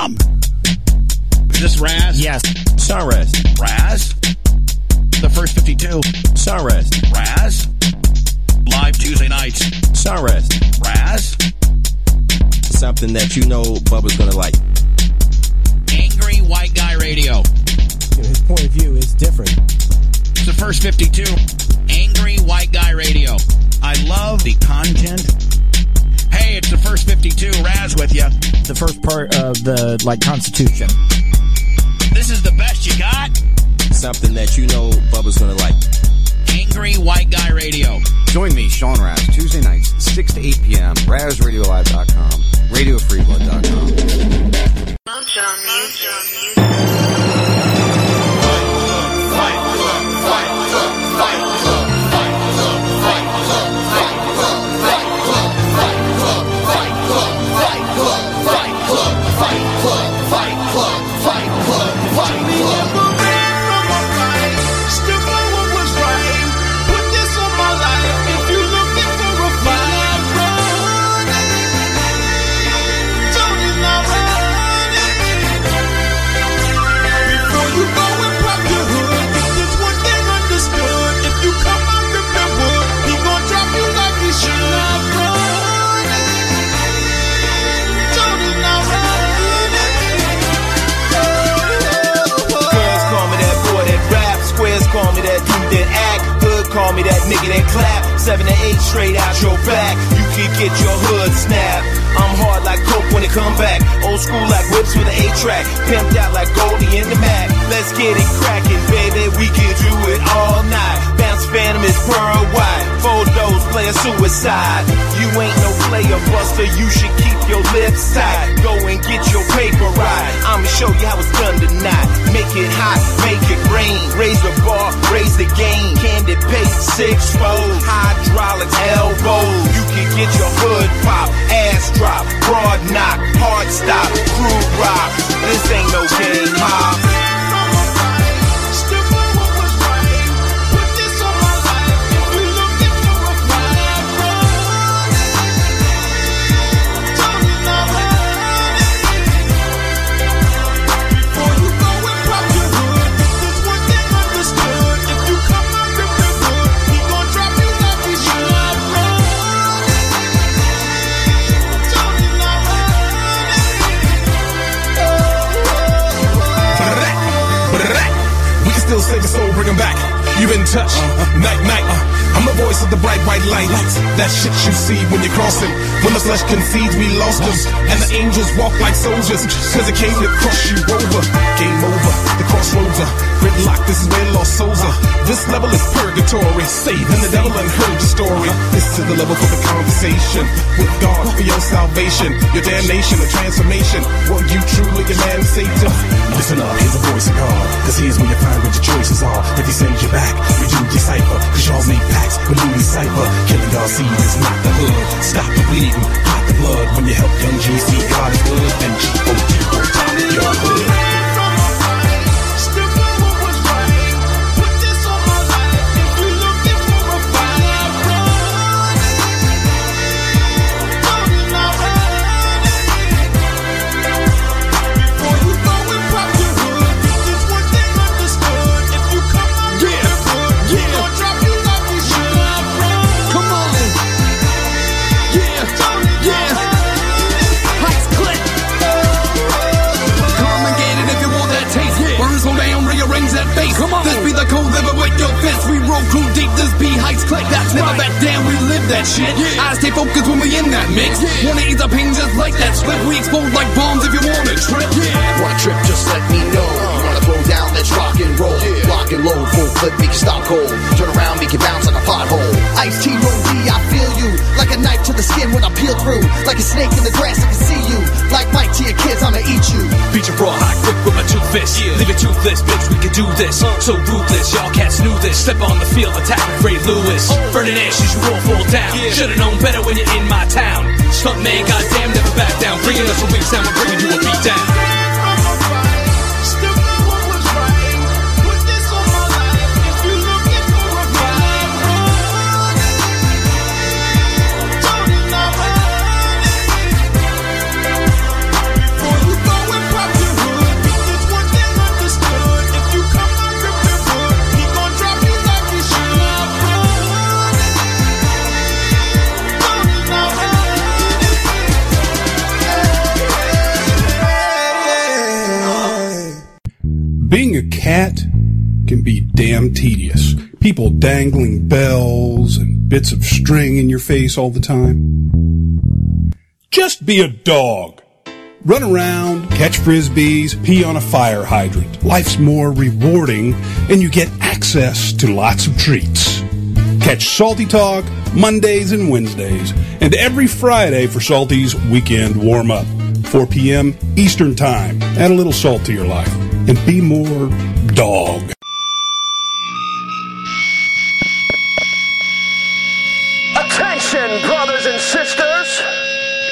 FM. Is this Raz? Yes. Sunrise. Raz? The first 52. Sunrise. Raz? Live Tuesday nights. Sunrise. Raz? Something that you know Bubba's gonna like. Angry White Guy Radio. His point of view is different. It's the first 52. Angry White Guy Radio. I love the content. Hey, it's the first 52. Raz with you. The first part of the like Constitution. This is the best you got. Something that you know Bubba's gonna like. Angry White Guy Radio. Join me, Sean Raz, Tuesday nights, 6 to 8 p.m. RazRadioLive.com, RadioFreeBlood.com. Girls me that nigga that clap. Seven to eight straight out your back. You can get your hood snapped. I'm hard like coke when it come back. Old school like whips with an eight track. Pimped out like Goldie in the Mac. Let's get it crackin', baby. We can do it all night. Bounce Phantom is pearl white. Photos play a suicide. You ain't no player buster. You should keep your lips tight. Go and get your paper right. I'ma show you how it's done tonight. Make it hot, make it rain. Raise the bar, raise the game. Candy paint, six fold. Hydraulics, elbows. You can get your hood pop, ass drop, broad knock, hard stop, crew rock. This ain't no game, mob. Bring 'em back. You've been touched, night, night. I'm the voice of the bright white light. That shit you see when you're crossing. When the flesh concedes, we lost them. And the angels walk like soldiers. Cause it came to cross you over. Game over, the crossroads are gridlock. This is where lost souls are. This level is purgatory. Saving the devil and heard your story. This is the level for the conversation. With God for your salvation, your damnation, the transformation. Were you truly a man Satan? Listen up, here's the voice of God. Cause here's where you find what your choices are. If he sends you back, we do decipher. Cause y'all make pacts with Louis Cypher. Killing y'all seed is not the hood. Stop the bleeding, hot blood. When you help young G see God is good, then G-O-T will top your hood. Fist. We roll crew deep, this be heights click. That's Never back down, we live that shit. I stay focused when we in that mix. Wanna eat the pain just like that slip. We explode like bombs if you wanna trip. Want a trip, just let me know. You wanna throw down, let's rock and roll. Lock and load, full clip, make you stop cold. Turn around, make you bounce like a pothole. Ice T, Roll D, I feel you. Like a knife to the skin when I peel through. Like a snake in the grass, Like Mike to your kids, I'ma eat you. Beat your raw hot quick with my two fists. Leave it toothless, bitch, we can do this. Uh. So ruthless, y'all cats knew this. Step on the field, attack with Ray Lewis. Oh. Burning ashes, you won't fall down. Should've known better when you're in my town. Stunt man, goddamn, never back down. Bringing us a weak sound, we're bringing you a beat down. Cat can be damn tedious. People dangling bells and bits of string in your face all the time. Just be a dog. Run around, catch frisbees, pee on a fire hydrant. Life's more rewarding and you get access to lots of treats. Catch Salty Talk Mondays and Wednesdays and every Friday for Salty's weekend warm up. 4 p.m. Eastern Time. Add a little salt to your life and be more dog. Attention, brothers and sisters.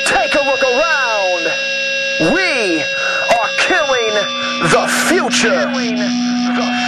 Take a look around. We are killing the future. Smokestacks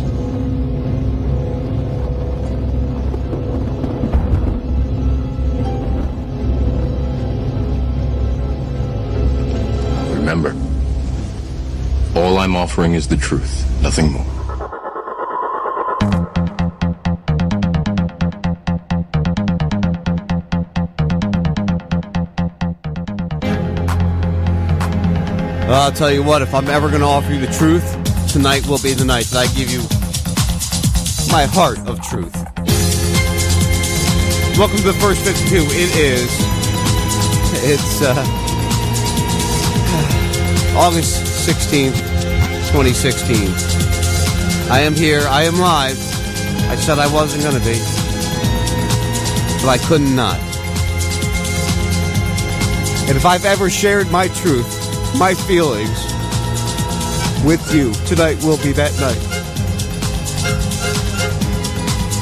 I'm offering is the truth, nothing more. Well, I'll tell you what, if I'm ever going to offer you the truth, tonight will be the night that I give you my heart of truth. Welcome to the first 52. It is. It's uh, August 16th, 2016. I am here. I am live I said I wasn't going to be, but I couldn't not. And if I've ever shared my truth, my feelings with you, tonight will be that night.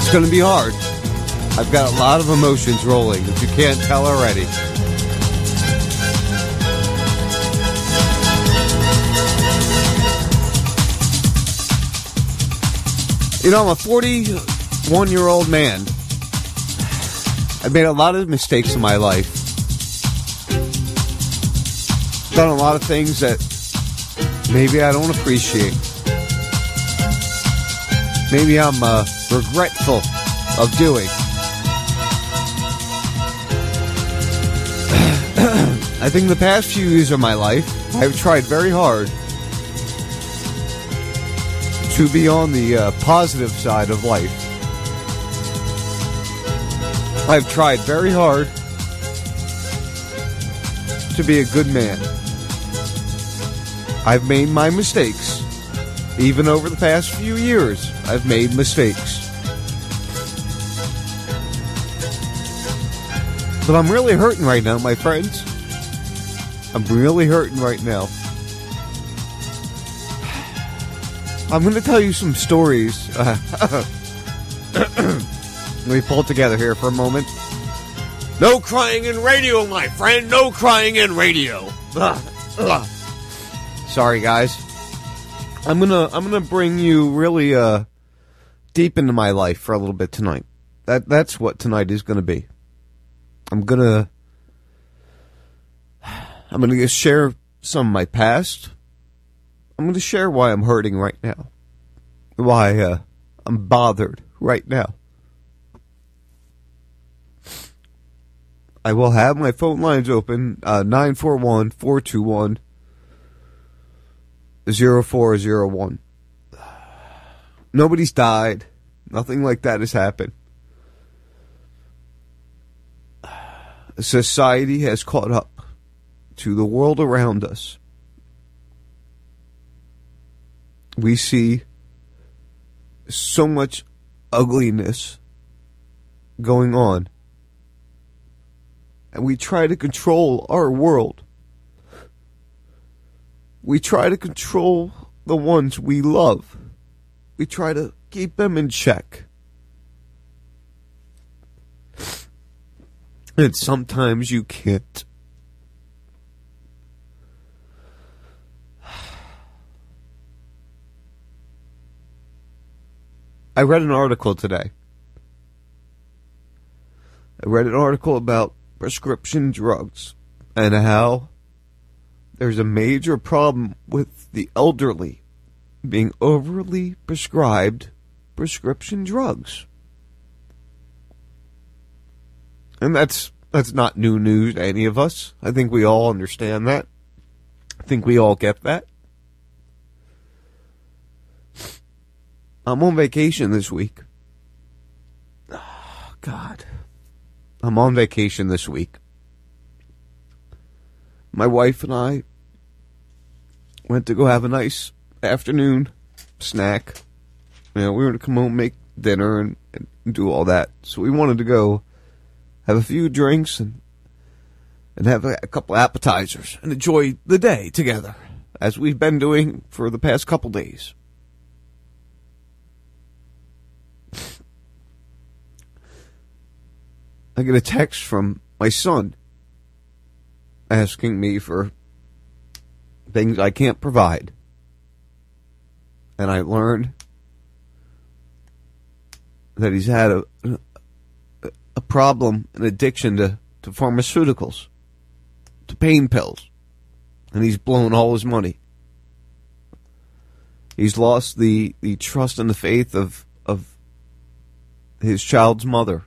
It's going to be hard. I've got a lot of emotions rolling, if you can't tell already. You know, I'm a 41 year old man. I've made a lot of mistakes in my life. Done a lot of things that maybe I don't appreciate. Maybe I'm uh, regretful of doing. I think the past few years of my life, I've tried very hard to be on the uh, positive side of life. I've tried very hard to be a good man. I've made my mistakes. Even over the past few years, I've made mistakes. But I'm really hurting right now, my friends. I'm really hurting right now. I'm going to tell you some stories. Let me pull together here for a moment. No crying in radio, my friend. No crying in radio. Sorry, guys. I'm gonna I'm gonna bring you really uh deep into my life for a little bit tonight. That that's what tonight is gonna be. I'm gonna I'm gonna share some of my past. I'm gonna share why I'm hurting right now. Why uh, I'm bothered right now. I will have my phone lines open uh, 941 421 0401. Nobody's died. Nothing like that has happened. Society has caught up to the world around us. We see so much ugliness going on. And we try to control our world. We try to control the ones we love. We try to keep them in check. And sometimes you can't. I read an article today. I read an article about prescription drugs and how there's a major problem with the elderly being overly prescribed prescription drugs. And that's that's not new news to any of us. I think we all understand that. I think we all get that. I'm on vacation this week. Oh, God. I'm on vacation this week. My wife and I went to go have a nice afternoon snack. You know, we were to come home, make dinner, and, and do all that. So we wanted to go have a few drinks and and have a, a couple appetizers and enjoy the day together, as we've been doing for the past couple days. I get a text from my son asking me for things I can't provide. And I learned that he's had a, a problem, an addiction to, to pharmaceuticals, to pain pills. And he's blown all his money. He's lost the, the trust and the faith of, of his child's mother,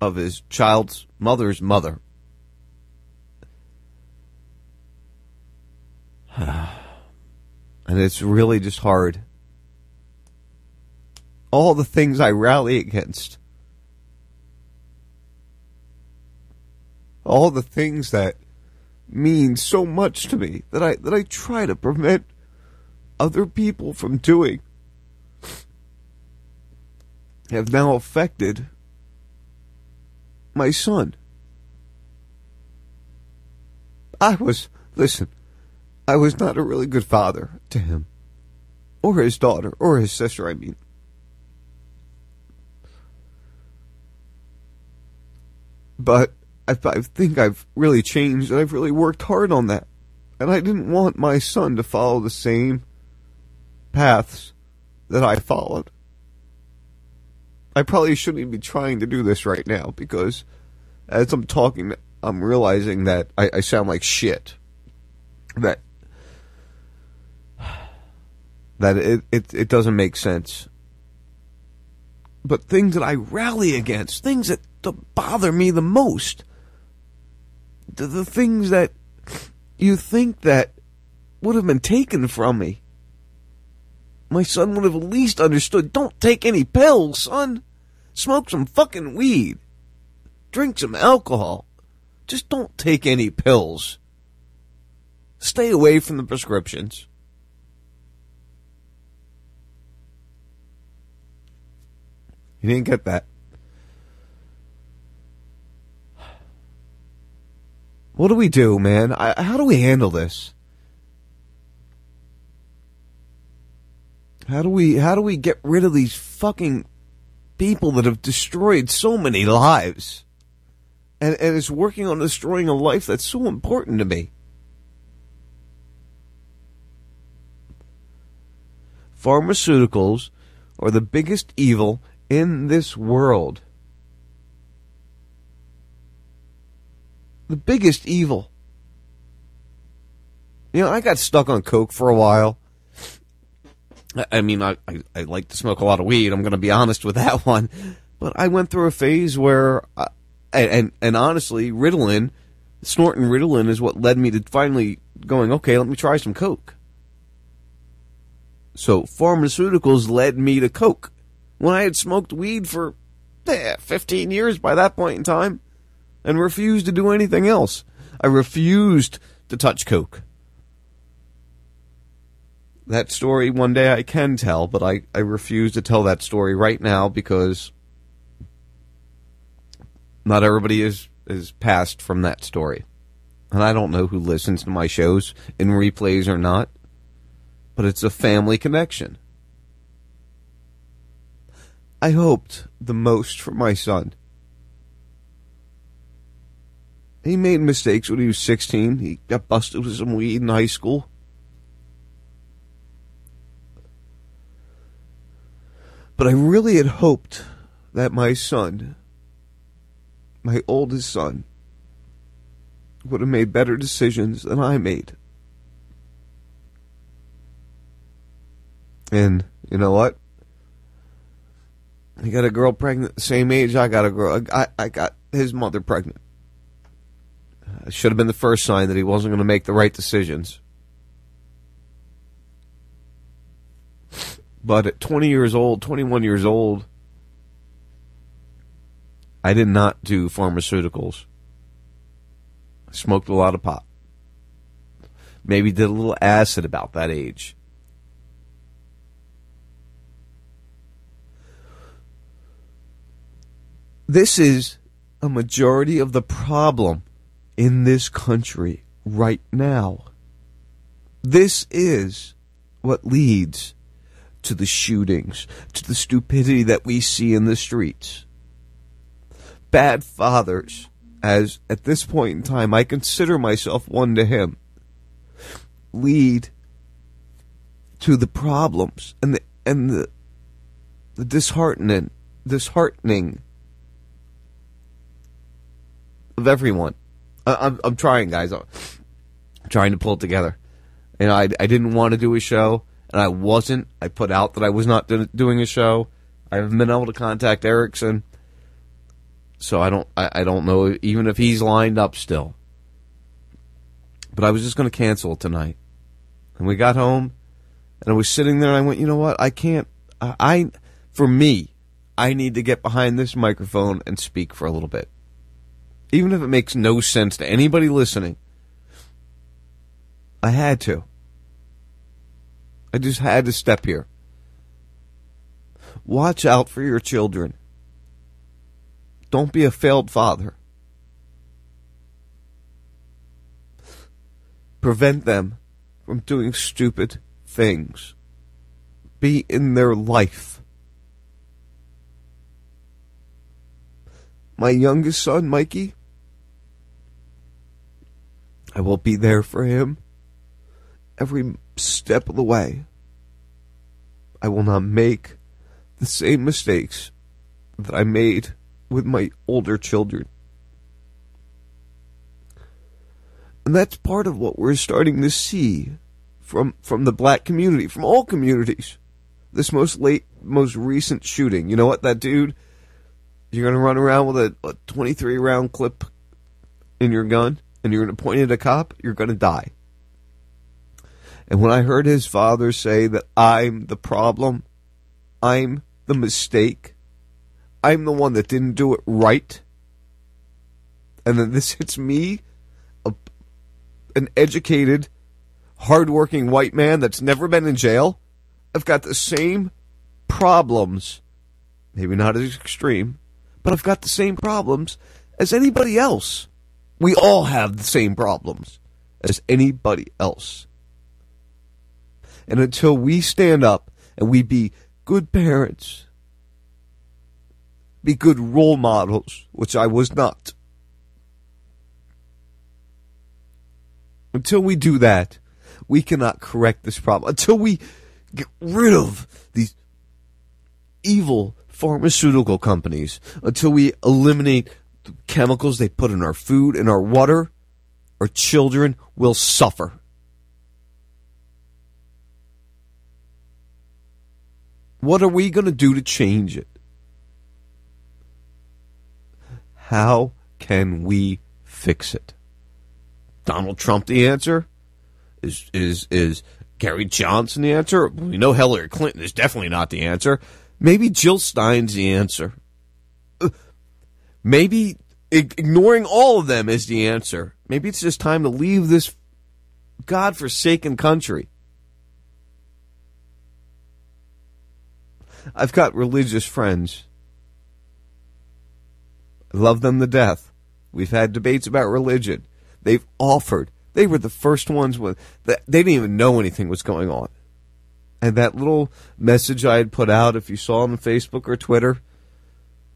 of his child's mother's mother. and it's really just hard. All the things I rally against, all the things that mean so much to me that I that I try to prevent other people from doing. have now affected my son. I was, listen, I was not a really good father to him, or his daughter, or his sister, I mean. But I, I think I've really changed, and I've really worked hard on that. And I didn't want my son to follow the same paths that I followed. I probably shouldn't be trying to do this right now because as I'm talking, I'm realizing that I, I sound like shit. That that it, it it doesn't make sense. But things that I rally against, things that, that bother me the most, the, the things that you think that would have been taken from me. My son would have at least understood. Don't take any pills, son. Smoke some fucking weed. Drink some alcohol. Just don't take any pills. Stay away from the prescriptions. You didn't get that. What do we do, man? I, how do we handle this? How do we how do we get rid of these fucking people that have destroyed so many lives? And and is working on destroying a life that's so important to me. Pharmaceuticals are the biggest evil in this world. The biggest evil. You know, I got stuck on coke for a while. I- mean, I, I, I like to smoke a lot of weed. I'm going to be honest with that one. But I went through a phase where, I, and, and and honestly, Ritalin, snorting Ritalin is what led me to finally going, okay, let me try some coke. So pharmaceuticals led me to coke. When I had smoked weed for eh, 15 years by that point in time and refused to do anything else. I refused to touch coke. That story one day I can tell, but I, I refuse to tell that story right now because not everybody is, is passed from that story. And I don't know who listens to my shows in replays or not, but it's a family connection. I hoped the most for my son. He made mistakes when he was 16. He got busted with some weed in high school. But I really had hoped that my son, my oldest son, would have made better decisions than I made. And you know what? He got a girl pregnant the same age I got a girl. I, I got his mother pregnant. It should have been the first sign that he wasn't going to make the right decisions. But at 20 years old, 21 years old, I did not do pharmaceuticals. I smoked a lot of pot. Maybe did a little acid about that age. This is a majority of the problem in this country right now. This is what leads to the shootings, to the stupidity that we see in the streets. Bad fathers, as at this point in time I consider myself one to him, lead to the problems and the and the the disheartening disheartening of everyone. I, I'm I'm trying, guys. I'm trying to pull it together. And I I didn't want to do a show, and I wasn't. I put out that I was not doing a show. I haven't been able to contact Erickson, so I don't I, I don't know even if he's lined up still. But I was just going to cancel tonight, and we got home, and I was sitting there, and I went, you know what? I can't. I, I for me, I need to get behind this microphone and speak for a little bit even if it makes no sense to anybody listening, I had to. I just had to step here. Watch out for your children. Don't be a failed father. Prevent them from doing stupid things. Be in their life. My youngest son, Mikey, I will be there for him every step of the way. I will not make the same mistakes that I made with my older children. And that's part of what we're starting to see from from the black community, from all communities. This most late most recent shooting. You know what, that dude you're gonna run around with a, a twenty three round clip in your gun and you're gonna point it at a cop, you're gonna die. And when I heard his father say that I'm the problem, I'm the mistake, I'm the one that didn't do it right, and then this hits me, a, an educated, hardworking white man that's never been in jail, I've got the same problems, maybe not as extreme, but I've got the same problems as anybody else. We all have the same problems as anybody else. And until we stand up and we be good parents, be good role models, which I was not. Until we do that, we cannot correct this problem. Until we get rid of these evil pharmaceutical companies, until we eliminate the chemicals they put in our food and our water, our children will suffer. What are we going to do to change it? How can we fix it? Donald Trump the answer? Is is is Gary Johnson the answer? We know Hillary Clinton is definitely not the answer. Maybe Jill Stein's the answer. Maybe ignoring all of them is the answer. Maybe it's just time to leave this godforsaken country. I've got religious friends. I love them to death. We've had debates about religion. They've offered. They were the first ones with that. They didn't even know anything was going on. And that little message I had put out, if you saw on Facebook or Twitter,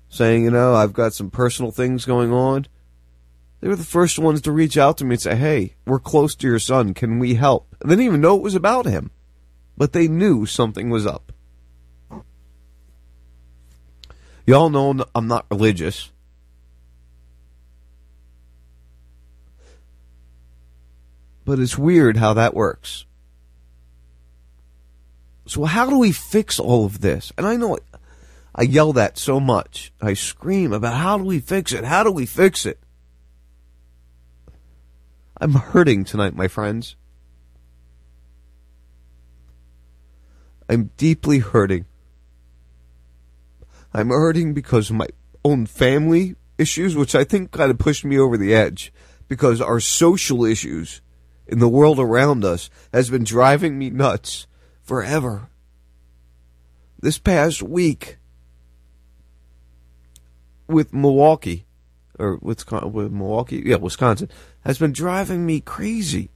saying, you know, I've got some personal things going on. They were the first ones to reach out to me and say, hey, we're close to your son. Can we help? They didn't even know it was about him. But they knew something was up. Y'all know I'm not religious. But it's weird how that works. So how do we fix all of this? And I know I yell that so much. I scream about how do we fix it? How do we fix it? I'm hurting tonight, my friends. I'm deeply hurting. I'm hurting because of my own family issues, which I think kind of pushed me over the edge because our social issues in the world around us has been driving me nuts forever. This past week with Milwaukee or with, with Milwaukee, yeah, Wisconsin has been driving me crazy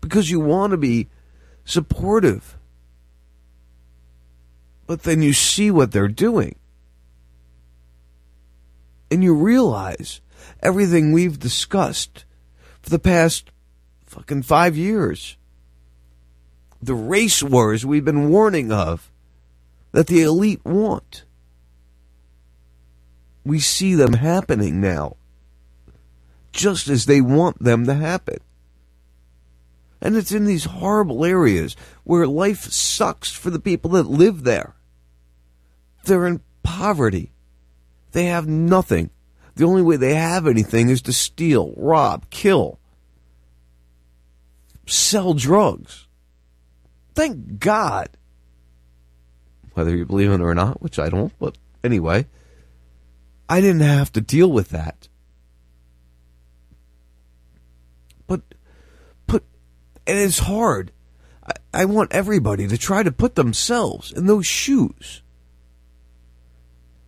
because you want to be supportive but then you see what they're doing. And you realize everything we've discussed for the past fucking five years. The race wars we've been warning of that the elite want. We see them happening now, just as they want them to happen. And it's in these horrible areas where life sucks for the people that live there. They're in poverty. They have nothing. The only way they have anything is to steal, rob, kill, sell drugs. Thank God. Whether you believe in it or not, which I don't, but anyway, I didn't have to deal with that. But, and it's hard. I, I want everybody to try to put themselves in those shoes.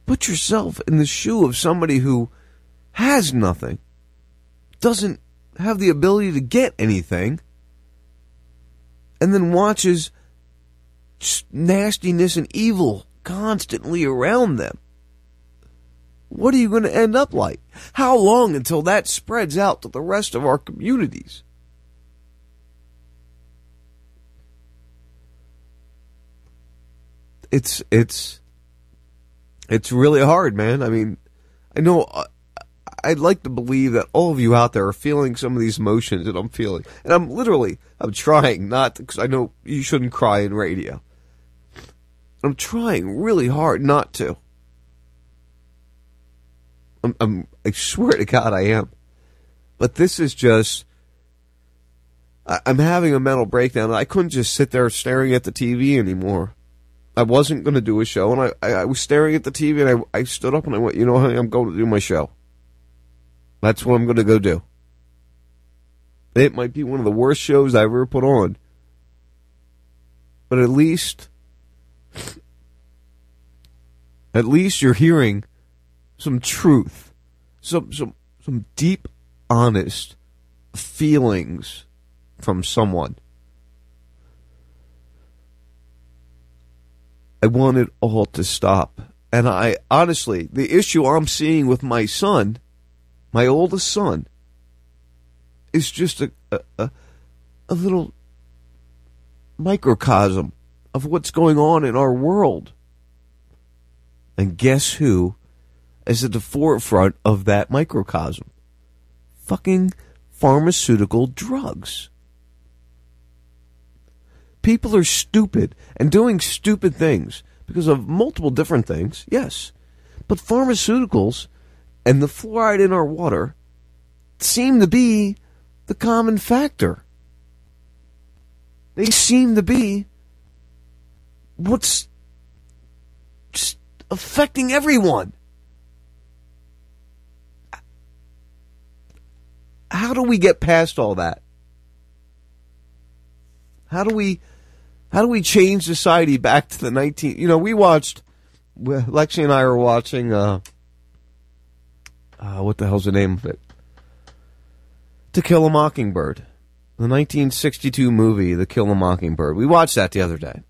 Put yourself in the shoe of somebody who has nothing, doesn't have the ability to get anything, and then watches nastiness and evil constantly around them. What are you going to end up like? How long until that spreads out to the rest of our communities? It's it's it's really hard, man. I mean, I know uh, I'd like to believe that all of you out there are feeling some of these emotions that I'm feeling. And I'm literally I'm trying not because I know you shouldn't cry in radio. I'm trying really hard not to. I'm, I'm I swear to God I am. But this is just I, I'm having a mental breakdown. I couldn't just sit there staring at the TV anymore. I wasn't going to do a show, and I, I, I was staring at the TV, and I, I stood up and I went, you know, honey, I'm going to do my show. That's what I'm going to go do. It might be one of the worst shows I ever put on, but at least, at least you're hearing some truth, some some some deep, honest feelings from someone. I want it all to stop. And I honestly, the issue I'm seeing with my son, my oldest son, is just a, a, a, little microcosm of what's going on in our world. And guess who is at the forefront of that microcosm? Fucking pharmaceutical drugs. People are stupid and doing stupid things because of multiple different things, yes. But pharmaceuticals and the fluoride in our water seem to be the common factor. They seem to be what's affecting everyone. How do we get past all that? How do we how do we change society back to the 19 you know we watched Lexi and I were watching uh, uh what the hell's the name of it? To Kill a Mockingbird. The 1962 movie To Kill a Mockingbird. We watched that the other day.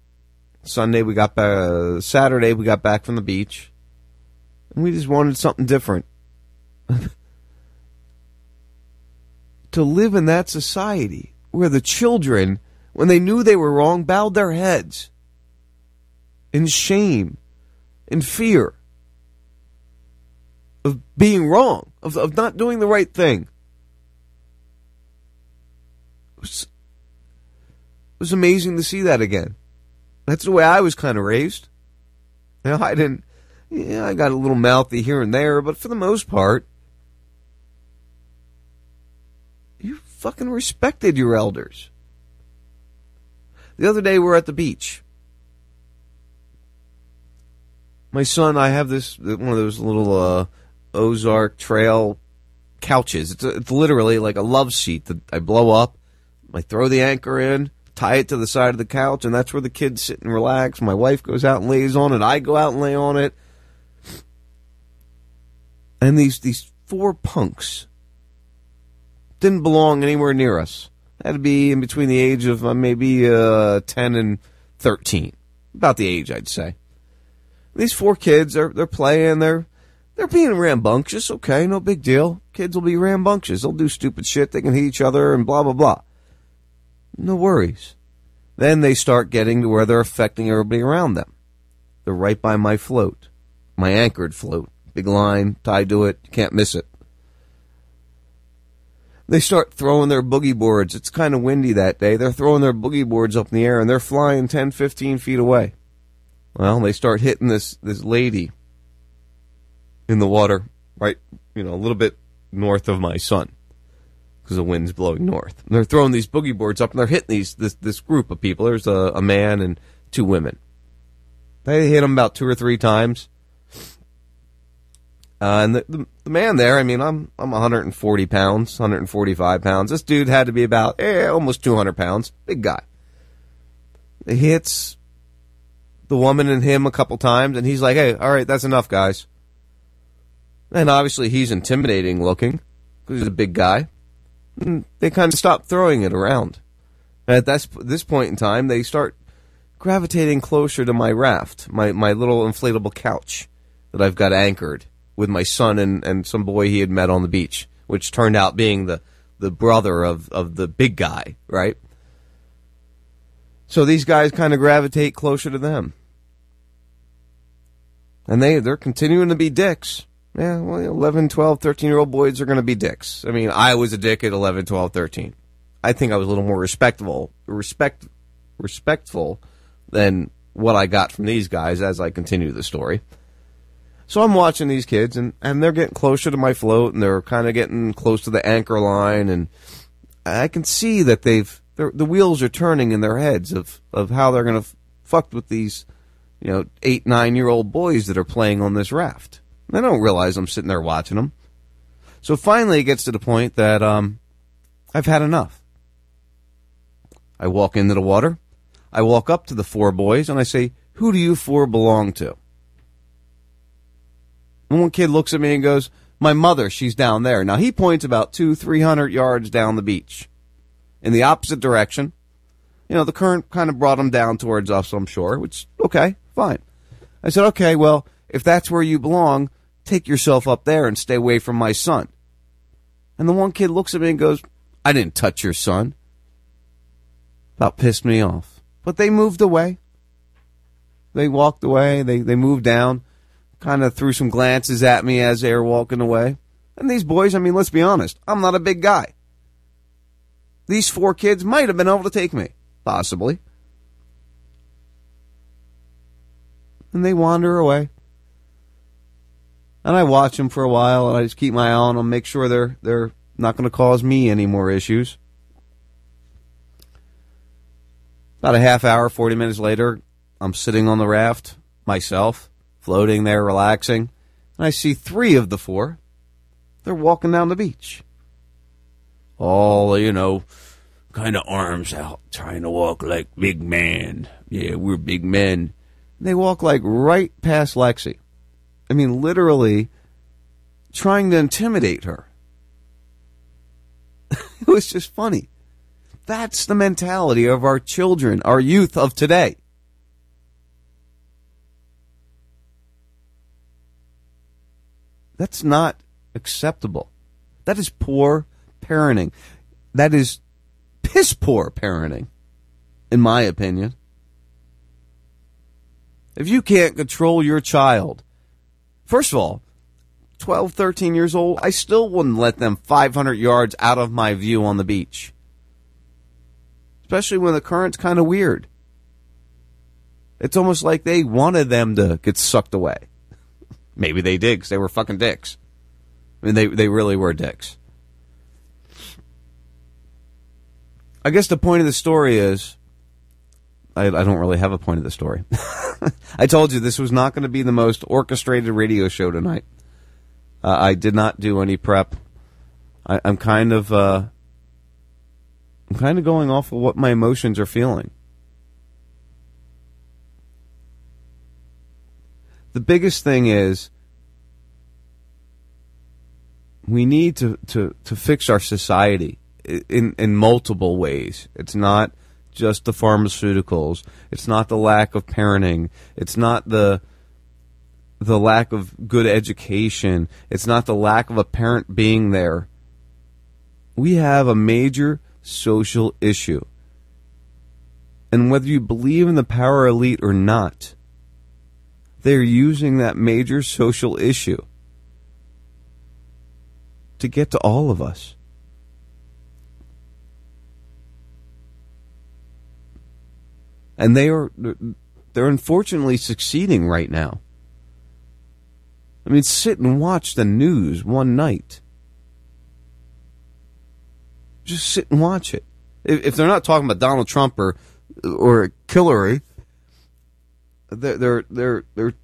Sunday we got back uh, Saturday we got back from the beach. And we just wanted something different. To live in that society where the children when they knew they were wrong, bowed their heads in shame, in fear of being wrong, of, of not doing the right thing. It was, it was amazing to see that again. That's the way I was kind of raised. Know, I didn't, yeah, I got a little mouthy here and there, but for the most part, you fucking respected your elders. The other day we're at the beach. My son, I have this one of those little uh, Ozark Trail couches. It's, it's literally like a love seat that I blow up. I throw the anchor in, tie it to the side of the couch, and that's where the kids sit and relax. My wife goes out and lays on it. I go out and lay on it. And these these four punks didn't belong anywhere near us. To be in between the age of uh, maybe uh, 10 and 13. About the age, I'd say. These four kids, they're, they're playing, they're, they're being rambunctious. Okay, no big deal. Kids will be rambunctious. They'll do stupid shit. They can hit each other and blah, blah, blah. No worries. Then they start getting to where they're affecting everybody around them. They're right by my float, my anchored float. Big line tied to it. Can't miss it they start throwing their boogie boards. It's kind of windy that day. They're throwing their boogie boards up in the air and they're flying 10, 15 feet away. Well, they start hitting this, this lady in the water, right, you know, a little bit north of my son because the wind's blowing north. And they're throwing these boogie boards up and they're hitting these, this, this group of people. There's a, a man and two women. They hit them about two or three times. Uh, and the, the, the man there, I mean, I'm I'm 140 pounds, 145 pounds. This dude had to be about eh, almost 200 pounds, big guy. He hits the woman and him a couple times, and he's like, "Hey, all right, that's enough, guys." And obviously, he's intimidating looking because he's a big guy. And they kind of stop throwing it around. And at this this point in time, they start gravitating closer to my raft, my my little inflatable couch that I've got anchored with my son and, and some boy he had met on the beach, which turned out being the the brother of, of the big guy, right? So these guys kind of gravitate closer to them. And they, they're continuing to be dicks. Yeah, well, 11, 12, 13 year old boys are going to be dicks. I mean, I was a dick at 11, 12, 13. I think I was a little more respectable, respect, respectful than what I got from these guys as I continue the story. So I'm watching these kids, and, and they're getting closer to my float, and they're kind of getting close to the anchor line, and I can see that they've the wheels are turning in their heads of of how they're going to f- fuck with these, you know, eight nine year old boys that are playing on this raft. They don't realize I'm sitting there watching them. So finally, it gets to the point that um, I've had enough. I walk into the water. I walk up to the four boys and I say, "Who do you four belong to?" And one kid looks at me and goes, My mother, she's down there. Now he points about two, three hundred yards down the beach in the opposite direction. You know, the current kind of brought him down towards us, I'm sure, which, okay, fine. I said, okay, well, if that's where you belong, take yourself up there and stay away from my son. And the one kid looks at me and goes, I didn't touch your son. About pissed me off. But they moved away. They walked away. They, they moved down kind of threw some glances at me as they were walking away. And these boys, I mean, let's be honest, I'm not a big guy. These four kids might have been able to take me, possibly. And they wander away. And I watch them for a while, and I just keep my eye on them, make sure they're they're not going to cause me any more issues. About a half hour, 40 minutes later, I'm sitting on the raft myself floating there, relaxing, and I see three of the four. They're walking down the beach. All, you know, kind of arms out, trying to walk like big man. Yeah, we're big men. They walk like right past Lexi. I mean, literally trying to intimidate her. it was just funny. That's the mentality of our children, our youth of today. That's not acceptable. That is poor parenting. That is piss poor parenting, in my opinion. If you can't control your child, first of all, 12, 13 years old, I still wouldn't let them 500 yards out of my view on the beach. Especially when the current's kind of weird. It's almost like they wanted them to get sucked away. Maybe they did because they were fucking dicks. I mean, they they really were dicks. I guess the point of the story is, I, I don't really have a point of the story. I told you this was not going to be the most orchestrated radio show tonight. Uh, I did not do any prep. I, I'm kind of, uh, I'm kind of going off of what my emotions are feeling. The biggest thing is we need to, to, to fix our society in, in multiple ways. It's not just the pharmaceuticals. It's not the lack of parenting. It's not the the lack of good education. It's not the lack of a parent being there. We have a major social issue. And whether you believe in the power elite or not, they're using that major social issue to get to all of us. And they are they're unfortunately succeeding right now. I mean, sit and watch the news one night. Just sit and watch it. If, they're not talking about Donald Trump or or Hillary, they're they're they're they're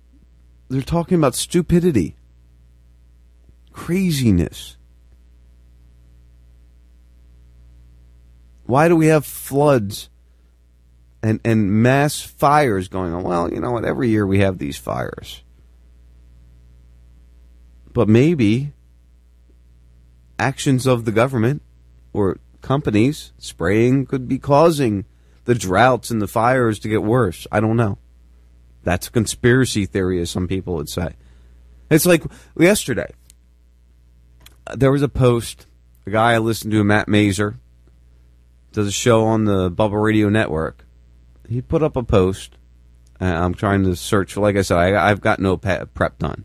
they're talking about stupidity, craziness. Why do we have floods and and mass fires going on. Well, you know what? Every year we have these fires, but maybe actions of the government or companies spraying could be causing the droughts and the fires to get worse. I don't know. That's a conspiracy theory, as some people would say. It's like yesterday. There was a post. A guy I listened to, Matt Mazer, does a show on the Bubble Radio Network. He put up a post. I'm trying to search. Like I said, I, I've got no prep done.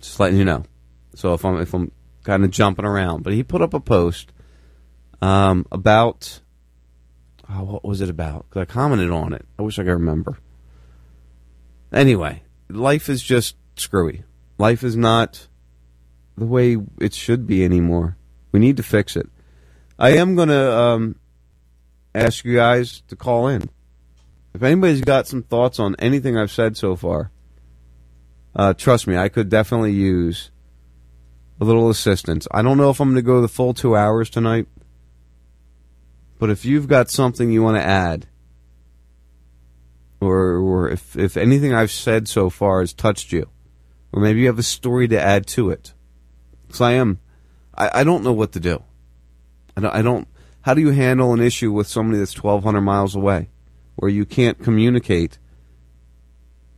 Just letting you know. So if I'm if I'm kind of jumping around, but he put up a post um, about oh, what was it about? 'Cause I commented on it. I wish I could remember. Anyway, life is just screwy. Life is not the way it should be anymore. We need to fix it. I am going to um, ask you guys to call in. If anybody's got some thoughts on anything I've said so far, uh, trust me, I could definitely use a little assistance. I don't know if I'm going to go the full two hours tonight, but if you've got something you want to add, or or if if anything I've said so far has touched you, or maybe you have a story to add to it, because I am, I, I don't know what to do. I don't, I don't. How do you handle an issue with somebody that's 1,200 miles away, where you can't communicate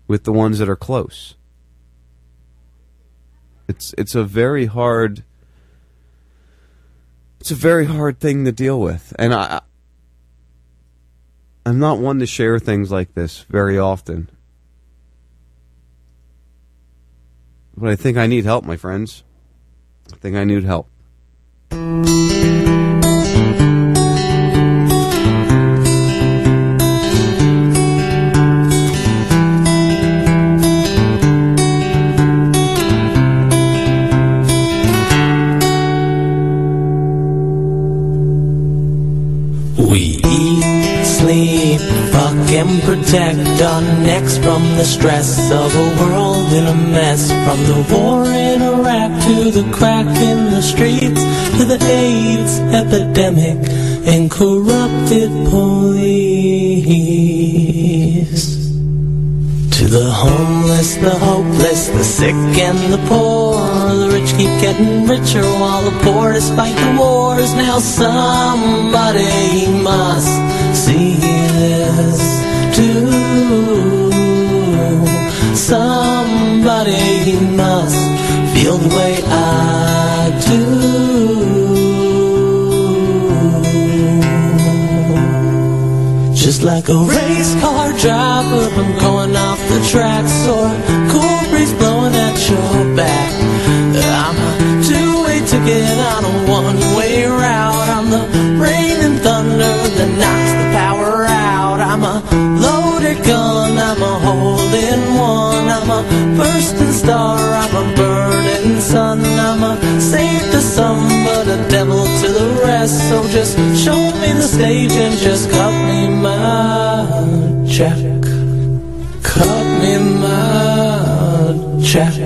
with the ones that are close? It's it's a very hard. It's a very hard thing to deal with, and I. I'm not one to share things like this very often. But I think I need help, my friends. I think I need help. Necks from the stress of a world in a mess. From the war in Iraq to the crack in the streets to the AIDS epidemic and corrupted police. To the homeless, the hopeless, the sick and the poor. The rich keep getting richer while the poor, despite the wars. Now somebody must see this too. Somebody must feel the way I do. Just like a race car driver, I'm going off the tracks or cool breeze blowing at your back. I'm a two-way ticket on a one-way route. I'm the rain and thunder that knocks the power out. I'm a loaded gun, I'm a hole-in-one. I'm a bursting star, I'm a burning sun. I'm a saint to some, but a devil to the rest. So just show me the stage and just cut me my check. Cut me my check.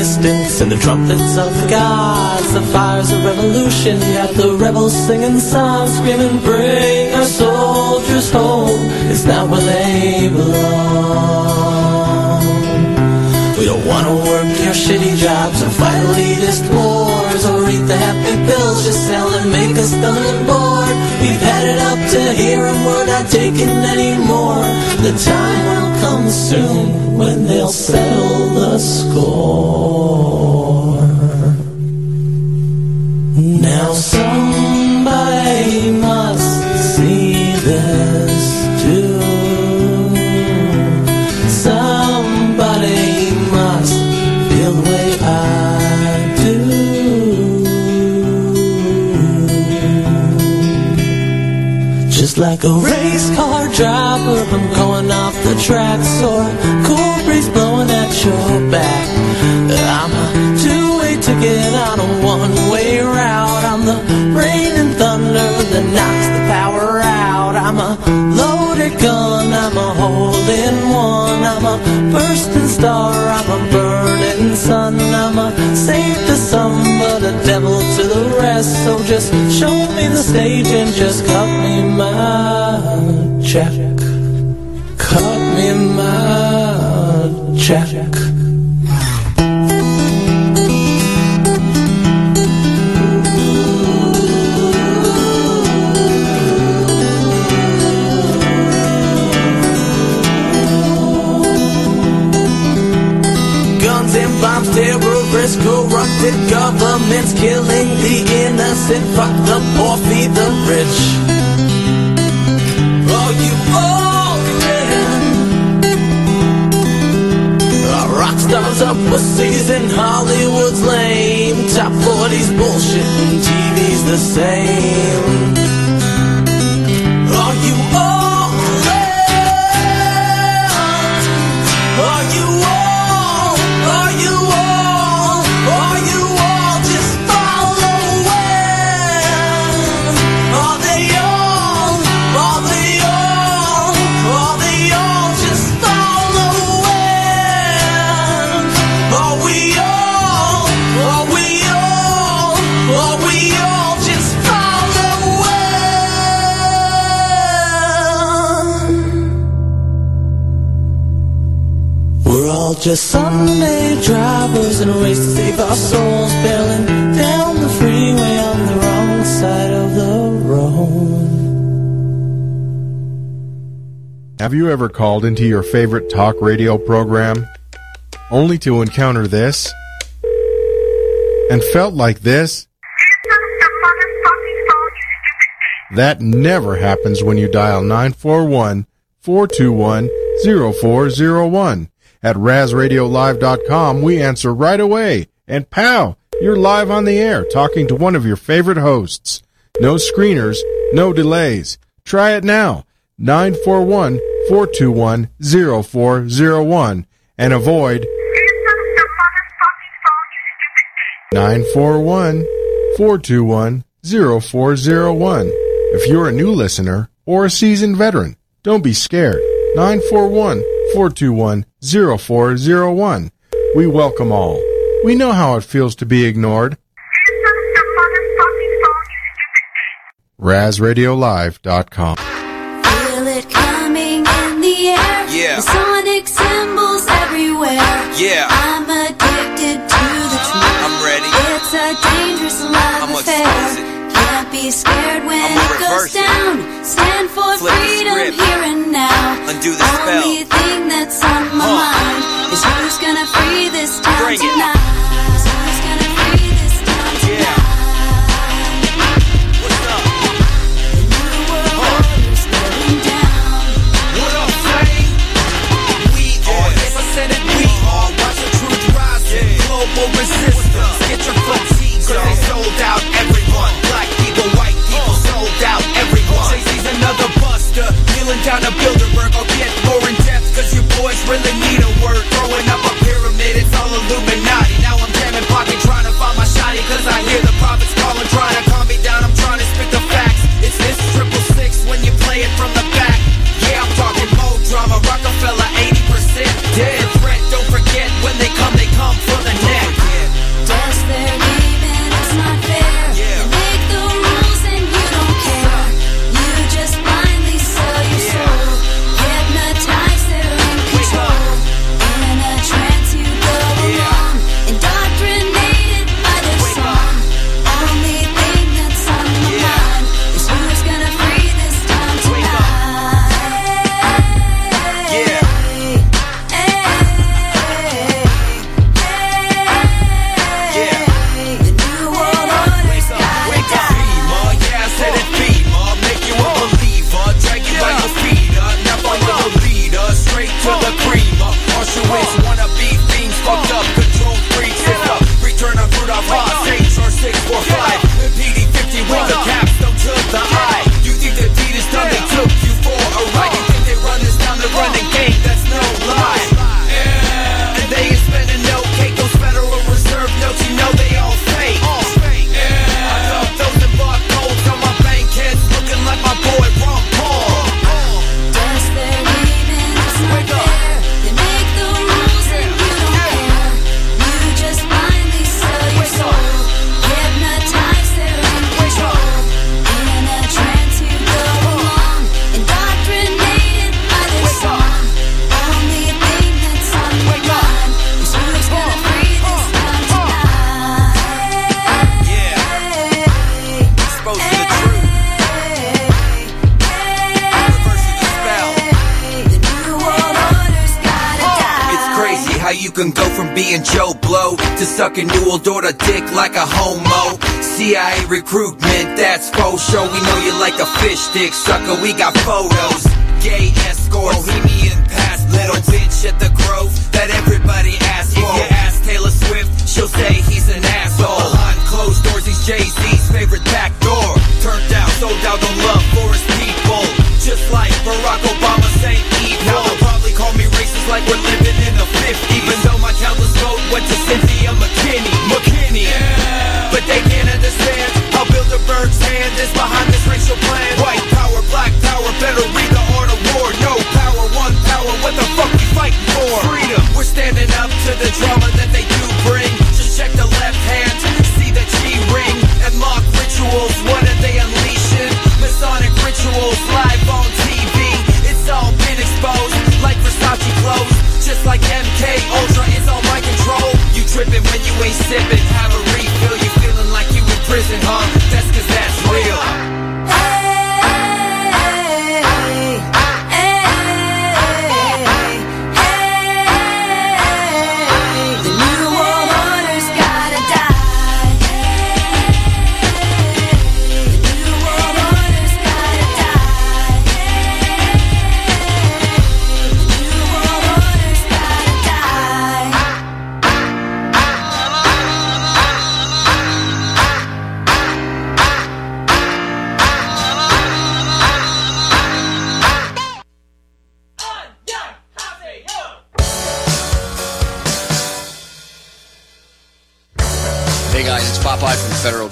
Distance and the trumpets of the gods, the fires of revolution. yet the rebels singing songs, screaming, "Bring our soldiers home! It's not where they belong." We don't want to work your shitty jobs or fight elitist wars or eat the happy pills you sell and make us done and bored. We've had it up to here and we're not taking anymore. The time come soon when they'll settle the score. Now somebody must see this too. Somebody must feel the way I do. Just like a race car dropper, I'm going off the tracks Or cool breeze blowing at your back. I'm a two-way ticket on a one-way route. I'm the rain and thunder that knocks the power out. I'm a loaded gun, I'm a holding one. I'm a bursting star, I'm a burning sun. I'm a saint to some, but a devil to the rest. So just show me the stage and just cut me mine check. Cut me my and bombs, terrorists, corrupted governments killing the innocent. Fuck the poor, feed the rich. Stars pussies and Hollywood's lame. Top 40's bullshit and TV's the same. Just Sunday drivers in a race to save our souls, barreling down the freeway on the wrong side of the road. Have you ever called into your favorite talk radio program only to encounter this? And felt like this? That never happens when you dial 941 421 0401. At RazRadioLive.com, we answer right away. And pow, you're live on the air talking to one of your favorite hosts. No screeners, no delays. Try it now. 941 421 0401 and avoid 941 421 0401. If you're a new listener or a seasoned veteran, don't be scared. 941 421 0401. We welcome all. We know how it feels to be ignored. RazRadioLive.com. Feel it coming in the air. Yeah. The sonic symbols everywhere. Yeah. I'm addicted to the truth. I'm ready. It's a dangerous love I'ma affair. expose. Can't be scared when it goes reverse it. down. Stand for Flip freedom here and now. Undo the spell. Only thing this town Bring it. tonight. Is gonna free tonight. What's up? The new world order's going down. What up, Fame? We are, yes, I said it, we are. Watch the truth rising. Global resistance. Get your fatigue, cause they sold out everyone. Black people, white people, sold out everyone. Jay-Z's another buster. Kneeling down a Bilderberg. I'll get more in depth, cause you boys really need prophets calling, trying to can go from being Joe Blow to sucking Newell daughter dick like a homo. CIA recruitment, that's faux show. We know you like a fish stick sucker. We got photos. Gay escort, bohemian past, little bitch at the Grove that everybody asks for. If you ask Taylor Swift, she'll say he's an asshole. Behind closed doors, he's Jay Z's favorite back door. Turned out, sold out the love for his people. Just like Barack Obama saying evil. Now they'll probably call me racist like we're living in the 50s. Went to Cynthia McKinney. McKinney. But they can't understand how Bilderberg's hand is behind this racial plan. White power, black power, better read the art of war. No power, one power, what the fuck we fighting for? Freedom. We're standing up to the drama that they do bring. Just check the left hand, see the G ring. And mock rituals, what are they unleashing? Masonic rituals live on TV. It's all been exposed like Versace clothes. Tripping when you ain't sipping. Have a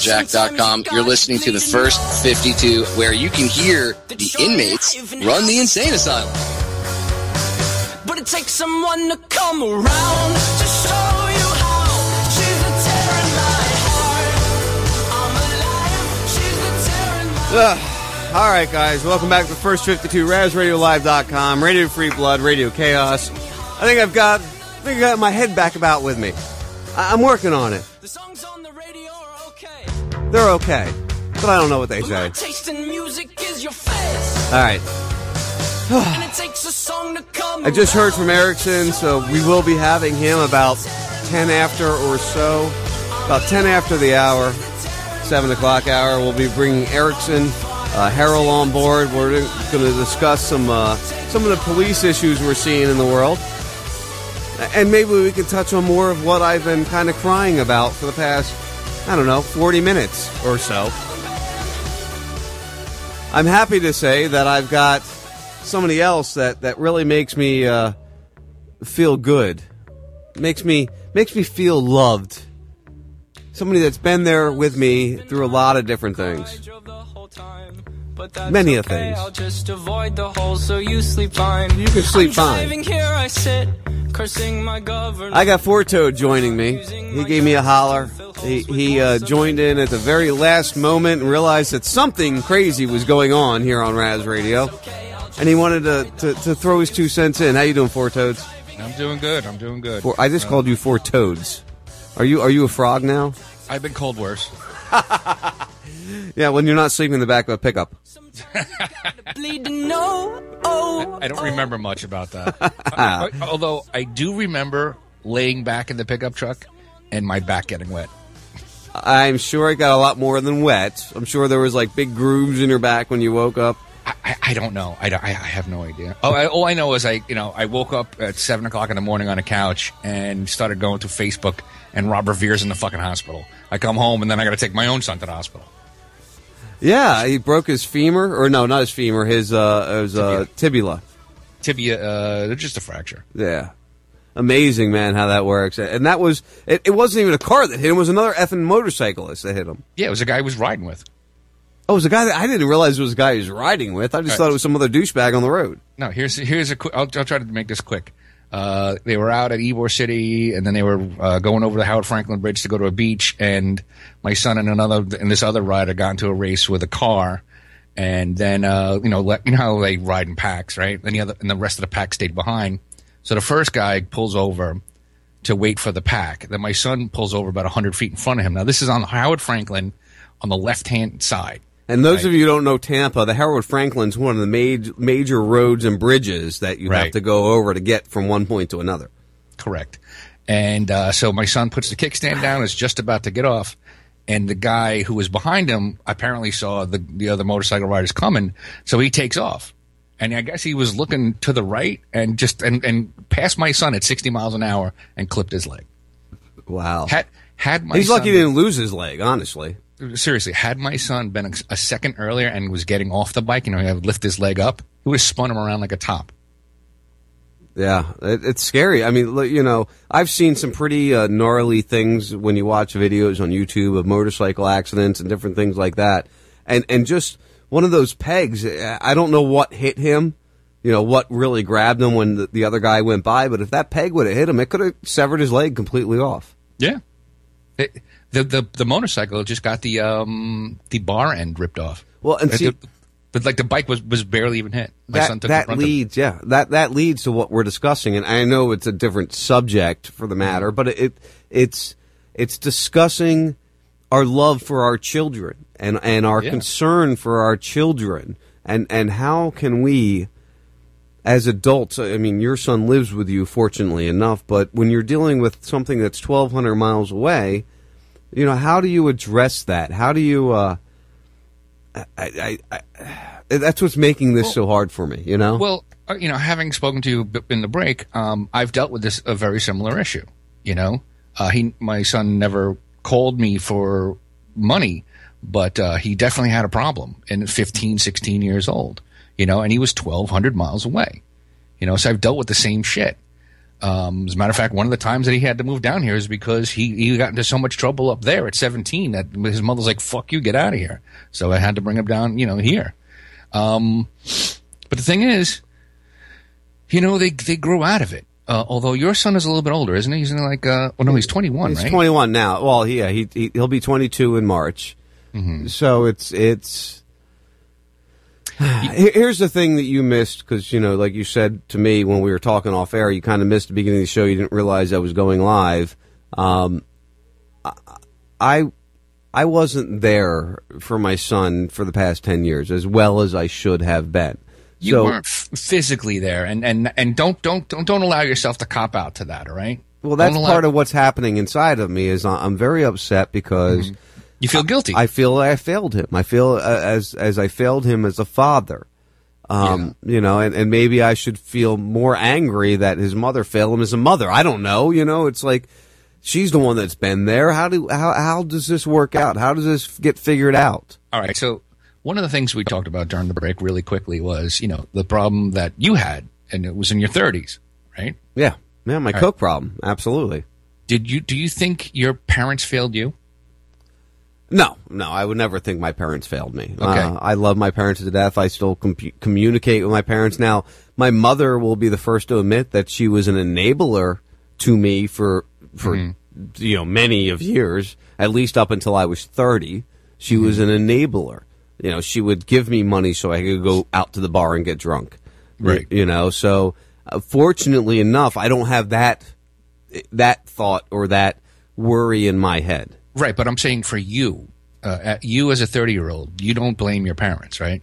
from FederalJack.com. You're listening to the first 52, where you can hear the inmates run the insane asylum. But it takes someone to come around to show you how. She's the terror in my heart. I'm alive. She's the terror in my Ugh. All right, guys, welcome back to the first 52, RazRadioLive.com, Radio Free Blood, Radio Chaos. I think I've got, I think I've got my head back about with me. I- I'm working on it. They're okay, but I don't know what they say. taste music is your face. All right. and it takes a song to come I just heard from Erickson, so we will be having him about 10 after or so. About 10 after the hour, 7 o'clock hour, we'll be bringing Erickson, uh, Harold on board. We're going to discuss some, uh, some of the police issues we're seeing in the world. And maybe we can touch on more of what I've been kind of crying about for the past, I don't know, 40 minutes or so. I'm happy to say that I've got somebody else that, that really makes me uh, feel good, makes me makes me feel loved. Somebody that's been there with me through a lot of different things, many of okay, things. I'll just avoid the hole so you sleep fine. You can sleep I'm fine. Driving here, I sit, cursing my government. I got Four Toad joining me. He gave me a holler. He, he uh, joined in at the very last moment and realized that something crazy was going on here on Raz Radio, and he wanted to, to, to throw his two cents in. How you doing, Four Toads? I'm doing good. I'm doing good. Four, I just Uh, called you Four Toads. Are you are you a frog now? I've been called worse. Yeah, when you're not sleeping in the back of a pickup. Bleed to know. Oh, I don't remember much about that. Uh, although I do remember laying back in the pickup truck and my back getting wet. I'm sure it got a lot more than wet. I'm sure there was like big grooves in your back when you woke up. I, I don't know. I, don't- I, I have no idea. Oh, I, all I know is I, you know, I woke up at seven o'clock in the morning on a couch and started going to Facebook, and Rob Revere's in the fucking hospital. I come home and then I got to take my own son to the hospital. Yeah, he broke his femur, or no, not his femur, his uh, his uh, tibia. Tibia, uh, just a fracture. Yeah, amazing, man, how that works. And that was it. It wasn't even a car that hit him; it was another effing motorcyclist that hit him. Yeah, it was a guy he was riding with. Oh, it was a guy that I didn't realize it was a guy he was riding with. I just Right. thought it was some other douchebag on the road. No, here's here's a quick. I'll, I'll try to make this quick. Uh, they were out at Ybor City, and then they were uh, going over the Howard Franklin Bridge to go to a beach. And my son and another and this other rider got into a race with a car. And then uh, you know, let, you know how they ride in packs, right? Then the other and the rest of the pack stayed behind. So the first guy pulls over to wait for the pack. Then my son pulls over about hundred feet in front of him. Now this is on Howard Franklin on the left hand side. And those of you who don't know Tampa, the Howard Franklin's one of the major major roads and bridges that you have to go over to get from one point to another. Correct. And uh, so my son puts the kickstand down, is just about to get off, and the guy who was behind him apparently saw the the other motorcycle riders coming, so he takes off. And I guess he was looking to the right and just and, and passed my son at 60 miles an hour and clipped his leg. Wow. Had had my He's son lucky he didn't lose his leg, honestly. Seriously, had my son been a, a second earlier and was getting off the bike, you know, he would lift his leg up, he would have spun him around like a top. Yeah, it, it's scary. I mean, you know, I've seen some pretty uh, gnarly things when you watch videos on YouTube of motorcycle accidents and different things like that. And and just one of those pegs, I don't know what hit him, you know, what really grabbed him when the, the other guy went by, but if that peg would have hit him, it could have severed his leg completely off. Yeah. It, the, the the motorcycle just got the um the bar end ripped off. Well, and But see- the- but like the bike was was barely even hit. My son that took the that brunt of it. leads, yeah, that that leads to what we're discussing, and I know it's a different subject for the matter, but it it's it's discussing our love for our children and and our Yeah. concern for our children, and and how can we, as adults, I mean, your son lives with you, fortunately enough, but when you're dealing with something that's twelve hundred miles away, you know, how do you address that? How do you? uh I, I, I, that's what's making this so hard for me, you know? Well, uh, you know, having spoken to you in the break, um, I've dealt with this a very similar issue. You know, uh, he, my son, never called me for money, but uh, he definitely had a problem And 15, 16 years old. You know, and he was twelve hundred miles away. You know, so I've dealt with the same shit. Um, as a matter of fact, one of the times that he had to move down here is because he, he got into so much trouble up there at 17 that his mother's like, fuck you, get out of here. So I had to bring him down, you know, here. Um, but the thing is, you know, they, they grow out of it. Uh, although your son is a little bit older, isn't he? He's in like, uh, well, no, he's 21, He's right? 21 now. Well, yeah, he, he he'll be 22 in March. Mm-hmm. So it's it's. Here- Here's the thing that you missed because you know, like you said to me when we were talking off air, you kind of missed the beginning of the show. You didn't realize I was going live. Um, I I wasn't there for my son for the past ten years as well as I should have been. You so, weren't f- physically there, and, and, and don't, don't, don't, don't allow yourself to cop out to that, all right? Well, that's allow- part of what's happening inside of me. Is I'm very upset because Mm-hmm. You feel guilty. I feel I failed him. I feel uh, as as I failed him as a father. Um, you know, and, and maybe I should feel more angry that his mother failed him as a mother. I don't know. You know, it's like she's the one that's been there. How do how how does this work out? How does this get figured out? All right. So one of the things we talked about during the break really quickly was, you know, the problem that you had, and it was in your 30s, right? Yeah, yeah, my All right. coke problem. Absolutely. Did you? Do you think your parents failed you? No, no, I would never think my parents failed me. Okay. Uh, I love my parents to death. I still com- communicate with my parents now. My mother will be the first to admit that she was an enabler to me for for Mm-hmm. you know many of years, at least up until I was thirty. She Mm-hmm. was an enabler. You know, she would give me money so I could go out to the bar and get drunk. Right. You know, so uh, fortunately enough, I don't have that that thought or that worry in my head. Right. But I'm saying for you, uh, you as a 30 year old, you don't blame your parents, right?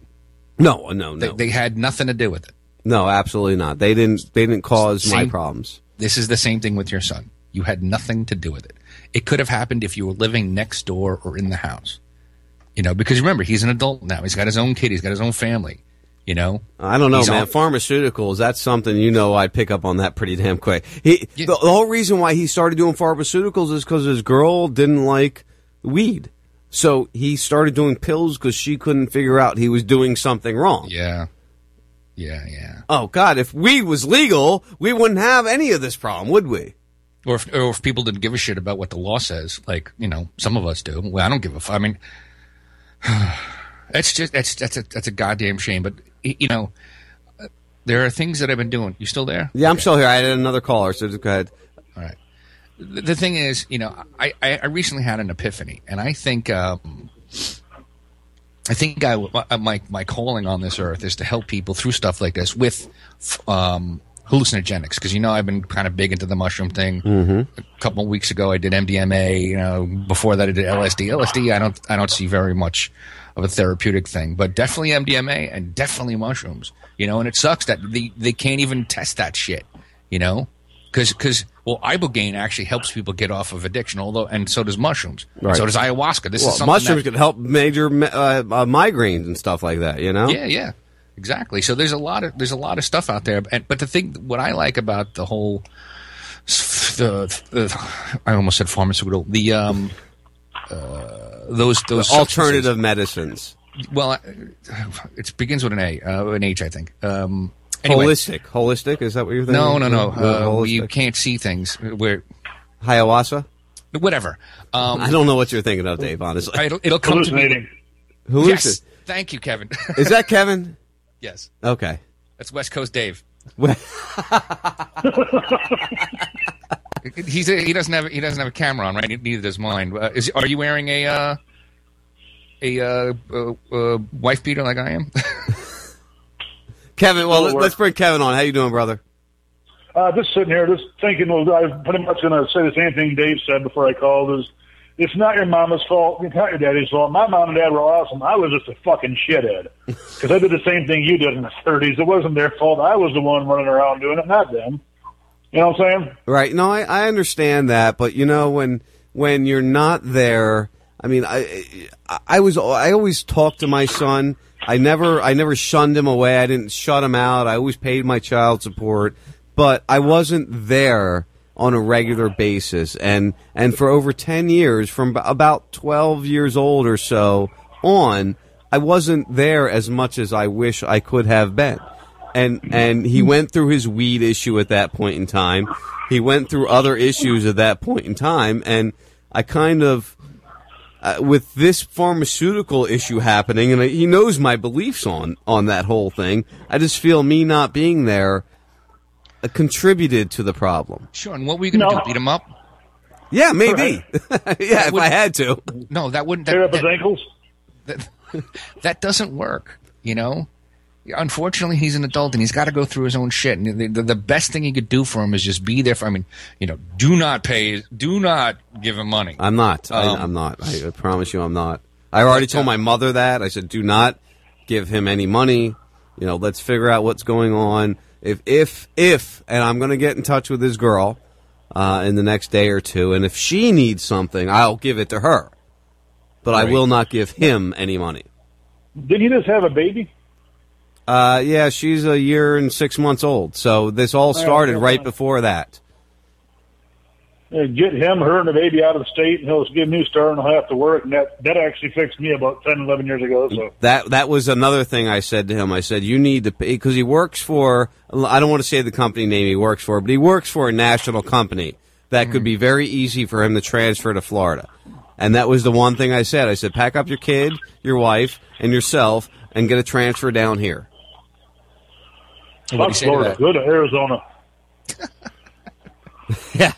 No, no, no. They, they had nothing to do with it. No, absolutely not. They didn't. They didn't cause my problems. This is the same thing with your son. You had nothing to do with it. It could have happened if you were living next door or in the house. You know, because remember, he's an adult now. He's got his own kid. He's got his own family. You know, I don't know, He's man. on- Pharmaceuticals. That's something you know. I'd pick up on that pretty damn quick. He the, the whole reason why he started doing pharmaceuticals is because his girl didn't like weed. So he started doing pills because she couldn't figure out he was doing something wrong. Yeah. Yeah, yeah. Oh God, if weed was legal, we wouldn't have any of this problem, would we? Or if, or if people didn't give a shit about what the law says, like you know, some of us do. Well, I don't give a. F- I mean, that's just that's that's a that's a goddamn shame. But you know, there are things that I've been doing. You still there? Yeah, I'm still here. I had another caller, so just go ahead. All right. The, the thing is, you know, I, I I recently had an epiphany, and I think um, I think I my my calling on this earth is to help people through stuff like this with um, hallucinogenics because you know I've been kind of big into the mushroom thing. Mm-hmm. A couple of weeks ago, I did MDMA. You know, before that, I did LSD. LSD, I don't I don't see very much of a therapeutic thing, but definitely MDMA and definitely mushrooms. You know, and it sucks that they they can't even test that shit. You know, because because well, ibogaine actually helps people get off of addiction. Although, and so does mushrooms. Right. So does ayahuasca. This well, is something mushrooms that, could help major uh, uh, migraines and stuff like that. You know. Yeah, yeah, exactly. So there's a lot of there's a lot of stuff out there. And but the thing, what I like about the whole, the, the I almost said pharmaceutical. The um, uh, those those alternative medicines. Well, uh, it begins with an A, uh, an H, I think. Um, anyway. Holistic. Holistic. Is that what you're thinking? No, no, no. Uh, you can't see things. Where Hiawatha. whatever. Um, I don't know what you're thinking of, Dave. Honestly, It'll, it'll come to me. Hallucinating. Yes. Hallucin- Thank you, Kevin. Is that Kevin? yes. Okay. That's West Coast Dave. We- He's a, he doesn't have he doesn't have a camera on, right? Neither does mine. Uh, is are you wearing a uh, a uh, uh, uh, wife beater like I am? Kevin. Well, let, us bring Kevin on. How you doing, brother? Uh, just sitting here, just thinking. Well, I'm pretty much going to say the same thing Dave said before I called. Is it's not your mama's fault. It's not your daddy's fault. My mom and dad were awesome. I was just a fucking shithead because I did the same thing you did in the '30s. It wasn't their fault. I was the one running around doing it, not them. You know what I'm saying? Right. No, I, I understand that, but you know when when you're not there, I mean, I I- was I always talked to my son. I never I never shunned him away. I didn't shut him out. I always paid my child support, but I wasn't there on a regular basis. And and for over 10 years from about 12 years old or so on, I wasn't there as much as I wish I could have been and and he went through his weed issue at that point in time. He went through other issues at that point in time, and I kind of. Uh, with this pharmaceutical issue happening, and he knows my beliefs on on that whole thing, I just feel me not being there uh, contributed to the problem. Sure. And what were you going to do? Beat him up? Yeah, maybe. yeah, if I had to. No, that wouldn't. Tear up his that, ankles. that, that doesn't work. You know. Unfortunately, he's an adult and he's got to go through his own shit. And the, the, the best thing he could do for him is just be there for. I mean, you know, do not pay, do not give him money. I'm not. I, Um, I'm not. I, I promise you, I'm not. I already told my mother that. I said, do not give him any money. You know, let's figure out what's going on. If, if, if, and I'm going to get in touch with this girl uh, in the next day or two, and if she needs something, I'll give it to her. But I will not give him any money. Didn't you just have a baby? Uh, yeah, she's a year and six months old. So this all started right before that. Get him, her, and the baby out of the state, and he'll get a new start, and he'll have to work. And that that actually fixed me about 10, 11 years ago. So That that was another thing I said to him. I said you need to pay because he works for. I don't want to say the company name he works for, but he works for a national company that could be very easy for him to transfer to Florida. And that was the one thing I said. I said pack up your kid, your wife, and yourself, and get a transfer down here. Fuck Florida, go to Arizona. yeah.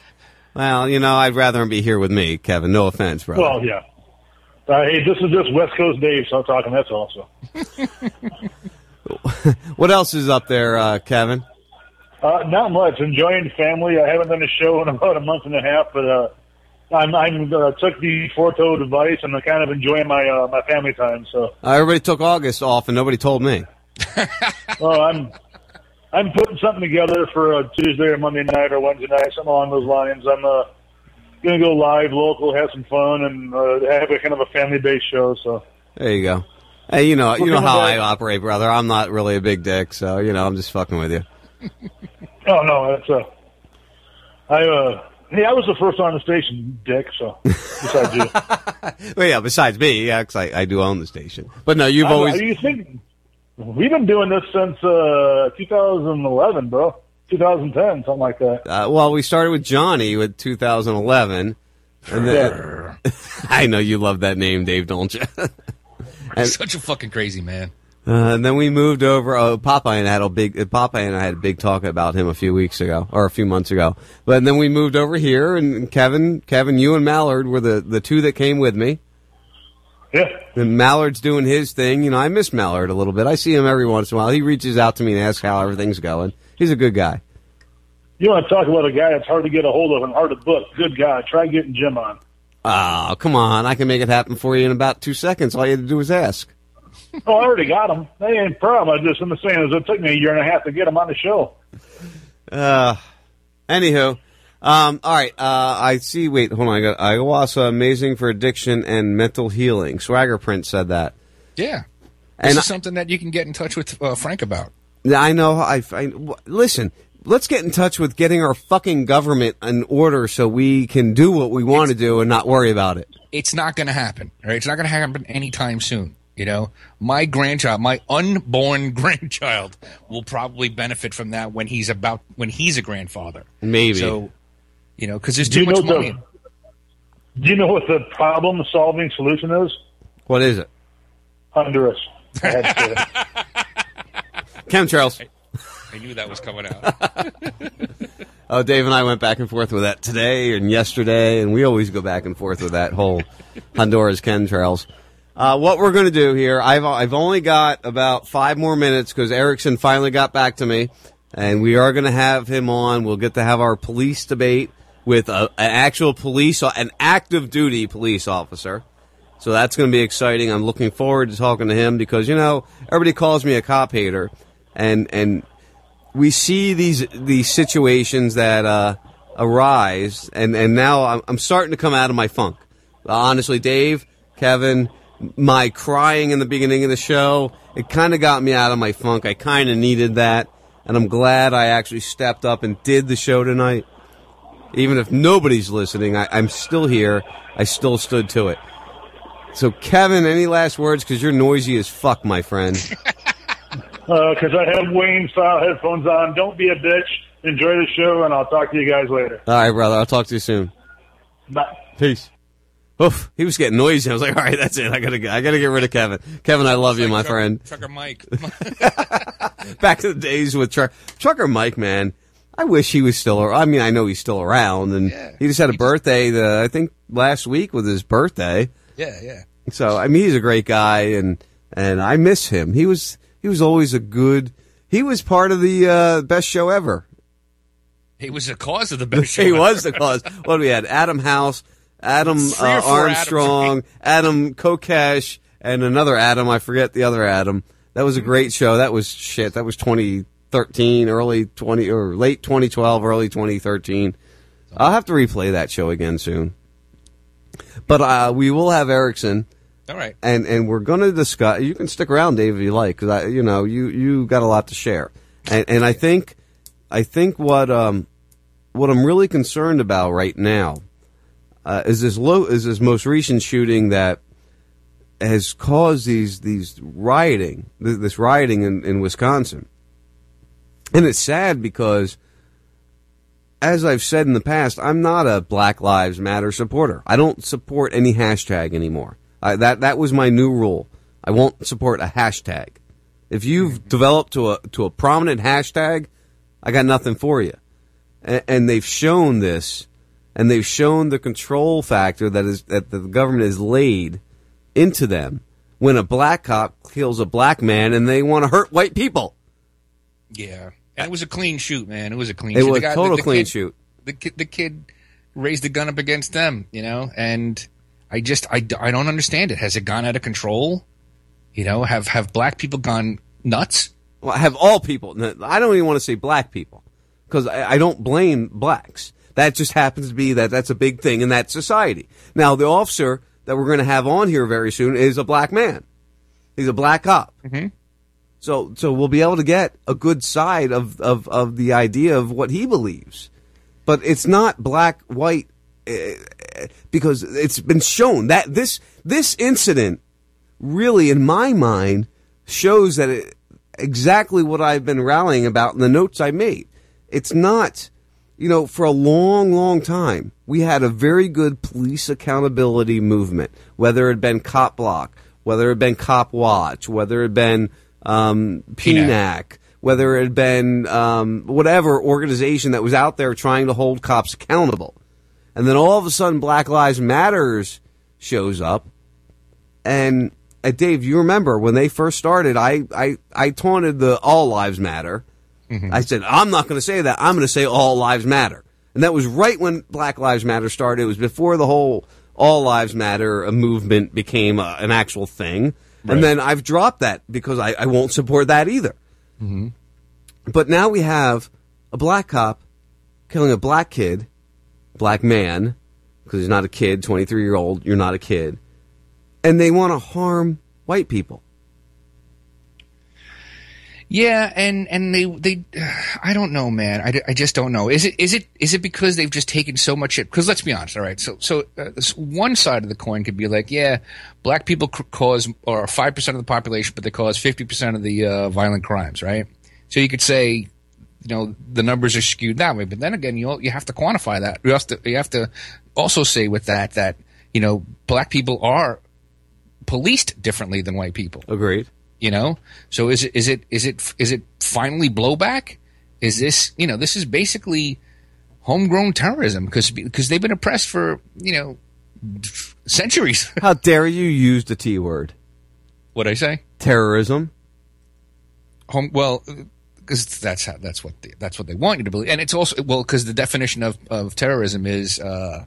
Well, you know, I'd rather him be here with me, Kevin. No offense, brother. Well, yeah. Uh, hey, this is just West Coast Dave, so I'm talking. That's also. what else is up there, uh, Kevin? Uh, not much. Enjoying family. I haven't done a show in about a month and a half, but uh, I'm I'm uh, took the Forto device and I'm kind of enjoying my uh, my family time. So, Uh, everybody took August off, and nobody told me. well, I'm I'm putting something together for a Tuesday or Monday night or Wednesday night, something along those lines. I'm uh, gonna go live, local, have some fun, and uh, have a kind of a family based show. So, There you go. Hey, you know, you know how I operate, brother. I'm not really a big dick, so you know, I'm just fucking with you. oh no, that's uh, I uh, hey, I was the first on the station, Dick. So, besides you. Well, yeah. Besides me, yeah, 'cause I, I do own the station. But no, you've I- always. You think we've been doing this since uh, 2011, bro? 2010, something like that. Uh, well, we started with Johnny with 2011, and then I know you love that name, Dave, don't you? and, Such a fucking crazy man. uh, and then we moved over. Oh, Popeye and I had a big. uh, Popeye and I had a big talk about him a few weeks ago, or a few months ago. But then we moved over here, and Kevin, Kevin, you and Mallard were the the two that came with me. Yeah. And Mallard's doing his thing. You know, I miss Mallard a little bit. I see him every once in a while. He reaches out to me and asks how everything's going. He's a good guy. You want to talk about a guy that's hard to get a hold of and hard to book? Good guy. Try getting Jim on. Oh, come on. I can make it happen for you in about two seconds. All you had to do was ask. Oh, I already got him. That ain't a problem. I just am saying is it took me a year and a half to get him on the show. Uh, Anywho, um, all right. Uh, I see. Wait, hold on. I got ayahuasca, amazing for addiction and mental healing. Swagger Print said that. Yeah. And This I- is something that you can get in touch with uh, Frank about. Yeah, I know. I, I listen. Let's get in touch with getting our fucking government in order so we can do what we want to do and not worry about it. It's not going to happen. Right, it's not going to happen anytime soon. You know, my grandchild, my unborn grandchild, will probably benefit from that when he's about when he's a grandfather. Maybe. So, you know, because there's Do too you much know money. the Do you know what the problem solving solution is? What is it? Honduras. I Charles. to say it. Chemtrails. I knew that was coming out. Oh, Dave and I went back and forth with that today and yesterday, and we always go back and forth with that whole Honduras chemtrails. Uh, what we're going to do here, I've I've only got about five more minutes because Erickson finally got back to me, and we are going to have him on. We'll get to have our police debate with a, an actual police, an active duty police officer. So that's going to be exciting. I'm looking forward to talking to him because you know everybody calls me a cop hater, and and we see these these situations that uh, arise, and and now I'm, I'm starting to come out of my funk. Honestly, Dave, Kevin, my crying in the beginning of the show, it kind of got me out of my funk. I kind of needed that, and I'm glad I actually stepped up and did the show tonight. Even if nobody's listening, I, I'm still here. I still stood to it. So, Kevin, any last words? Because you're noisy as fuck, my friend. Because Uh, I have Wayne style headphones on. Don't be a bitch. Enjoy the show, and I'll talk to you guys later. All right, brother. I'll talk to you soon. Bye. Peace. Oof, he was getting noisy. I was like, all right, that's it. I gotta, I gotta get rid of Kevin. Kevin, I love you, my friend. Trucker Mike. Back to the days with Truck, Trucker Mike, man. I wish he was still. I mean, I know he's still around, and he just had a birthday. The I think last week was his birthday. yeah, yeah. So I mean, he's a great guy, and and I miss him. He was he was always a good. He was part of the uh, best show ever. He was the cause of the best show. he ever. was the cause. What do we had? Adam House, Adam uh, Armstrong, Adam Kokesh, and another Adam. I forget the other Adam. That was a great show. That was shit. That was 2013, early 20 or late 2012, early 2013. I'll have to replay that show again soon. But uh, we will have Erickson. All right. And and we're going to discuss. You can stick around, Dave, if you like, because I, you know, you you got a lot to share. And and I think, I think what um, what I'm really concerned about right now uh, is this low is this most recent shooting that has caused these these rioting this rioting in, in Wisconsin, and it's sad because as I've said in the past, I'm not a Black Lives Matter supporter. I don't support any hashtag anymore. I, that that was my new rule. I won't support a hashtag. If you've developed to a to a prominent hashtag, I got nothing for you. And, and they've shown this, and they've shown the control factor that is that the government has laid into them when a black cop kills a black man and they want to hurt white people. Yeah, and it was a clean shoot, man. It was a clean. It shoot. was The guy- total the- the clean kid- shoot. The kid, the kid raised the gun up against them, you know, and I just I, I don't understand it. Has it gone out of control? You know, have have black people gone nuts? Well, have all people. I don't even want to say black people because I, I don't blame blacks. That just happens to be that that's a big thing in that society. Now, the officer that we're going to have on here very soon is a black man. He's a black cop. Mm-hmm. So, so we'll be able to get a good side of, of, of the idea of what he believes. But it's not black, white, eh, because it's been shown that this, this incident really, in my mind, shows that it, exactly what I've been rallying about in the notes I made. It's not, you know, for a long, long time, we had a very good police accountability movement, whether it had been Cop Block, whether it had been Cop Watch, whether it had been um, PINAC, whether it had been um, whatever organization that was out there trying to hold cops accountable. And then all of a sudden, Black Lives Matters shows up, and uh, Dave, you remember when they first started? I I, I taunted the All Lives Matter. I said I'm not going to say that. I'm going to say All Lives Matter, and that was right when Black Lives Matter started. It was before the whole All Lives Matter uh, movement became uh, an actual thing. Right. And then I've dropped that because I, I won't support that either. Mm-hmm. But now we have a black cop killing a black kid, black man, because he's not a kid, 23 year old, you're not a kid, and they want to harm white people. Yeah, and and they they, I don't know, man. I, I just don't know. Is it is it is it because they've just taken so much shit? Because let's be honest, all right. So so uh, one side of the coin could be like, yeah, black people cause or five percent of the population, but they cause fifty percent of the uh, violent crimes, right? So you could say, you know, the numbers are skewed that way. But then again, you you have to quantify that. You have to you have to also say with that that you know black people are policed differently than white people. Agreed. You know, so is it is it is it is it finally blowback? Is this you know this is basically homegrown terrorism because because they've been oppressed for you know centuries. How dare you use the T word? what I say? Terrorism. Home well. Because that's how that's what they, that's what they want you to believe, and it's also well because the definition of, of terrorism is uh,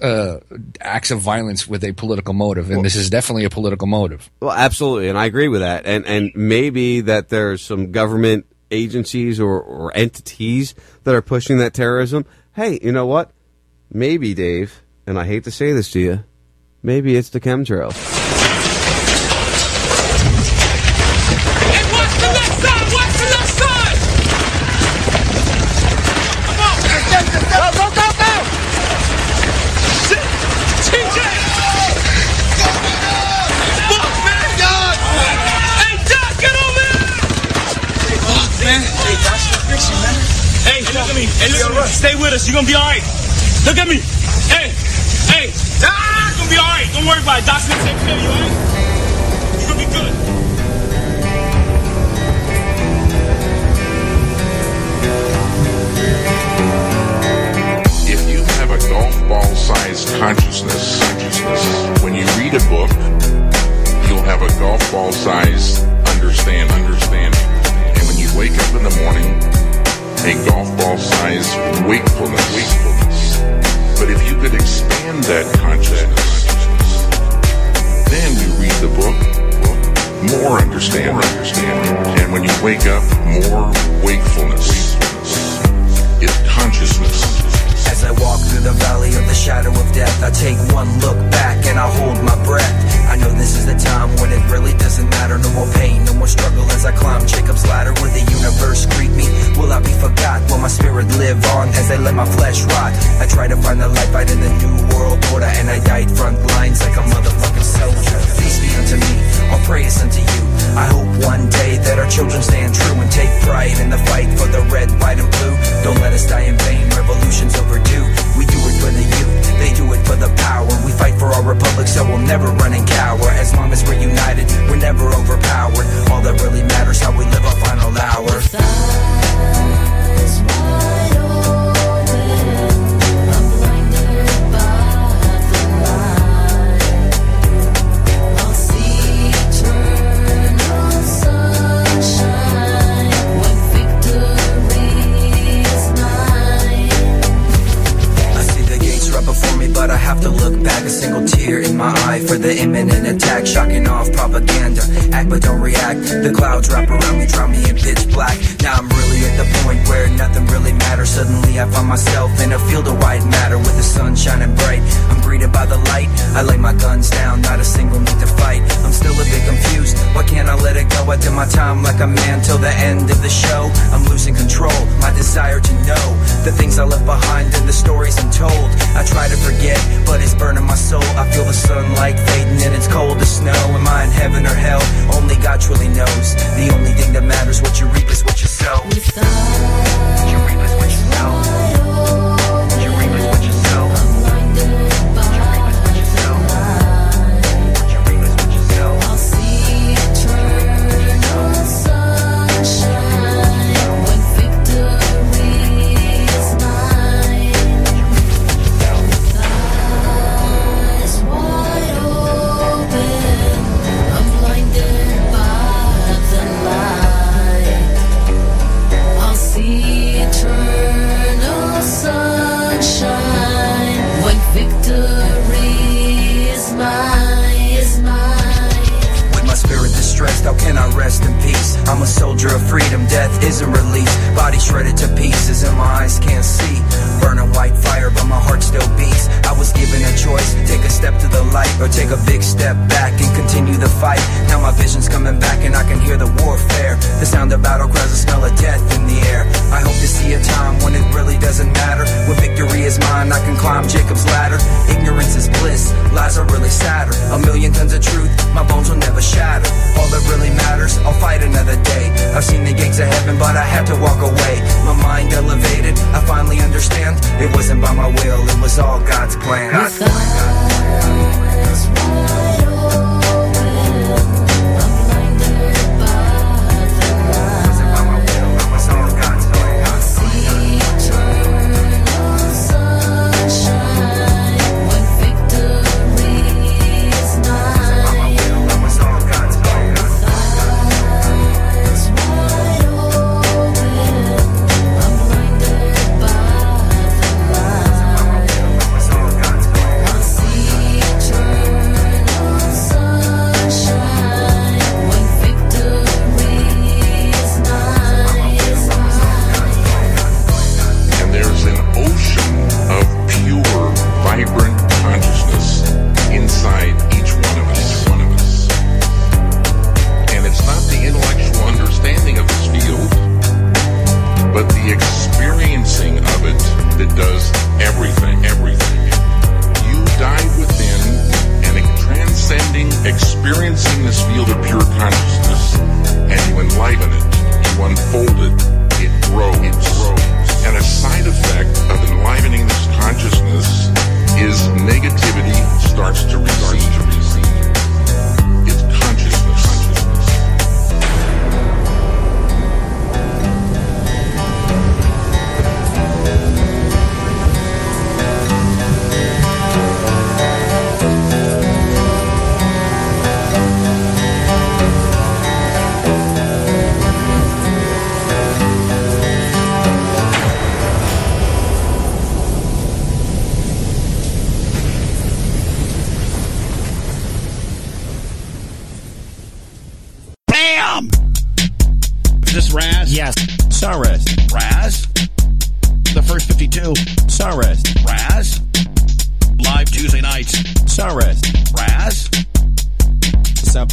uh, acts of violence with a political motive, and this is definitely a political motive. Well, absolutely, and I agree with that. And and maybe that there's some government agencies or, or entities that are pushing that terrorism. Hey, you know what? Maybe Dave, and I hate to say this to you, maybe it's the chemtrails. With. You're gonna be alright. Look at me. Hey, hey, Doc, gonna be alright. Don't worry about it. Doc's gonna take care of you, alright? You're gonna be good. if you have a golf ball sized consciousness, consciousness, when you read a book, you'll have a golf ball sized understand, understanding. And when you wake up in the morning, a golf ball sized wakefulness, wakefulness. But if you could expand that consciousness, then you read the book, more understanding, more understanding. And when you wake up, more wakefulness. It's consciousness. As I walk through the valley of the shadow of death, I take one look back and I hold my breath. I know this is the time when it really doesn't matter. No more pain, no more struggle as I climb Jacob's ladder. Will the universe greet me? Will I be forgot? Will my spirit live on as I let my flesh rot? I try to find the light fight in the new world order, and I died front lines like a motherfucking soldier. Peace be unto me, children stand true and take pride in the fight for the red, white, and blue. Don't let us die in vain, revolution's overdue. We do it for the youth, they do it for the power. We fight for our republic, so we'll never run and cower. As long as we're united, we're never overpowered. All that really matters how we live our final hour. Have to look back. A single tear in my eye for the imminent attack. Shocking off propaganda. Act but don't react. The clouds wrap around me, drown me in pitch black. Now I'm really at the where nothing really matters. Suddenly I find myself in a field of white matter with the sun shining bright. I'm greeted by the light. I lay my guns down, not a single need to fight. I'm still a bit confused. Why can't I let it go? I did my time like a man till the end of the show. I'm losing control. My desire to know the things I left behind and the stories I'm told. I try to forget, but it's burning my soul. I feel the sunlight fading and it's cold as snow. Am I in heaven or hell? Only God truly knows. The only thing that matters, what you reap is what you sow. You reap what you sow. rest in peace. I'm a soldier of freedom, death isn't release. Body shredded to pieces and my eyes can't see. Burn a white fire, but my heart still beats. I was given a choice, take a step to the light or take a big step back and continue the fight. Now my vision's coming back and I can hear the warfare. The sound of battle cries, the smell of death in the air. I hope to see a time when it really doesn't matter. When victory is mine, I can climb Jacob's ladder. Ignorance is bliss, lies are really sadder. A million tons of truth, my bones will never shatter. All that really matters, I'll fight another day. I've seen the gates of heaven, but I had to walk away. My mind elevated, I finally understand. It wasn't by my will, it was all God's plan.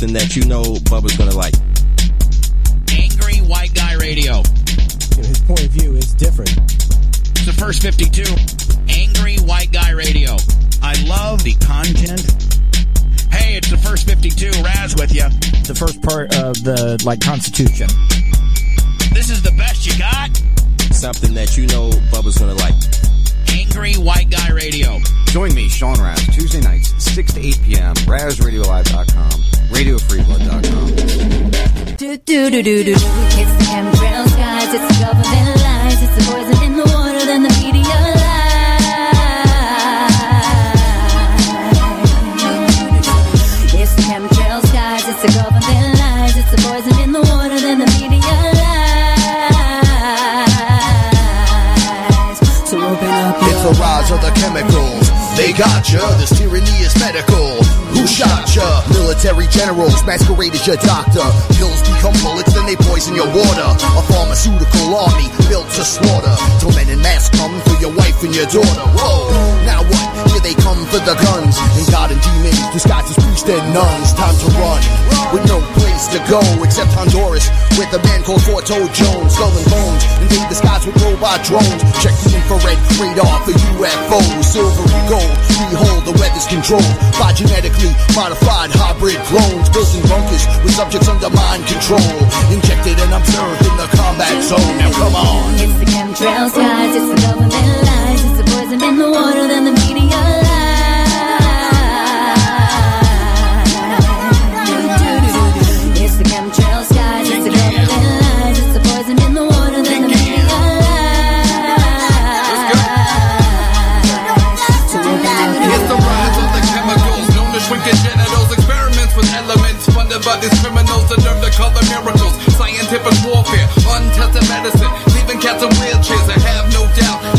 Something that you know Bubba's gonna like. Angry White Guy Radio. His point of view is different. It's the first 52. Angry White Guy Radio. I love the content. Hey, it's the first 52. Raz with you. The first part of the like Constitution. This is the best you got. Something that you know Bubba's gonna like. Angry White Guy Radio. Join me, Sean Raz, Tuesday nights, 6 to 8 p.m., RazRadioLive.com, RadioFreeBlood.com. Do do do do do. It's the chemtrails, guys. It's the government lies. It's the poison in the water. Then the media lies. It's the chemtrails, guys. It's the government lies. It's the poison in the water. Then the media lies. So open up It's the rise of the chemicals. They got ya. This tyranny is medical. Shot ya? Military generals masquerade as your doctor. Pills become bullets, then they poison your water. A pharmaceutical army built to slaughter. Till men in mass come for your wife and your daughter. Whoa. Now what? Here they come for the guns. And God and demons disguised as priests and nuns. Time to run. With no place to go except Honduras. With a man called Forto Jones. Skull and bones. Invade the skies with robot drones. Check the infrared radar for UFOs. Silver and gold. Behold, the weather's controlled by genetically modified hybrid clones. Built in bunkers with subjects under mind control. Injected and observed in the combat zone. Now come on. It's the chemtrails, guys. It's the government lies. It's the poison in the water. Then the media lies. It's the chemtrails, guys. It's the lies. It's the poison in the water. The media It's the rise of the chemicals known shrink genitals. Experiments with elements funded by these criminals that learn to color miracles. Scientific warfare, untested medicine, leaving cats in wheelchairs. I have no doubt that they spraying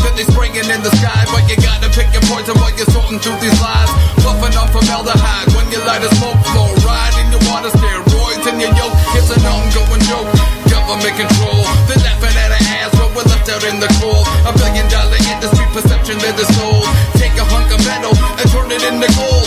in the sky, but you gotta pick your poison while you're sorting through these lies. Puffing on formaldehyde when you light a smoke flow, ride in your water steroids in your yoke. It's an ongoing joke. government control. They're laughing at our ass, but we're left out in the cold. A billion dollar industry perception that is sold. Take a hunk of metal and turn it into gold.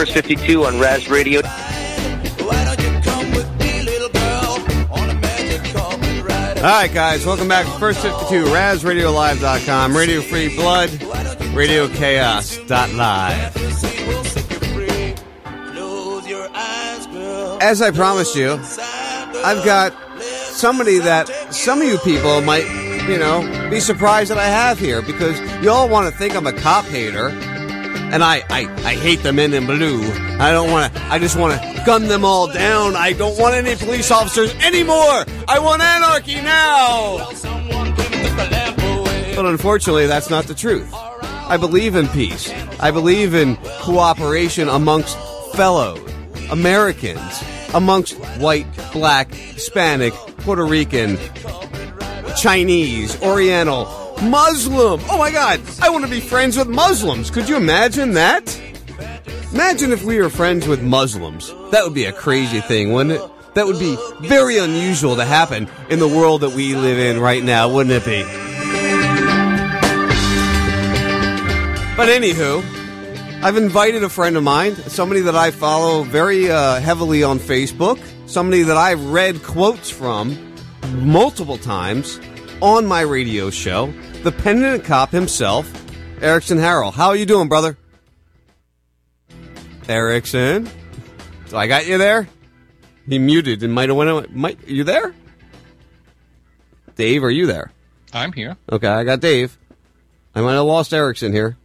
First 52 on Raz Radio. All right, guys, welcome back First 52, RazRadioLive.com, Radio Free Blood, RadioChaos.live. As I promised you, I've got somebody that some of you people might, you know, be surprised that I have here because you all want to think I'm a cop hater. Mm. And I, I, I hate the men in blue. I don't want to, I just want to gun them all down. I don't want any police officers anymore. I want anarchy now. But unfortunately, that's not the truth. I believe in peace. I believe in cooperation amongst fellow Americans, amongst white, black, Hispanic, Puerto Rican, Chinese, Oriental, Muslim. Oh my God, I want to be friends with Muslims. Could you imagine that? Imagine if we were friends with Muslims. That would be a crazy thing, wouldn't it? That would be very unusual to happen in the world that we live in right now, wouldn't it be? But anywho, I've invited a friend of mine, somebody that I follow very uh, heavily on Facebook, somebody that I've read quotes from multiple times on my radio show, the penitent cop himself, Erickson Harrell. How are you doing, brother? Erickson? So I got you there? He muted and might have went away. Might, you there? Dave, are you there? I'm here. Okay, I got Dave. I might have lost Erickson here.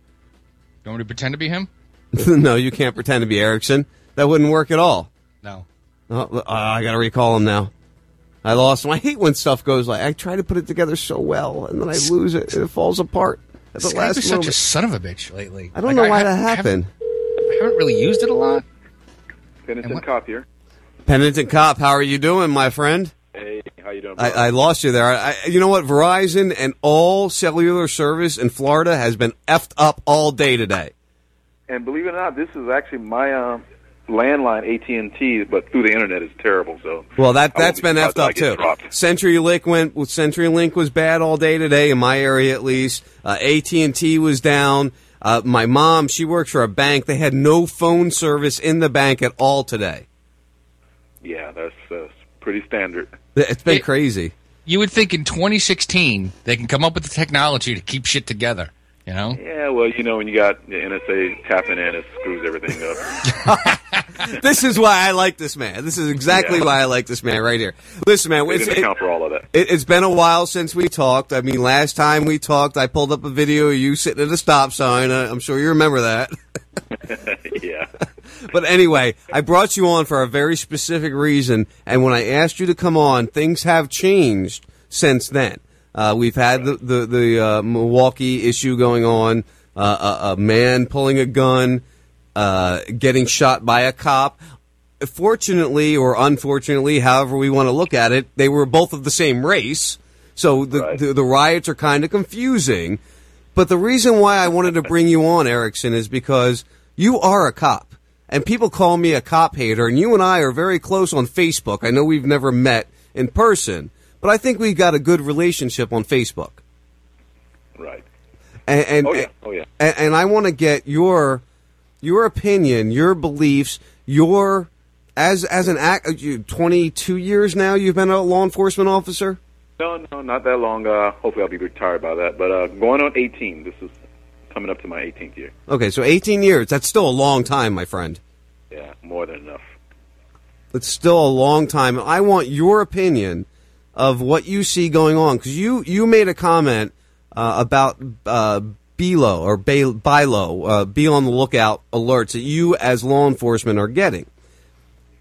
You want me to pretend to be him? no, you can't pretend to be Erickson. That wouldn't work at all. No. Oh, uh, I got to recall him now. I lost him. I hate when stuff goes like I try to put it together so well, and then I lose it. and It falls apart at the Skype last is such a son of a bitch lately. I don't Like, know why ha- that haven't- happened. I haven't really used it a lot. Penitent Cop here. Penitent cop, how are you doing, my friend? Hey, how you doing? I, I lost you there. I, I- you know what? Verizon and all cellular service in Florida has been effed up all day today. and believe it or not, this is actually my um, landline AT and T, but through the internet is terrible. So Well, that I won't that's be been surprised effed up too. dropped. CenturyLink went. well, CenturyLink was bad all day today in my area, at least. Uh, AT and T was down. Uh, my mom, she works for a bank. They had no phone service in the bank at all today. Yeah, that's uh, pretty standard. It's been crazy. You would think in 2016 they can come up with the technology to keep shit together. You know? Yeah, well, you know, when you got the NSA tapping in, it screws everything up. this is why I like this man. This is exactly Yeah. why I like this man right here. Listen, man, They it's, didn't it, account for all of that. it, it's been a while since we talked. I mean, last time we talked, I pulled up a video of you sitting at a stop sign. Uh, I'm sure you remember that. yeah. But anyway, I brought you on for a very specific reason, and when I asked you to come on, things have changed since then. Uh, we've had the the, the uh, Milwaukee issue going on, uh, a, a man pulling a gun, uh, getting shot by a cop. Fortunately or unfortunately, however we want to look at it, they were both of the same race, so the the, the riots are kind of confusing. But the reason why I wanted to bring you on, Erickson, is because you are a cop. And people call me a cop hater, and you and I are very close on Facebook. I know we've never met in person, but I think we've got a good relationship on Facebook. Right. And, and Oh, yeah. Oh, yeah. And, and I want to get your your opinion, your beliefs, your as as an act. You twenty two years now. You've been a law enforcement officer. No, no, not that long. Uh, hopefully, I'll be retired by that. But uh, going on 18. This is coming up to my 18th year. Okay, so eighteen years. That's still a long time, my friend. Yeah, more than enough. It's still a long time. I want your opinion of what you see going on because you you made a comment uh, about uh, or Bay- BILO, uh, be on the lookout alerts that you as law enforcement are getting.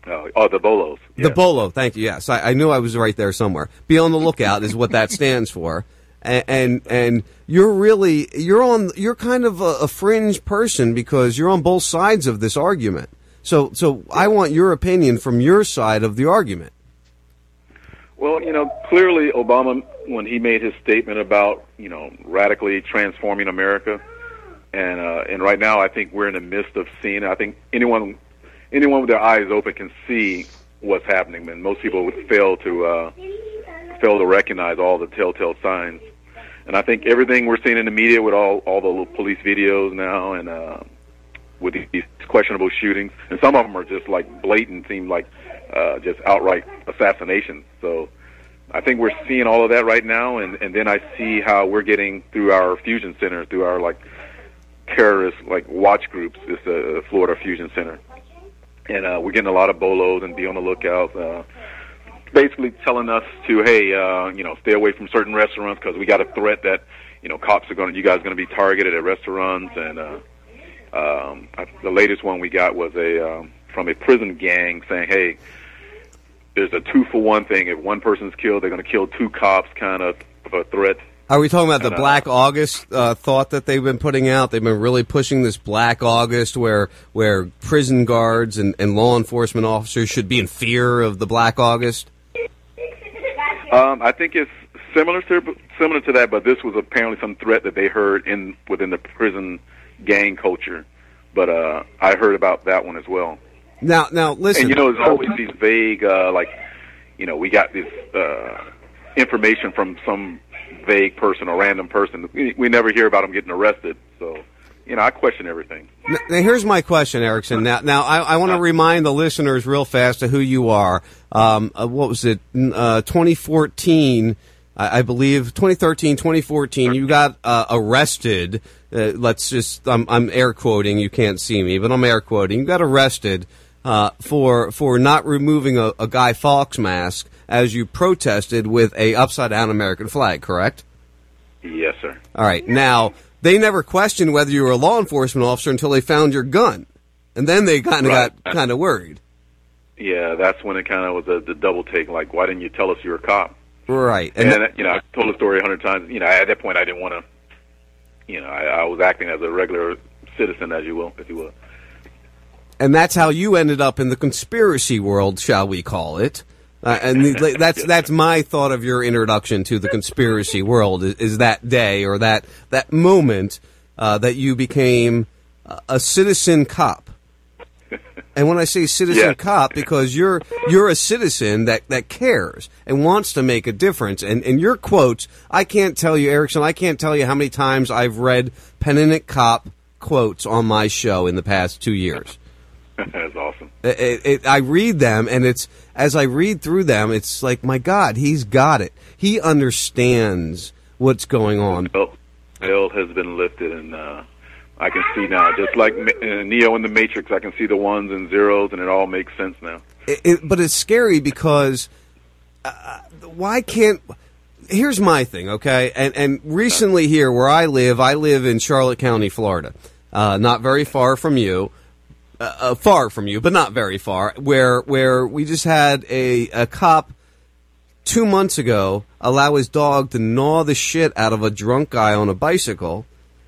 Oh, oh the bolos. The BOLO, thank you. Yes, I, I knew I was right there somewhere. Be on the lookout is what that stands for. And, and and you're really you're on you're kind of a, a fringe person because you're on both sides of this argument. So so I want your opinion from your side of the argument. Well, you know, clearly Obama, when he made his statement about you know radically transforming America, and uh, and right now I think we're in the midst of seeing. I think anyone anyone with their eyes open can see what's happening, and most people would fail to uh, fail to recognize all the telltale signs. And I think everything we're seeing in the media with all all the police videos now, and uh, with these questionable shootings, and some of them are just like blatant, seem like uh, just outright assassinations. So I think we're seeing all of that right now, and and then I see how we're getting through our fusion center, through our like terrorist like watch groups, this uh, Florida Fusion Center, and uh, we're getting a lot of bolos and be on the lookout. Uh, basically telling us to hey, uh, you know, stay away from certain restaurants because we got a threat that you know cops are going, to you guys going to be targeted at restaurants, and uh, um, I, the latest one we got was a um, from a prison gang saying hey, there's a two for one thing. If one person's killed, they're going to kill two cops, kind of a threat. Are we talking about the uh, Black August uh, thought that they've been putting out? They've been really pushing this Black August, where where prison guards and, and law enforcement officers should be in fear of the Black August. Um, I think it's similar to similar to that, but this was apparently some threat that they heard in within the prison gang culture. But uh, I heard about that one as well. Now, now listen. And you know, there's always these vague, uh, like, you know, we got this uh, information from some vague person or random person. We, we never hear about them getting arrested. So, you know, I question everything. Now, here's my question, Erickson. Now, now I, I want to remind the listeners real fast of who you are. Um, uh, what was it? Uh, 2014, I, I believe, 2013, 2014. You got uh, arrested. Uh, let's just, I'm, I'm air quoting. You can't see me, but I'm air quoting. You got arrested uh, for for not removing a, a Guy Fawkes mask as you protested with a upside down American flag. Correct? Yes, sir. All right. Now, they never questioned whether you were a law enforcement officer until they found your gun. And then they kind of Right. got kind of worried. Yeah, that's when it kind of was a, the double take. Like, why didn't you tell us you were a cop? Right. And, And, then, you know, I told the story a hundred times. You know, at that point, I didn't want to. You know, I, I was acting as a regular citizen, as you will, if you will. And that's how you ended up in the conspiracy world, shall we call it. Uh, and the, that's that's my thought of your introduction to the conspiracy world is, is that day or that that moment uh, that you became a, citizen cop. And when I say citizen Yeah. cop, because you're you're a citizen that, that cares and wants to make a difference. And and your quotes, I can't tell you, Erickson, I can't tell you how many times I've read penitent cop quotes on my show in the past two years. that's awesome. It, it, I read them, and it's as I read through them, it's like, my God, he's got it. He understands what's going on. Veil, veil has been lifted, and uh, I can see now, just like uh, Neo in the Matrix, I can see the ones and zeros, and it all makes sense now. It, but it's scary because uh, why can't? Here's my thing, okay? And and recently here where I live, I live in Charlotte County, Florida, uh, not very far from you. Uh, uh, far from you, but not very far. Where where we just had a, a cop two months ago allow his dog to gnaw the shit out of a drunk guy on a bicycle,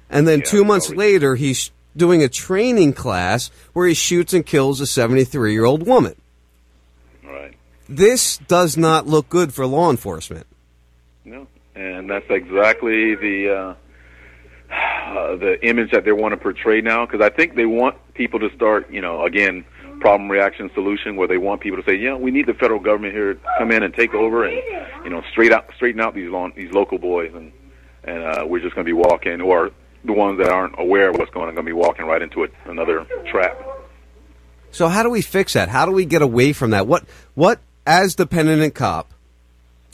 and then two months later he's doing a training class where he shoots and kills a 73 year old woman. Right. This does not look good for law enforcement. No, and that's exactly the uh, uh, the image that they want to portray now. Because I think they want people to start, you know, again problem reaction solution where they want people to say, yeah, we need the federal government here to come in and take over and you know straight out straighten out these long, these local boys and and uh, we're just going to be walking or the ones that aren't aware of what's going on going to be walking right into another trap. So how do we fix that? How do we get away from that? What what as the penitent cop?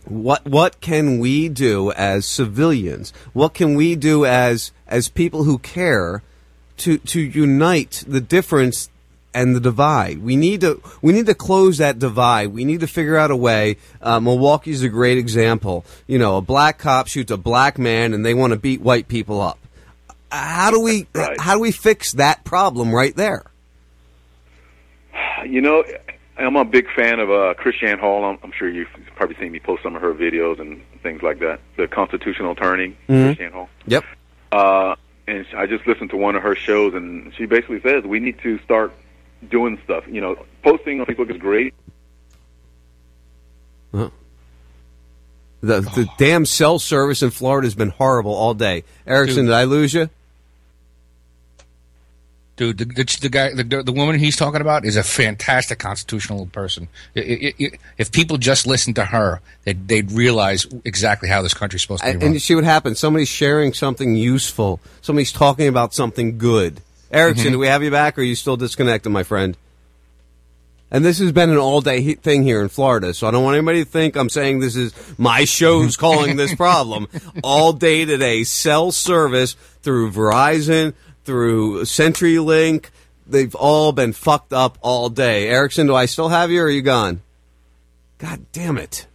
What what can we do as civilians? What can we do as as people who care to to unite the difference and the divide? We need to we need to close that divide. We need to figure out a way. Uh, Milwaukee's a great example. You know, a black cop shoots a black man, and they want to beat white people up. How do we how do we fix that problem right there? You know, I'm a big fan of uh, KrisAnne Hall. I'm, I'm sure you've probably seen me post some of her videos and things like that. The constitutional attorney, Mhm. KrisAnne Hall. Yep. Uh, and I just listened to one of her shows, and she basically says we need to start doing stuff. You know, posting on Facebook is great. Huh. The the damn cell service in Florida has been horrible all day. Erickson, Dude. did I lose you? Dude, the, the, the guy, the, the woman he's talking about is a fantastic constitutional person. I- I- I- if people just listened to her, they'd, they'd realize exactly how this country's supposed to be And, run. and you see what happens. Somebody's sharing something useful. Somebody's talking about something good. Erickson, Mhm. do we have you back, or are you still disconnected, my friend? And this has been an all-day he- thing here in Florida, so I don't want anybody to think I'm saying this is my show's calling this problem. All day today, cell service through Verizon, through CenturyLink, they've all been fucked up all day. Erickson, do I still have you, or are you gone? God damn it.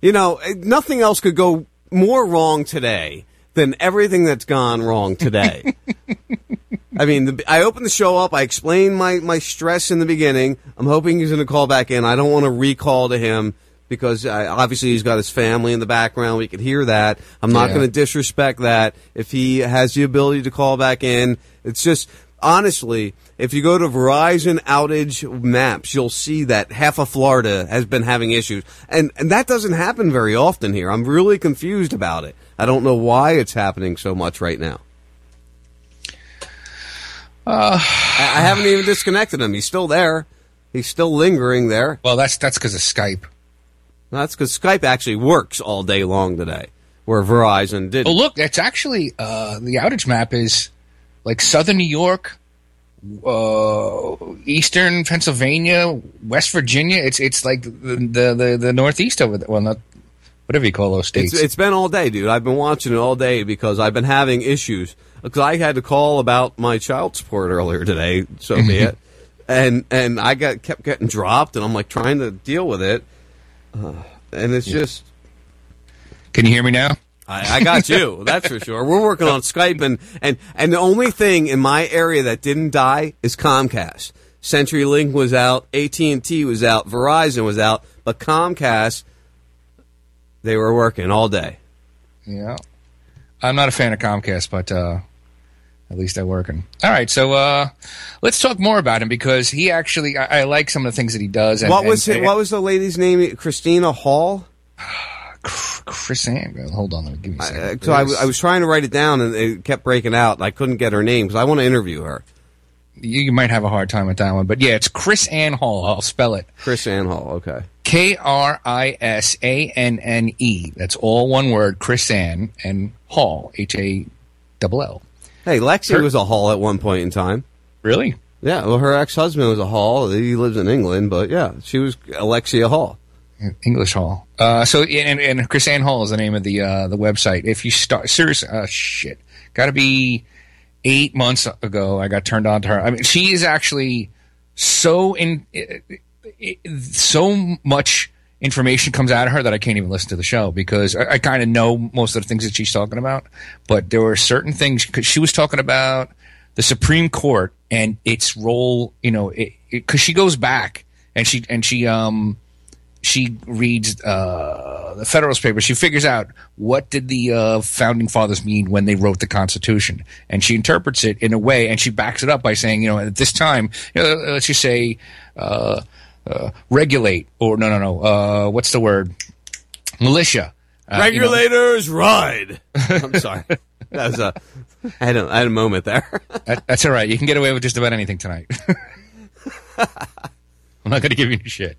You know, eh, nothing else could go more wrong today than everything that's gone wrong today. I mean, the, I opened the show up. I explained my, my stress in the beginning. I'm hoping he's going to call back in. I don't want to recall to him because uh, obviously he's got his family in the background. We could hear that. I'm not Yeah. going to disrespect that. If he has the ability to call back in, it's just honestly, if you go to Verizon outage maps, you'll see that half of Florida has been having issues, and and that doesn't happen very often here. I'm really confused about it. I don't know why it's happening so much right now. Uh, I, I haven't even disconnected him. He's still there. He's still lingering there. Well, that's that's because of Skype. That's because Skype actually works all day long today, where Verizon didn't. Oh, look, that's actually uh, the outage map is like southern New York, uh, eastern Pennsylvania, West Virginia. It's it's like the the the, the northeast over there. Well, not whatever you call those states. It's, it's been all day, dude. I've been watching it all day because I've been having issues. Because I had to call about my child support earlier today, so be it. And and I got kept getting dropped, and I'm like trying to deal with it. Uh, and it's just Can you hear me now? I, I got you. that's for sure. We're working on Skype, and, and and the only thing in my area that didn't die is Comcast. CenturyLink was out, AT and T was out, Verizon was out, but Comcast they were working all day. Yeah. I'm not a fan of Comcast, but uh, at least they're working. All right, so uh, let's talk more about him because he actually I, I like some of the things that he does. And, what was and, it, what was the lady's name? Christina Hall. Chris Ann. Hold on, let me give me a Uh, second. so I, w- I was trying to write it down, and it kept breaking out. I couldn't get her name because I want to interview her. you, you might have a hard time with that one, but yeah, it's KrisAnne Hall. I'll spell it. KrisAnne Hall. Okay. K R I S A N N E. That's all one word. Chris Ann and Hall. H A double L. Hey, Lexi Her- was a Hall at one point in time. Really? Yeah. Well, her ex-husband was a Hall. He lives in England, but yeah, she was Alexia Hall. English Hall. Uh, so and, and KrisAnne Hall is the name of the uh, the website. If you start seriously, uh, shit, got to be eight months ago. I got turned on to her. I mean, she is actually so in so much information comes out of her that I can't even listen to the show because I, I kind of know most of the things that she's talking about. But there were certain things because she was talking about the Supreme Court and its role. You know, because she goes back and she and she um she reads uh, the Federalist Papers. She figures out what did the uh, founding fathers mean when they wrote the Constitution, and she interprets it in a way, and she backs it up by saying, you know, at this time, you know, let's just say, uh, uh, regulate, or no, no, no, uh, what's the word? Militia. Uh, you know- Regulators ride. I'm sorry. That was a. I had a, I had a moment there. That- that's all right. You can get away with just about anything tonight. I'm not going to give you any shit.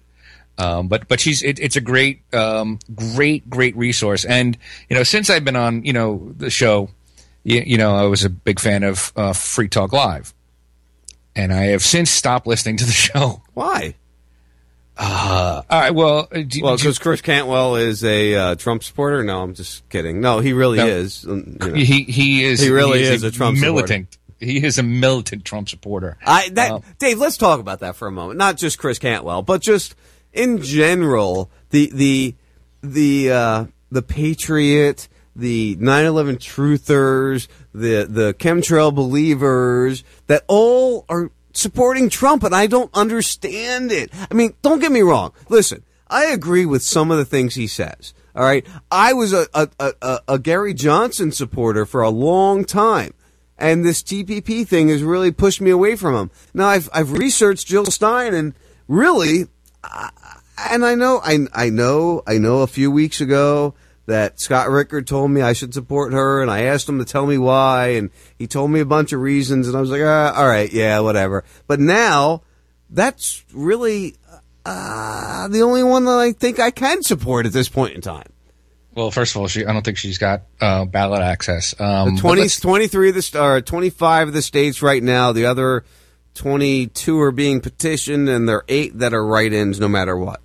Um, but but she's it, it's a great um, great great resource, and you know since I've been on you know the show, you, you know I was a big fan of uh, Free Talk Live, and I have since stopped listening to the show. Why? Uh, all right. Well, uh, do, Well, because Chris Cantwell is a uh, Trump supporter. No, I'm just kidding. No, he really No. is. um, you know. he he is He really he is a Trump supporter. militant. He is a militant Trump supporter. I that Um, Dave, let's talk about that for a moment. Not just Chris Cantwell, but just in general, the the the uh, the Patriot, the 9/11 truthers, the the chemtrail believers that all are supporting Trump, and I don't understand it. I mean, don't get me wrong. Listen, I agree with some of the things he says. All right, I was a a, a, a- Gary Johnson supporter for a long time and this TPP thing has really pushed me away from him. Now I've I've researched Jill Stein, and really, and I know I I know I know a few weeks ago that Scott Rickard told me I should support her, and I asked him to tell me why, and he told me a bunch of reasons, and I was like, ah, all right, yeah, whatever. But now that's really uh, the only one that I think I can support at this point in time. well, first of all, she I don't think she's got uh, ballot access. Um, The 20, 23 of the or 25 of the states right now. The other 22 are being petitioned, and there are eight that are write-ins, no matter what.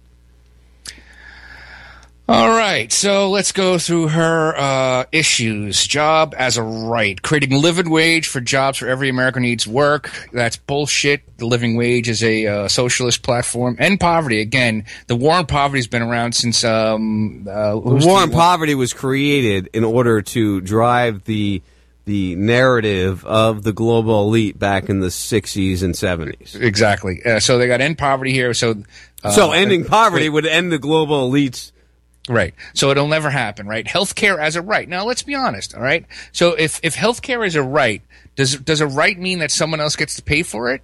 All right, so let's go through her uh, issues. Job as a right. Creating living wage for jobs for every American needs work. That's bullshit. The living wage is a uh, socialist platform. End poverty. Again, the war on poverty has been around since. Um, uh, The war on poverty was created in order to drive the the narrative of the global elite back in the 60s and 70s. Exactly. Uh, so they got end poverty here. So, uh, so ending poverty wait. would end the global elites. Right. So it'll never happen, right? Healthcare as a right. Now let's be honest, all right? So if if healthcare is a right, does does a right mean that someone else gets to pay for it?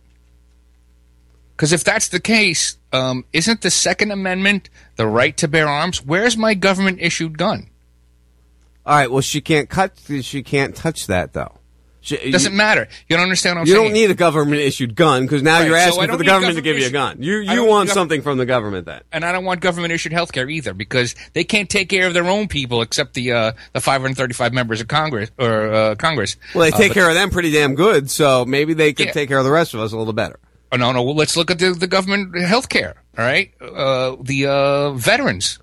Because if that's the case, um, isn't the Second Amendment the right to bear arms? Where's my government issued gun? All right, well she can't cut she can't touch that though. It doesn't matter. You don't understand what I'm you saying? don't need a government issued gun because now Right, you're so asking for the need government to give you a gun. You you want something from the government then. and I don't want government issued health care either because they can't take care of their own people except the uh, the 535 members of Congress or uh, Congress. Well, they Uh, take but- care of them pretty damn good, so maybe they could Yeah. take care of the rest of us a little better. Oh, no, no. Well, let's look at the, the government health care. All right, uh, the uh, veterans.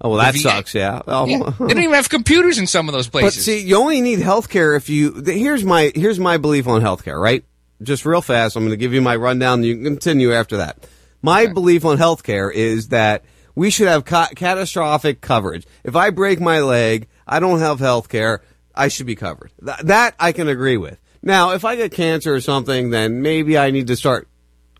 Oh, well, that VA. sucks. Yeah. Oh. Yeah, They don't even have computers in some of those places. But see, you only need healthcare if you. Here's my here's my belief on healthcare. Right, just real fast. I'm going to give you my rundown. You can continue after that. My belief on healthcare is that we should have ca- catastrophic coverage. If I break my leg, I don't have healthcare. I should be covered. Th- that I can agree with. Now, if I get cancer or something, then maybe I need to start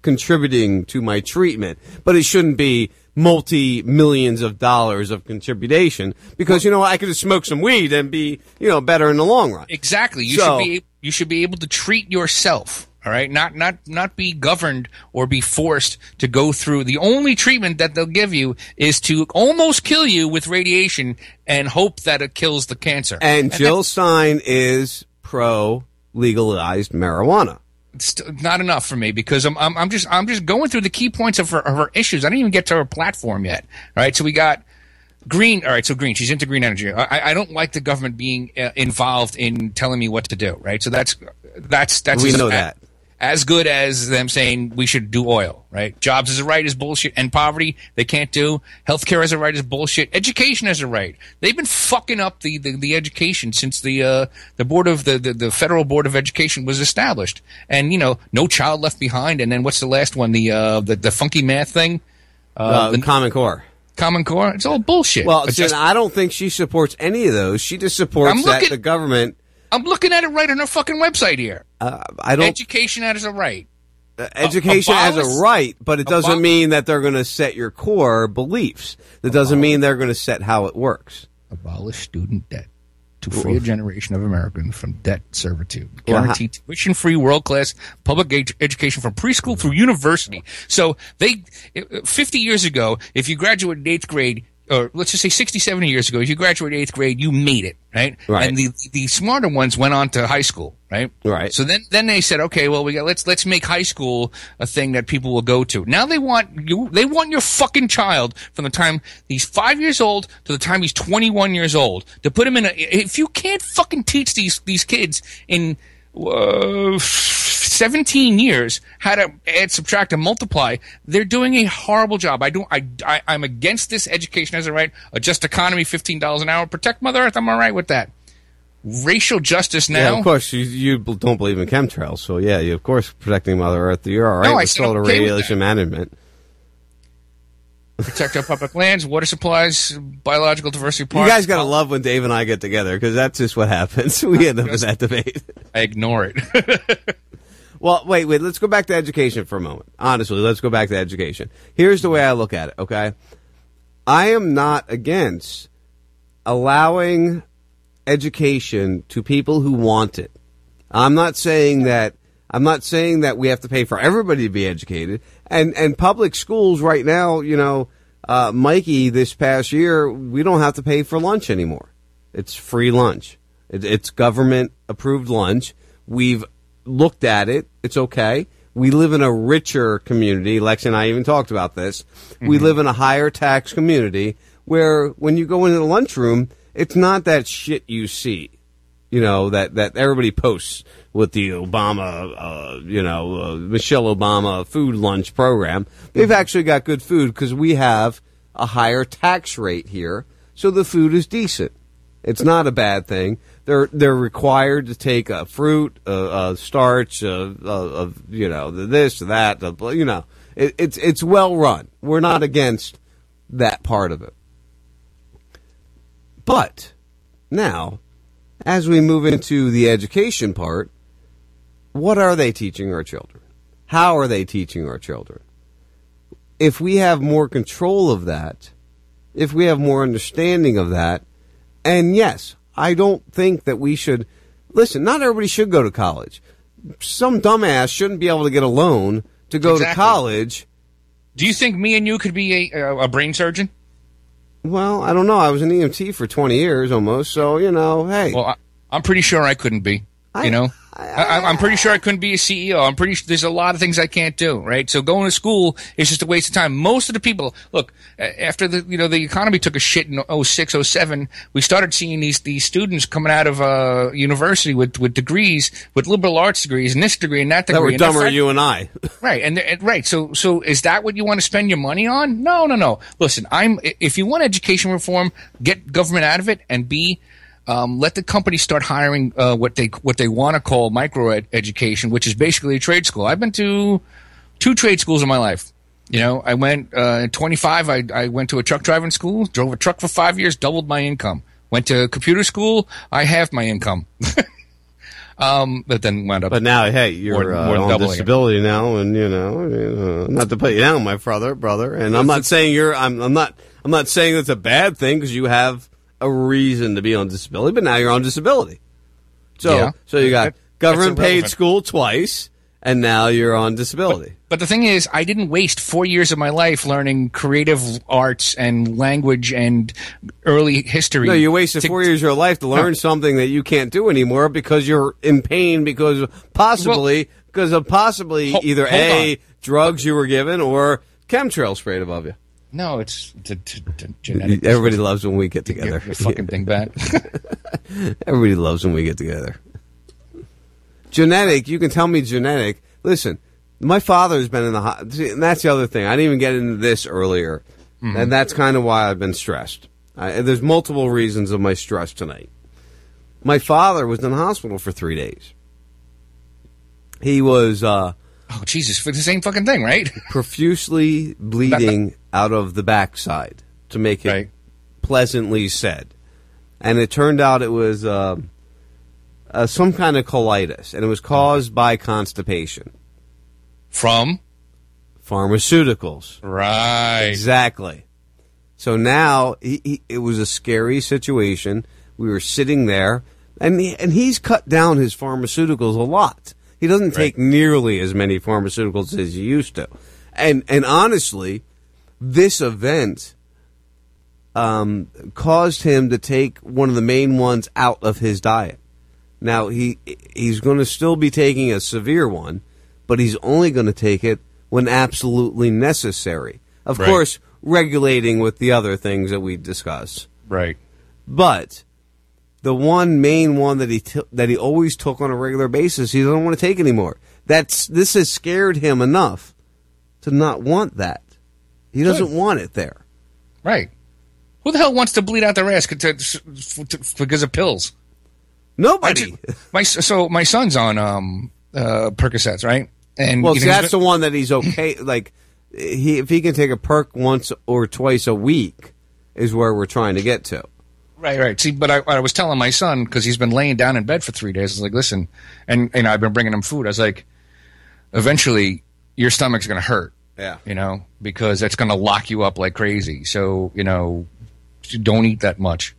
contributing to my treatment, but it shouldn't be multi millions of dollars of contribution because you know I could smoke some weed and be you know better in the long run. exactly. You So- should be you should be able to treat yourself. All right, not not not be governed or be forced to go through. The only treatment that they'll give you is to almost kill you with radiation and hope that it kills the cancer. And Jill Stein is pro legalized marijuana. It's not enough for me because I'm, I'm I'm just I'm just going through the key points of her, of her issues. I didn't even get to her platform yet. All right, so we got green. All right, so green. She's into green energy. I, I don't like the government being uh, involved in telling me what to do. Right, so that's that's that's We know that. As good as them saying we should do oil. Right, jobs as a right is bullshit, and poverty they can't do. Healthcare as a right is bullshit. Education as a right. They've been fucking up the the, the education since the uh, the board of the, the the federal board of education was established. And you know, no child left behind. And then what's the last one? The uh, the, the funky math thing. Uh, the Common Core. Common Core. It's all bullshit. Well, just- I don't think she supports any of those. She just supports I'm that looking- the government. I'm looking at it right on her fucking website here. Uh, I don't Education as a right. education as a right, but it doesn't abol- mean that they're going to set your core beliefs. That doesn't mean they're going to set how it works. Abolish student debt to free a generation of Americans from debt servitude. Well, Guarantee tuition-free, world-class public ed- education from preschool through university. So they, 50 years ago, if you graduated eighth grade, or let's just say 60, 70 years ago, if you graduated eighth grade, you made it, right? Right. And the the smarter ones went on to high school, right? Right. So then then they said, okay, well we got let's let's make high school a thing that people will go to. Now they want you they want your fucking child from the time he's five years old to the time he's twenty one years old to put him in a. If you can't fucking teach these these kids in. Uh, 17 years how to add, subtract, and multiply. They're doing a horrible job. I don't. I, I I'm against this education as a right. A just economy, fifteen dollars an hour, protect Mother Earth. I'm all right with that. Racial justice now. Yeah, of course, you, you don't believe in chemtrails, so yeah, you, of course, protecting Mother Earth, you're all right No, I with said solar okay with radiation management. protect our public lands, water supplies, biological diversity. You guys got to love when Dave and I get together because that's just what happens. We end up in that debate. I ignore it. Well, wait, wait. Let's go back to education for a moment. Honestly, let's go back to education. Here's the way I look at it, okay? I am not against allowing education to people who want it. I'm not saying that I'm not saying that we have to pay for everybody to be educated. And and public schools right now, you know, uh, Mikey, this past year, we don't have to pay for lunch anymore. It's free lunch. It, it's government approved lunch. We've looked at it. It's okay. We live in a richer community. Lex and I even talked about this. We Mm-hmm. live in a higher tax community where when you go into the lunchroom, it's not that shit you see you know that that everybody posts with the Obama, uh, you know, uh, Michelle Obama food lunch program. They've actually got good food because we have a higher tax rate here, so the food is decent. It's not a bad thing. They're they're required to take a fruit, a, a starch, a, you know, this, that, you know. It, it's it's well run. We're not against that part of it. But now, as we move into the education part, what are they teaching our children? How are they teaching our children? If we have more control of that, if we have more understanding of that, and yes, I don't think that we should listen, not everybody should go to college. Some dumbass shouldn't be able to get a loan to go to college. Do you think me and you could be a, a brain surgeon? Well, I don't know. I was an EMT for 20 years almost, so, you know, hey. Well, I, I'm pretty sure I couldn't be. You know, I, I, am pretty sure I couldn't be a CEO. I'm pretty. sure There's a lot of things I can't do. Right. So going to school is just a waste of time. Most of the people, look, after the you know the economy took a shit in 06, 07, we started seeing these these students coming out of uh, university with with degrees, with liberal arts degrees, and this degree and that degree. that were and dumber fri- you and I. Right, and, and right. So, so is that what you want to spend your money on? No, no, no. Listen, I'm. If you want education reform, get government out of it, and B, um, let the company start hiring uh, what they what they want to call micro ed- education, which is basically a trade school. I've been to two trade schools in my life. You know, I went uh, at 25. I, I went to a truck driving school, drove a truck for five years, doubled my income. Went to computer school, I halved my income. um, but then wound up. But now, hey, you're more- uh, more than on doubling it. disability now, and you know, uh, not to put you down, my brother, brother. And I'm not saying you're. I'm, I'm not. I'm not saying it's a bad thing because you have a reason to be on disability, but now you're on disability. So, Yeah. so you got government paid school twice, and now you're on disability. But the thing is, I didn't waste four years of my life learning creative arts and language and early history. No, you wasted to- four years of your life to learn No. something that you can't do anymore because you're in pain because of possibly because of possibly Ho- either a on. drugs you were given or chemtrail sprayed above you. No, it's t- t- t- genetic. Everybody loves when we get together. Your fucking dingbat. Everybody loves when we get together. Genetic, you can tell me genetic. Listen, my father's been in the see, and that's the other thing. I didn't even get into this earlier, Mhm. and that's kind of why I've been stressed. I, there's multiple reasons of my stress tonight. My father was in the hospital for three days. He was uh, oh Jesus, for the same fucking thing, right? profusely bleeding out of the backside, to make it pleasantly said. And it turned out it was uh, uh, some kind of colitis, and it was caused by constipation from pharmaceuticals. Right. Exactly. So now he, he, it was a scary situation. We were sitting there, and he, and he's cut down his pharmaceuticals a lot. He doesn't take nearly as many pharmaceuticals as he used to. And and honestly, this event um, caused him to take one of the main ones out of his diet. Now he he's going to still be taking a severe one, but he's only going to take it when absolutely necessary. Of Right. course, regulating with the other things that we discuss. Right. But the one main one that he t- that he always took on a regular basis, he doesn't want to take anymore. That's this has scared him enough to not want that. He doesn't want it there. Right. Who the hell wants to bleed out their ass to, to, to- because of pills? Nobody. my so my son's on um uh Percocets, right? And well, you know, that's the one that he's okay. like he, if he can take a perk once or twice a week, is where we're trying to get to. Right, right. See, but I, I was telling my son because he's been laying down in bed for three days. I was like, listen, and and I've been bringing him food. I was like, eventually your stomach's going to hurt. Yeah. You know, because it's going to lock you up like crazy. So you know, don't eat that much.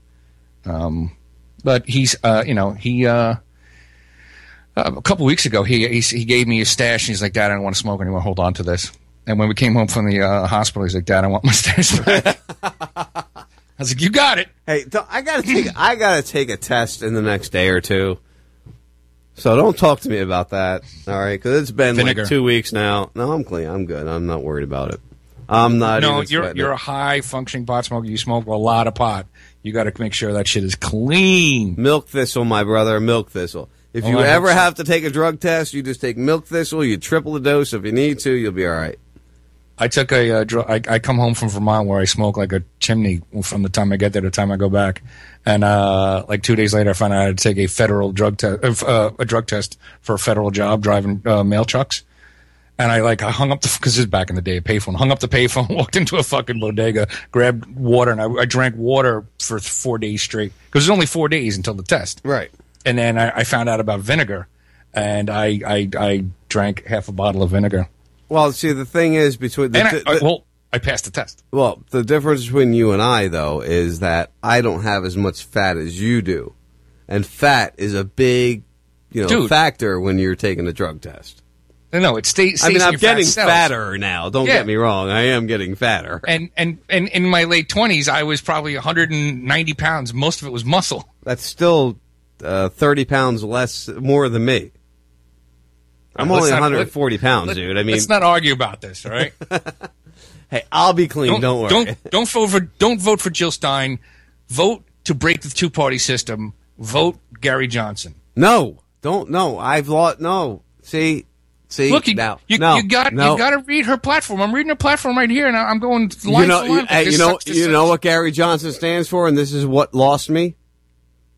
Um, but he's, uh, you know, he. Uh, uh, a couple weeks ago, he, he he gave me a stash, and he's like, "Dad, I don't want to smoke anymore. Hold on to this." And when we came home from the uh, hospital, he's like, "Dad, I want my stash back." I was like, "You got it." Hey, I gotta take I gotta take a test in the next day or two. So don't talk to me about that, all right? Because it's been Vinegar. like two weeks now. No, I'm clean. I'm good. I'm not worried about it. I'm not. no, you're you're it. a high functioning pot smoker. You smoke a lot of pot. You got to make sure that shit is clean. milk thistle, my brother. Milk thistle. If Oh, you I ever so. have to take a drug test, you just take milk thistle. You triple the dose if you need to. You'll be all right. I took a uh, dr- I, I come home from Vermont where I smoke like a chimney from the time I get there to the time I go back, and uh, like two days later I found out I had to take a federal drug test, uh, a drug test for a federal job driving uh, mail trucks. And I like I hung up the because this is back in the day, a payphone. Hung up the payphone, walked into a fucking bodega, grabbed water, and I, I drank water for four days straight because it was only four days until the test. Right. And then I, I found out about vinegar, and I, I I drank half a bottle of vinegar. Well, see, the thing is between the, And I, the- well, I passed the test. Well, the difference between you and I, though, is that I don't have as much fat as you do, and fat is a big, you know, Dude. factor when you're taking a drug test. No, no, it stays. I mean, I'm your fat getting fatter now. Don't Yeah. get me wrong. I am getting fatter. And and and in my late twenties, I was probably 190 pounds. Most of it was muscle. That's still uh, 30 pounds less, more than me. I'm Let's only not- 140 pounds, let- dude. I mean, let's not argue about this, all right? hey, I'll be clean. Don't, worry. Don't don't vote for don't vote for Jill Stein. Vote to break the two party system. Vote Gary Johnson. No, don't. No, I've lost. No, see, see. Look, you, now, you, no, you got no. you got to read her platform. I'm reading her platform right here, and I- I'm going line you know, for you, line. hey, This you know, sucks, this you sucks. know what Gary Johnson stands for, and this is what lost me.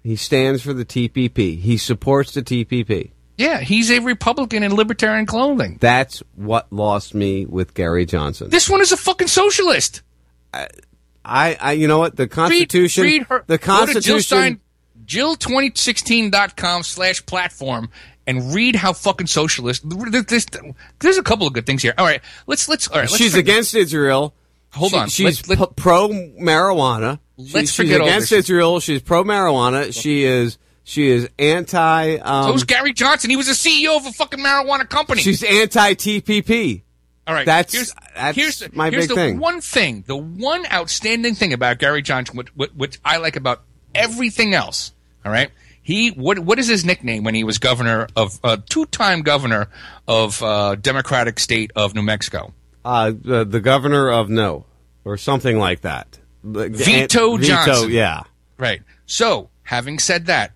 He stands for the TPP. He supports the TPP. Yeah, he's a Republican in libertarian clothing. That's what lost me with Gary Johnson. This one is a fucking socialist. I, I, you know what? The Constitution, Read, read her. the Go to Jill Constitution. Stein, Jill2016.com slash platform and read how fucking socialist. There's, there's a couple of good things here. All right, let's let's. All right, let's she's against Israel. Hold She- on. She's Let's- p- pro marijuana. Let's she's forget all against this. Israel. She's pro marijuana. She is. She is anti. Um, So was Gary Johnson. He was a CEO of a fucking marijuana company. she's anti TPP. All right, That's- here's, that's here's the, my here's big the thing. one thing, the one outstanding thing about Gary Johnson, which, which, which I like about everything else. All right, he what what is his nickname when he was governor of uh, two time governor of uh, Democratic state of New Mexico? Uh, the, the governor of no, or something like that. The- Veto Johnson. Yeah. Right. So, having said that,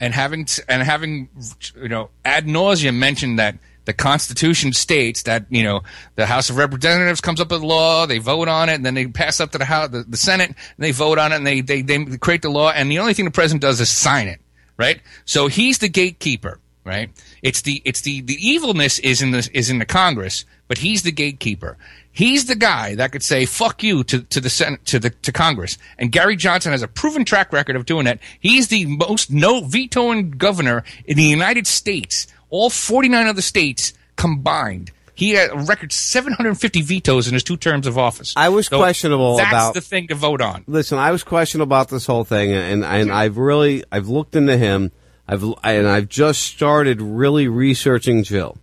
and having and having you know ad nauseum mentioned that the Constitution states that you know the House of Representatives comes up with law, they vote on it, and then they pass up to the House, the, the Senate, they vote on it, and they, they they create the law, and the only thing the president does is sign it. Right. So he's the gatekeeper. Right. It's the it's the the evilness is in the is in the Congress, but he's the gatekeeper. He's the guy that could say "fuck you" to, to the Senate to the to Congress. And Gary Johnson has a proven track record of doing that. He's the most no vetoing governor in the United States. All 49 other states combined. He had a record 750 vetoes in his two terms of office. I was So questionable that's about the thing to vote on. Listen, I was questionable about this whole thing, and and I've really I've looked into him. I've and I've just started really researching Jill,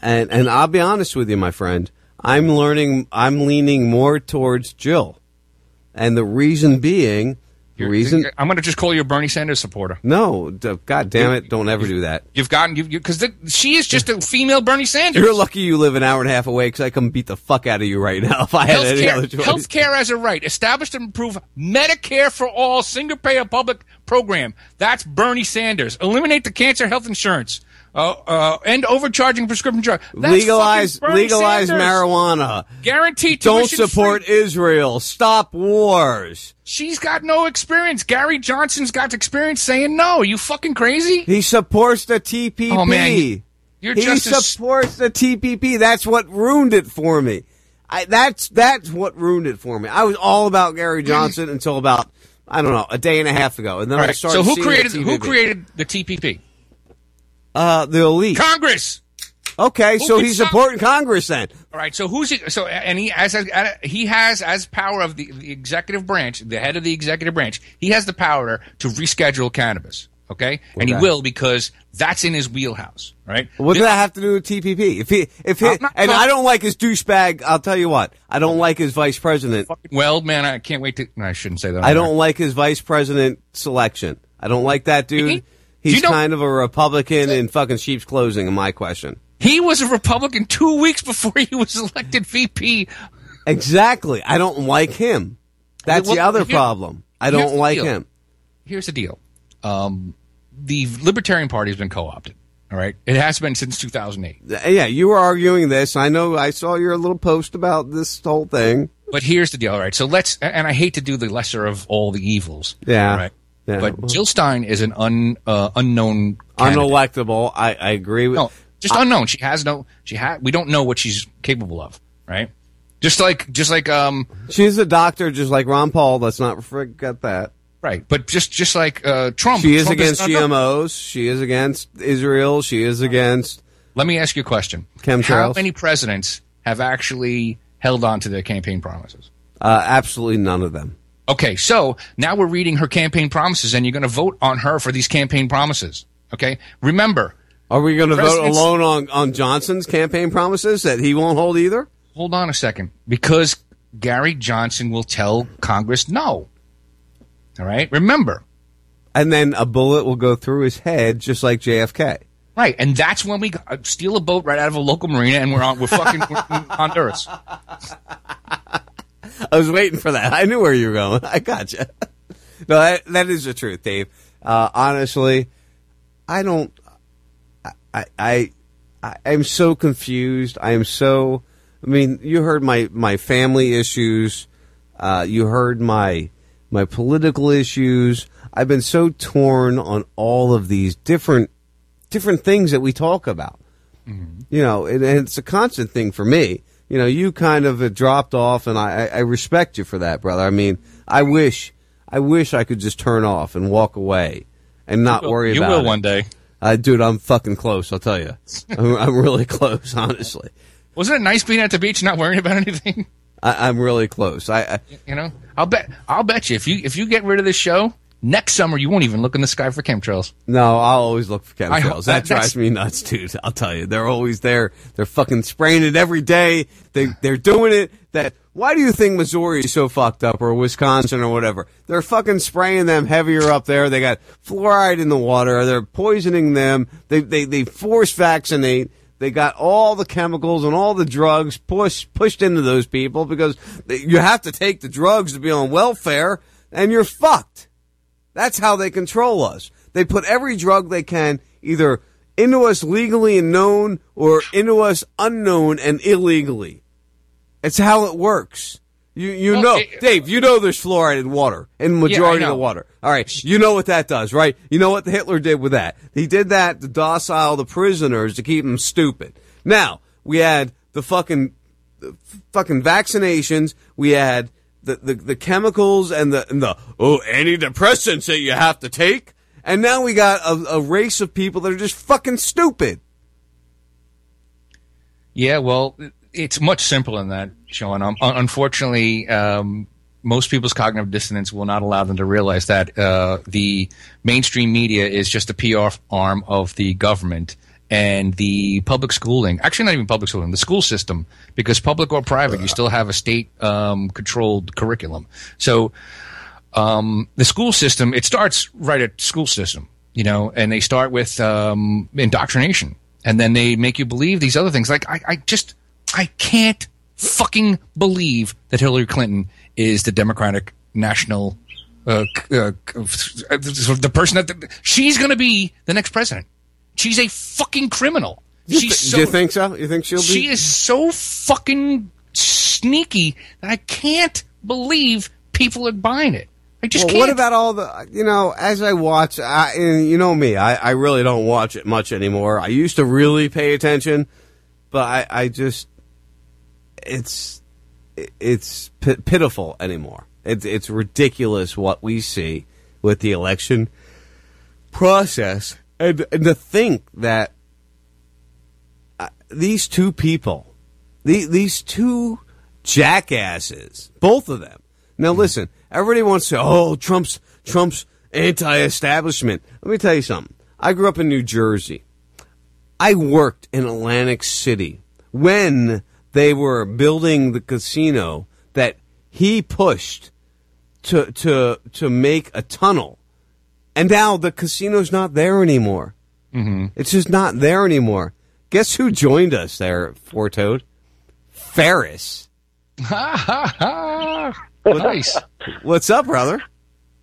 and and I'll be honest with you, my friend. I'm learning. I'm leaning more towards Jill, and the reason being, the reason I'm going to just call you a Bernie Sanders supporter. no, d- God damn it, don't ever do that. You've gotten you because she is just a female Bernie Sanders. You're lucky you live an hour and a half away because I come beat the fuck out of you right now if I had any other choice. healthcare as a right, established and improve Medicare for all, single payer public program. That's Bernie Sanders. Eliminate the cancer health insurance. Uh, uh, end overcharging prescription drugs. Legalize legalize Sanders. marijuana. Guaranteed Don't support Israel. Stop wars. She's got no experience. Gary Johnson's got experience saying no. You fucking crazy? He supports the TPP. Oh, man, you- you're he just supports the TPP. That's what ruined it for me. I, that's that's what ruined it for me. I was all about Gary Johnson until about I don't know a day and a half ago, and then All I started. so who created the who created the TPP? Uh, the elite. Congress. Okay, Who so he's stop- supporting Congress then. All right. So who's he? So and he as he has as power of the, the executive branch, the head of the executive branch. He has the power to reschedule cannabis. Okay, and he will because that's in his wheelhouse. Right. What does that have to do with TPP? If he, if he, and talking- I don't like his douchebag. I'll tell you what, I don't like his vice president. Well, man, I can't wait to. No, I shouldn't say that. I don't like his vice president selection. I don't like that dude. He's You know- kind of a Republican in fucking sheep's clothing. In my question, He was a Republican two weeks before he was elected VP. exactly. I don't like him. That's Well, the other here- problem. I don't like deal. him. Here's the deal. Um, the Libertarian Party has been co-opted. All right, it has been since 2008. Yeah, you were arguing this. I know. I saw your little post about this whole thing. But here's the deal. All right, so let's. And I hate to do the lesser of all the evils. Yeah. all right? Yeah. But Jill Stein is an un, uh, unknown. candidate. Unelectable. I, I agree with. No, just I- unknown. She has no. She ha- We don't know what she's capable of. Right. Just like, just like, um, She's a doctor, just like Ron Paul. Let's not forget that. right. But just, just like uh, Trump. She is Trump against unknown. GMOs. She is against Israel. She is against. Let me ask you a question. Chemtrails. How many presidents have actually held on to their campaign promises? Uh, absolutely none of them. Okay, so now we're reading her campaign promises, and you're going to vote on her for these campaign promises. Okay, remember. Are we going to vote alone on, on Johnson's campaign promises that he won't hold either? Hold on a second, because Gary Johnson will tell Congress no. All right, remember. And then a bullet will go through his head, just like JFK. Right, and that's when we uh, steal a boat right out of a local marina, and we're on. We're fucking we're Honduras. I was waiting for that. I knew where you were going. I got you. No, that, that is the truth, Dave. Uh, honestly, I don't. I, I, I, I'm so confused. I am so. I mean, you heard my my family issues. Uh, you heard my my political issues. I've been so torn on all of these different different things that we talk about. You know, and, and it's a constant thing for me. You know, you kind of dropped off, and I, I respect you for that, brother. I mean, I wish, I wish I could just turn off and walk away and not will- worry you about You will it. one day. Uh, dude, I'm fucking close. I'll tell you, I'm, I'm really close. Honestly, Wasn't it nice being at the beach, not worrying about anything? I, I'm really close. I, I You know, I'll bet. I'll bet you if you if you get rid of this show next summer, you won't even look in the sky for chemtrails. No, I'll always look for chemtrails. That that- drives me nuts, dude. I'll tell you, they're always there. They're fucking spraying it every day. They they're doing it. That why do you think Missouri is so fucked up, or Wisconsin, or whatever? They're fucking spraying them heavier up there. They got fluoride in the water. They're poisoning them. They they they force vaccinate. They got all the chemicals and all the drugs pushed pushed into those people because you have to take the drugs to be on welfare, and you're fucked. That's how they control us. They put every drug they can either into us legally and known or into us unknown and illegally. It's how it works. You you Well, know, it- Dave. You know there's fluoride in water in the Yeah, majority of the water. All right, you know what that does, right? You know what Hitler did with that. He did that to docile the prisoners to keep them stupid. Now we had the fucking the fucking vaccinations. We had the, the, the chemicals and the and the oh antidepressants that you have to take. And now we got a, a race of people that are just fucking stupid. Yeah, well, it's much simpler than that, Sean. Um, unfortunately, um, most people's cognitive dissonance will not allow them to realize that uh, the mainstream media is just a PR arm of the government, and the public schooling. Actually, not even public schooling, the school system, because public or private, you still have a state um, controlled curriculum. So um, the school system, it starts right at school system, you know, and they start with um, indoctrination, and then they make you believe these other things. Like I, I just, I can't fucking believe that Hillary Clinton is the Democratic national uh, uh, the person that she's going to be the next president. She's a fucking criminal. You She's thi- so, do you think so? You think she'll be? she is so fucking sneaky that I can't believe people are buying it. I just well, can't. what about all the you know? As I watch, I, you know me, I, I really don't watch it much anymore. I used to really pay attention, but I, I just it's it's pitiful anymore. It's it's ridiculous what we see with the election process, and, and to think that uh, these two people, the, these two jackasses, both of them. Now listen, everybody wants to, oh, Trump's Trump's anti-establishment. Let me tell you something. I grew up in New Jersey. I worked in Atlantic City when they were building the casino that he pushed to to to make a tunnel. And now the casino's not there anymore. Mm-hmm. It's just not there anymore. Guess who joined us there, Four Toad? Ferris. Ha ha ha! Nice. What's up, brother?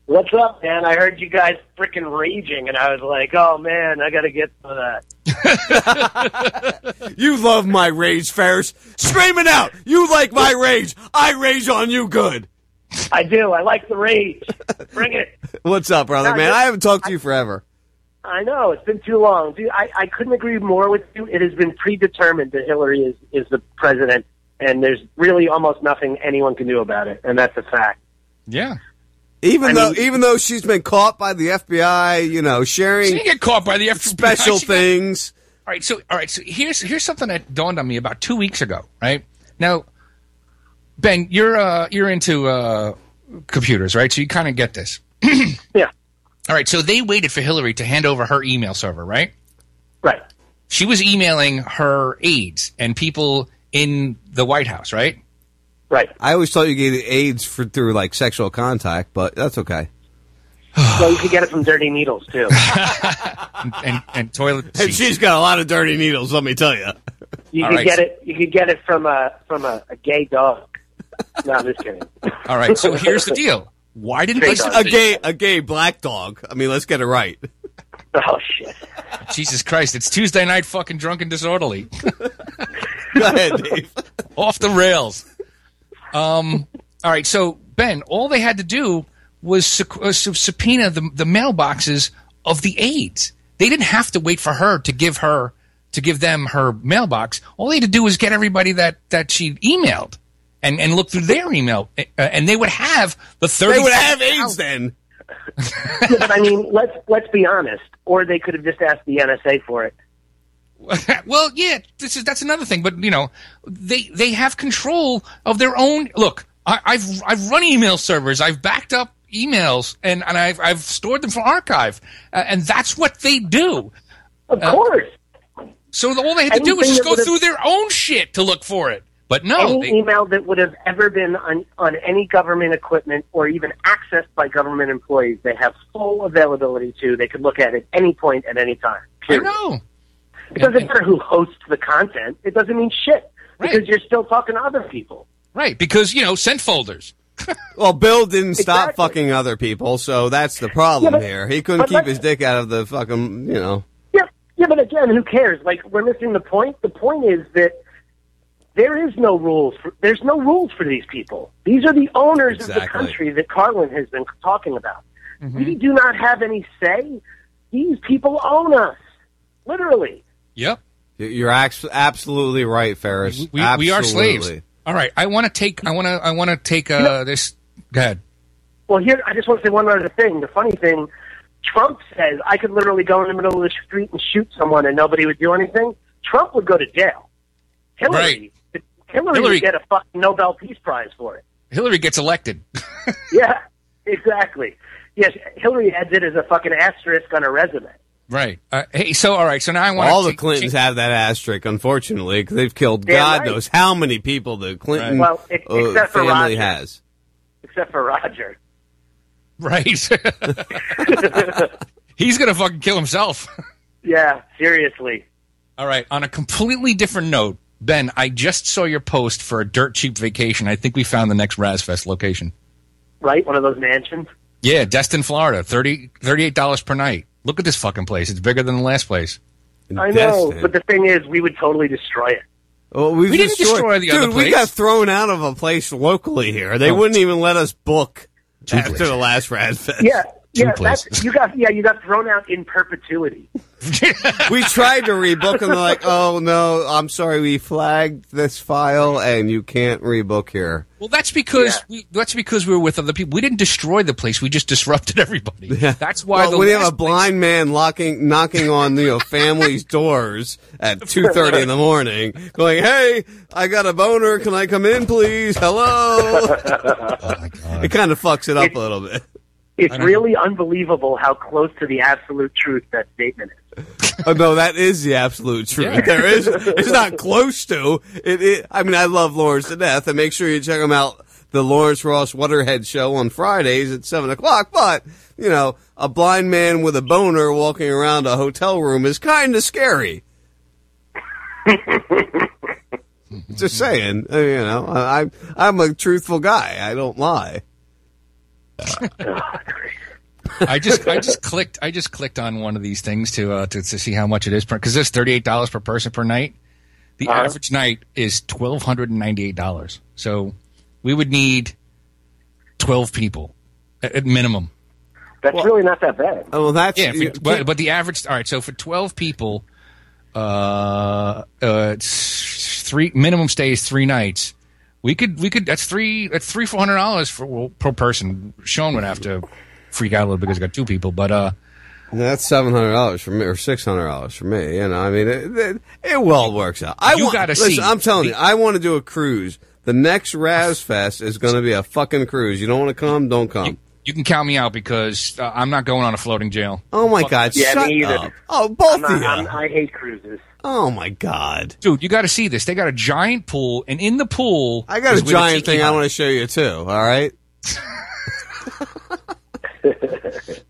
What's up, man? I heard you guys freaking raging, and I was like, oh man, I got to get to that. You love my rage, Ferris. Scream it out. You like my rage. I rage on you good. I do. I like the rage. Bring it. What's up, brother, No, man? just- I haven't talked to you forever. I know it's been too long, dude. I, I couldn't agree more with you. It has been predetermined that Hillary is is the president, and there's really almost nothing anyone can do about it, and that's a fact. Yeah. Even I though mean- even though she's been caught by the FBI, you know, sharing She didn't get caught by the FBI. special She got- things. All right, so all right, so here's here's something that dawned on me about two weeks ago. Right now, Ben, you're uh, you're into uh, computers, right? So you kind of get this. yeah. All right, so they waited for Hillary to hand over her email server, right? Right. She was emailing her aides and people in the White House, right? Right. I always thought you get AIDS for through like sexual contact, but that's okay. well, you could get it from Dirty Needles too. and, and, and toilet And seats. she's got a lot of dirty needles, let me tell you. You All could right, get it. You could get it from a from a, a gay dog. No, I'm just kidding. All right, so here's the deal. Why didn't they? a gay a gay black dog? I mean, let's get it right. Oh shit! Jesus Christ! It's Tuesday night, fucking drunk and disorderly. Go ahead, Dave. Off the rails. Um. All right. So Ben, all they had to do was sub- uh, sub- subpoena the the mailboxes of the aides. They didn't have to wait for her to give her to give them her mailbox. All they had to do was get everybody that that she emailed and and look through their email, uh, and they would have the thirty. They would have AIDS then. Yeah, but I mean, let's let's be honest. Or they could have just asked the NSA for it. well, yeah, this is that's another thing. But you know, they they have control of their own. Look, I, I've I've run email servers. I've backed up emails and and I've I've stored them for archive, uh, and that's what they do. Of course. So all they had to do was just go through their own shit to look for it. But no, any they, email that would have ever been on, on any government equipment or even accessed by government employees, they have full availability to. They could look at it at any point at any time. I know. It doesn't matter who hosts the content. It doesn't mean shit because you're still talking to other people. Right, because you know, sent folders. Well, Bill didn't stop fucking other people, so that's the problem Yeah, but- here. He couldn't keep his dick out of the fucking, you know. Yeah, yeah, but again, who cares? Like we're missing the point. The point is that there is no rules. For, there's no rules for these people. These are the owners of the country that Carlin has been talking about. Mm-hmm. We do not have any say. These people own us, literally. Yep. You're ax- absolutely right, Ferris. We, we are slaves. All right, I want to take. I want to. I want to take uh, this. Go ahead. Well, here I just want to say one other thing. The funny thing, Trump says I could literally go in the middle of the street and shoot someone and nobody would do anything. Trump would go to jail. Hillary, Hillary, Hillary- would get a fucking Nobel Peace Prize for it. Hillary gets elected. Yeah, exactly. Yes, Hillary adds it as a fucking asterisk on her resume. Right. Uh, hey, so all right. So now I want All the Clintons have that asterisk, unfortunately, because they've killed Damn God right. knows how many people the Clinton Well, ex- uh, except for family Roger. has. Except for Roger. Right. He's gonna fucking kill himself. Yeah, seriously. All right. On a completely different note, Ben, I just saw your post for a dirt cheap vacation. I think we found the next Razfest location. Right? One of those mansions. Yeah, Destin, Florida. 30 $38 per night. Look at this fucking place. It's bigger than the last place. I know, but the thing is, we would totally destroy it. Well, we've didn't destroy the Dude, other we got thrown out of a place locally here. They Oh. wouldn't even let us book after the last Razfest. Yeah, Two yeah, that's you got. Yeah, you got thrown out in perpetuity. we tried to rebook and they're like, "Oh no, I'm sorry, we flagged this file and you can't rebook here." Well, that's because we, that's because we were with other people. We didn't destroy the place. We just disrupted everybody. That's why well, the when you have a blind man locking, knocking on you know families' doors at two thirty in the morning, going, "Hey, I got a boner. Can I come in, please? Hello." Oh, It kind of fucks it up a little bit. It's really unbelievable how close to the absolute truth that statement is. Oh, no, that is the absolute truth. Yeah. There is, it's not close to it, it. I mean, I love Lawrence to death, and make sure you check him out. The Lawrence Ross Waterhead Show on Fridays at seven o'clock. But you know, a blind man with a boner walking around a hotel room is kind of scary. Just saying, uh, you know, I, I'm I'm a truthful guy. I don't lie. I just I just clicked I just clicked on one of these things to uh, to, to see how much it is per because it's thirty eight dollars per person per night. The Uh-huh. average night is twelve hundred and ninety eight dollars. So we would need twelve people at, at minimum. That's really not that bad. Oh, well, that's yeah. For, but, but the average all right. So for twelve people, uh, uh, three minimum stay is three nights. We could we could that's three that's three four hundred dollars for well, per person. Sean would have to freak out a little because he got two people, but uh. That's seven hundred dollars for me, or six hundred dollars for me. You know, I mean, it, it, it well works out. I You want, gotta listen, see. I'm telling you, I want to do a cruise. The next Razfest is going to be a fucking cruise. You don't want to come? Don't come. You can count me out because uh, I'm not going on a floating jail. oh my Fuck god! Yeah, shut me either. up. Oh, both not- of you. I'm- I hate cruises. Oh my god! Dude, you got to see this. They got a giant pool, and in the pool, I got a is where the giant tiki thing I want to show you too. All right.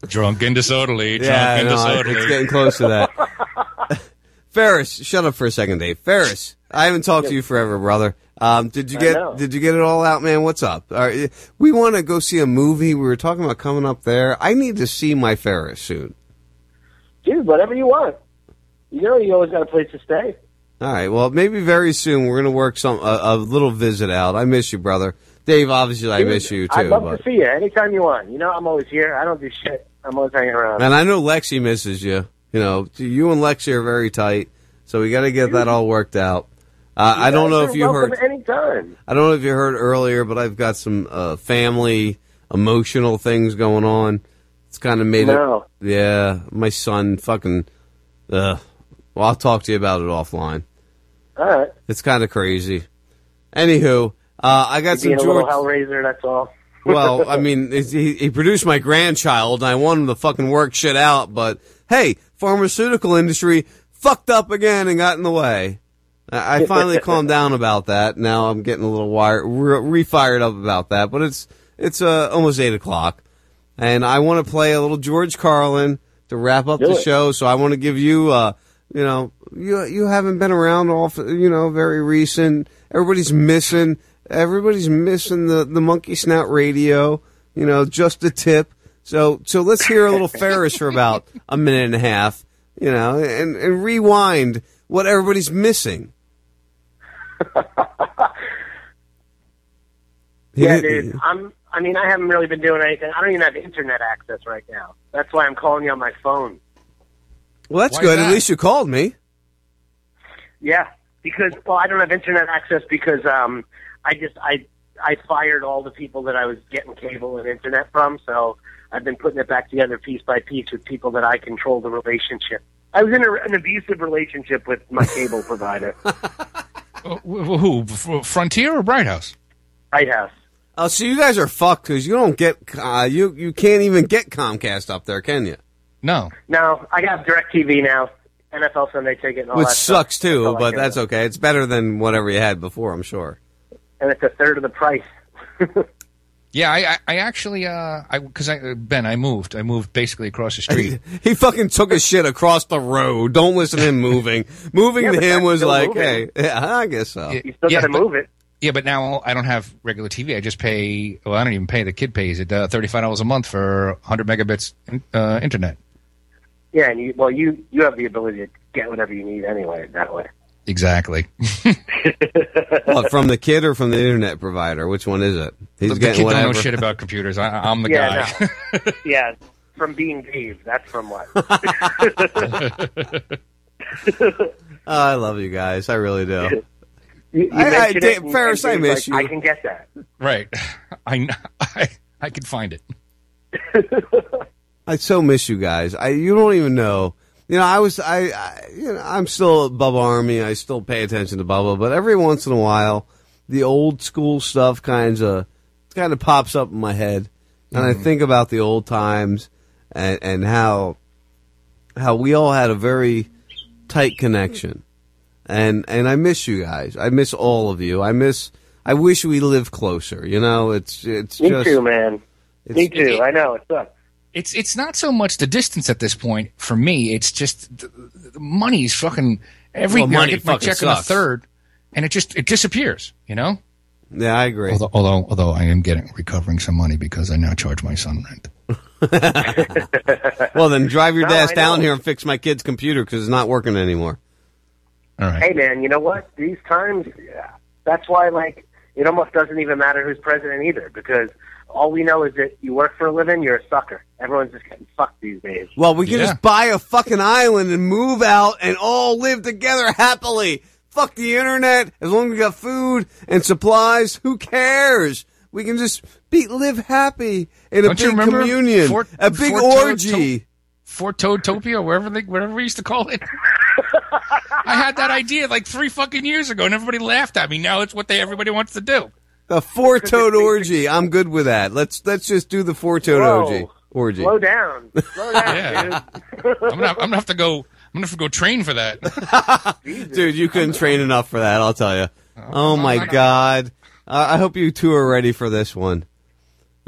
Drunk and disorderly. Drunk Yeah, and no, disorderly. it's getting close to that. Ferris, shut up for a second, Dave. Ferris, I haven't talked to you forever, brother. Um, did you get. Did you get it all out, man? What's up? All right, we want to go see a movie. We were talking about coming up there. I need to see my Ferris soon. Dude, whatever you want. You know, you always got a place to stay. All right. Well, maybe very soon we're gonna work some a, a little visit out. I miss you, brother. Dave, obviously I miss you too. I'd love but- to see you anytime you want. You know, I'm always here. I don't do shit. I'm always hanging around. And I know Lexi misses you. You know, you and Lexi are very tight, so we got to get that all worked out. Uh, I don't know if you heard. anytime. I don't know if you heard earlier, but I've got some uh, family emotional things going on. It's kind of made No. it. Yeah, my son fucking. Uh, well, I'll talk to you about it offline. All right. It's kind of crazy. Anywho, uh, I got You're some George. little hellraiser. That's all. well, I mean, he, he produced my grandchild, and I want him to fucking work shit out. But hey, pharmaceutical industry fucked up again and got in the way. I, I finally calmed down about that. Now I'm getting a little wired, re- refired up about that. But it's it's uh, almost eight o'clock, and I want to play a little George Carlin to wrap up Do the it. show. So I want to give you, uh, you know, you you haven't been around off, you know, very recent. Everybody's missing. Everybody's missing the the monkey snout radio. You know, just a tip. So so let's hear a little Ferris for about a minute and a half. You know, and and rewind what everybody's missing. Yeah, dude. I'm. I mean, I haven't really been doing anything. I don't even have internet access right now. That's why I'm calling you on my phone. Well, that's Why good. that? At least you called me. Yeah, because well, I don't have internet access because um, I just I I fired all the people that I was getting cable and internet from. So I've been putting it back together piece by piece with people that I control the relationship. I was in a, an abusive relationship with my cable provider, Uh, wh- wh- Who? Frontier or Bright House? Bright House. Oh, so you guys are fucked because you don't get uh, you you can't even get Comcast up there, can you? No. No, I got DirecTV now. NFL Sunday ticket and all Which that stuff. sucks too, all I but that's okay. It's better than whatever you had before, I'm sure. And it's a third of the price. Yeah, I, I, I actually, uh, I because I uh, Ben, I moved. I moved basically across the street. He fucking took his shit across the road. Don't listen to him moving. Moving Yeah, to him was like, moving. hey, yeah, I guess so. You still gotta but- move it. Yeah, but now I don't have regular TV. I just pay. Well, I don't even pay. The kid pays it uh, thirty five dollars a month for hundred megabits uh, internet. Yeah, and you well, you you have the ability to get whatever you need anyway that way. Exactly. What, from the kid or from the internet provider? Which one is it? He's the getting kid whatever. don't know shit about computers. I, I'm the yeah, guy. no. yeah, from being Dave. That's from what. Oh, I love you guys. I really do. You, you I- I- Dave- Ferris, I miss like, you. I can get that. Right. I, kn- I I can find it. I so miss you guys. I you don't even know. You know, I was I, I you know I'm still Bubba Army. I still pay attention to Bubba, but every once in a while, the old school stuff kind of kind of pops up in my head, and I Mhm. think about the old times and and how how we all had a very tight connection, and and I miss you guys. I miss all of you. I miss. I wish we lived closer. You know, it's it's Me just too, man. Me too. I know it sucks. It's it's not so much the distance at this point for me. It's just the, the money's fucking every Well, year I money get my fucking check on the sucks. third, and it just it disappears. You know. Yeah, I agree. Although, although although I am getting recovering some money because I now charge my son rent. Well, then drive your No, ass down here and fix my kid's computer because it's not working anymore. All right. Hey, man, you know what? These times, yeah, that's why, like, it almost doesn't even matter who's president either, because all we know is that you work for a living, you're a sucker. Everyone's just getting fucked these days. Well, we can just buy a fucking island and move out and all live together happily. Fuck the internet. As long as we got food and supplies, who cares? We can just be live happy in a Don't you big communion, Fort- a big Fort Toad- orgy. Fort Toadtopia, wherever they, whatever we used to call it. I had that idea like three fucking years ago, and everybody laughed at me. Now it's what they everybody wants to do. A four toad orgy. I'm good with that. Let's let's just do the four toad Whoa. orgy. Orgy. Slow down. Slow down, Yeah. dude. I'm gonna, I'm gonna have to go. I'm gonna have to go train for that. Dude, you couldn't train enough for that, I'll tell you. Oh, oh my God. I I hope you two are ready for this one.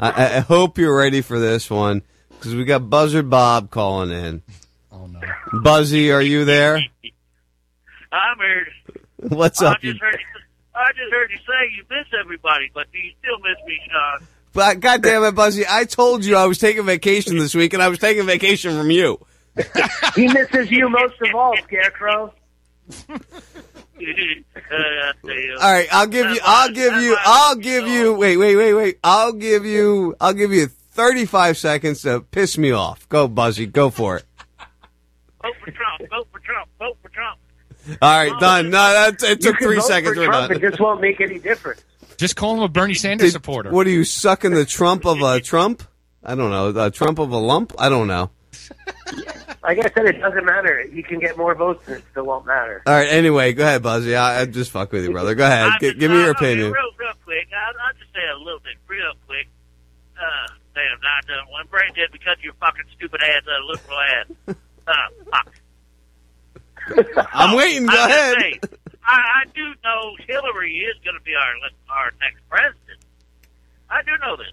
I, I- I hope you're ready for this one because we got Buzzard Bob calling in. Oh no. Buzzy, are you there? I'm here. What's I up? You, heard you. I just heard you say you miss everybody, but do you still miss me, Sean? but God damn it, Buzzy! I told you I was taking vacation this week, and I was taking vacation from you. he misses you most of all, Scarecrow. All right, I'll give you. I'll give you. I'll give you. Wait, wait, wait, wait. I'll give you. I'll give you 35 seconds to piss me off. Go, Buzzy. Go for it. Vote for Trump. Vote for Trump. Vote for Trump. All right, done. No, that it took three seconds. We're Trump, done. It just won't make any difference. Just call him a Bernie Sanders Did- supporter. What are you sucking the Trump of a Trump? I don't know. The Trump of a lump? I don't know. Like I said, it doesn't matter. You can get more votes and it still won't matter. All right. Anyway, go ahead, Buzzy. I, I just fuck with you, brother. Go ahead. G- just- give me your okay, opinion. real, real quick. I, I'll just say a little bit, real quick. Uh, damn, not done. When Brent did because your fucking stupid ass, uh, liberal ass. Uh, fuck. I'm waiting. Go I'm ahead. saying, I, I do know Hillary is going to be our our next president. I do know this.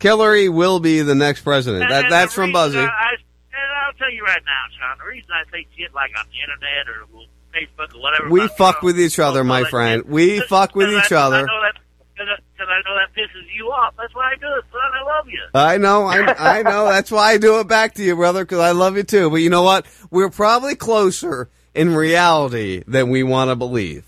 Hillary will be the next president. And- That and that's from Buzzy. I, I, and I'll tell you right now, Sean. The reason I say shit like on the internet or Facebook or whatever. We fuck with each other, my friend. We fuck with each other. I know that because I know that pisses you off. That's why I do it, son. I love you. I know, I, I know. That's why I do it back to you, brother, because I love you too. But you know what? We're probably closer in reality than we want to believe.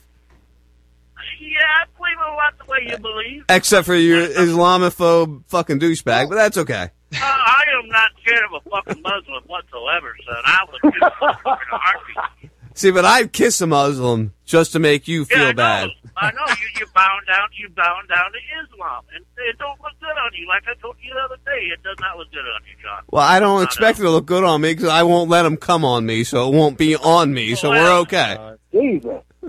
Yeah, I believe a lot the way you believe. Except for your Islamophobe fucking douchebag, but that's okay. Uh, I am not scared of a fucking Muslim whatsoever, son. I would do it in a heartbeat. See, but I'd kiss a Muslim just to make you feel yeah, know. Bad. I know you. You bound down. You're bound down to Islam, and it don't look good on you. Like I told you the other day, it does not look good on you, John. Well, I don't expect it to look good on me because I won't let him come on me, so it won't be on me, so we're okay. Jesus.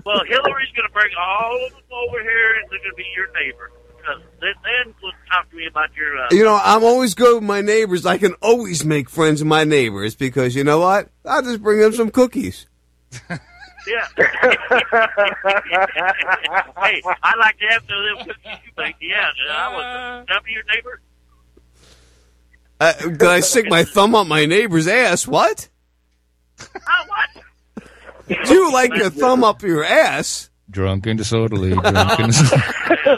Well, Hillary's going to bring all of them over here, and they're going to be your neighbor. Uh, then, then let's talk to me about your. Uh, You know, I'm always good with my neighbors. I can always make friends with my neighbors because you know what? I'll just bring them some cookies. Yeah. hey, I like to have the little cookies you make. Yeah, I was uh, your neighbor. Uh, did I stick my thumb up my neighbor's ass? What? Do you like your thumb up your ass? Drunk and disorderly. Drunk and disorderly.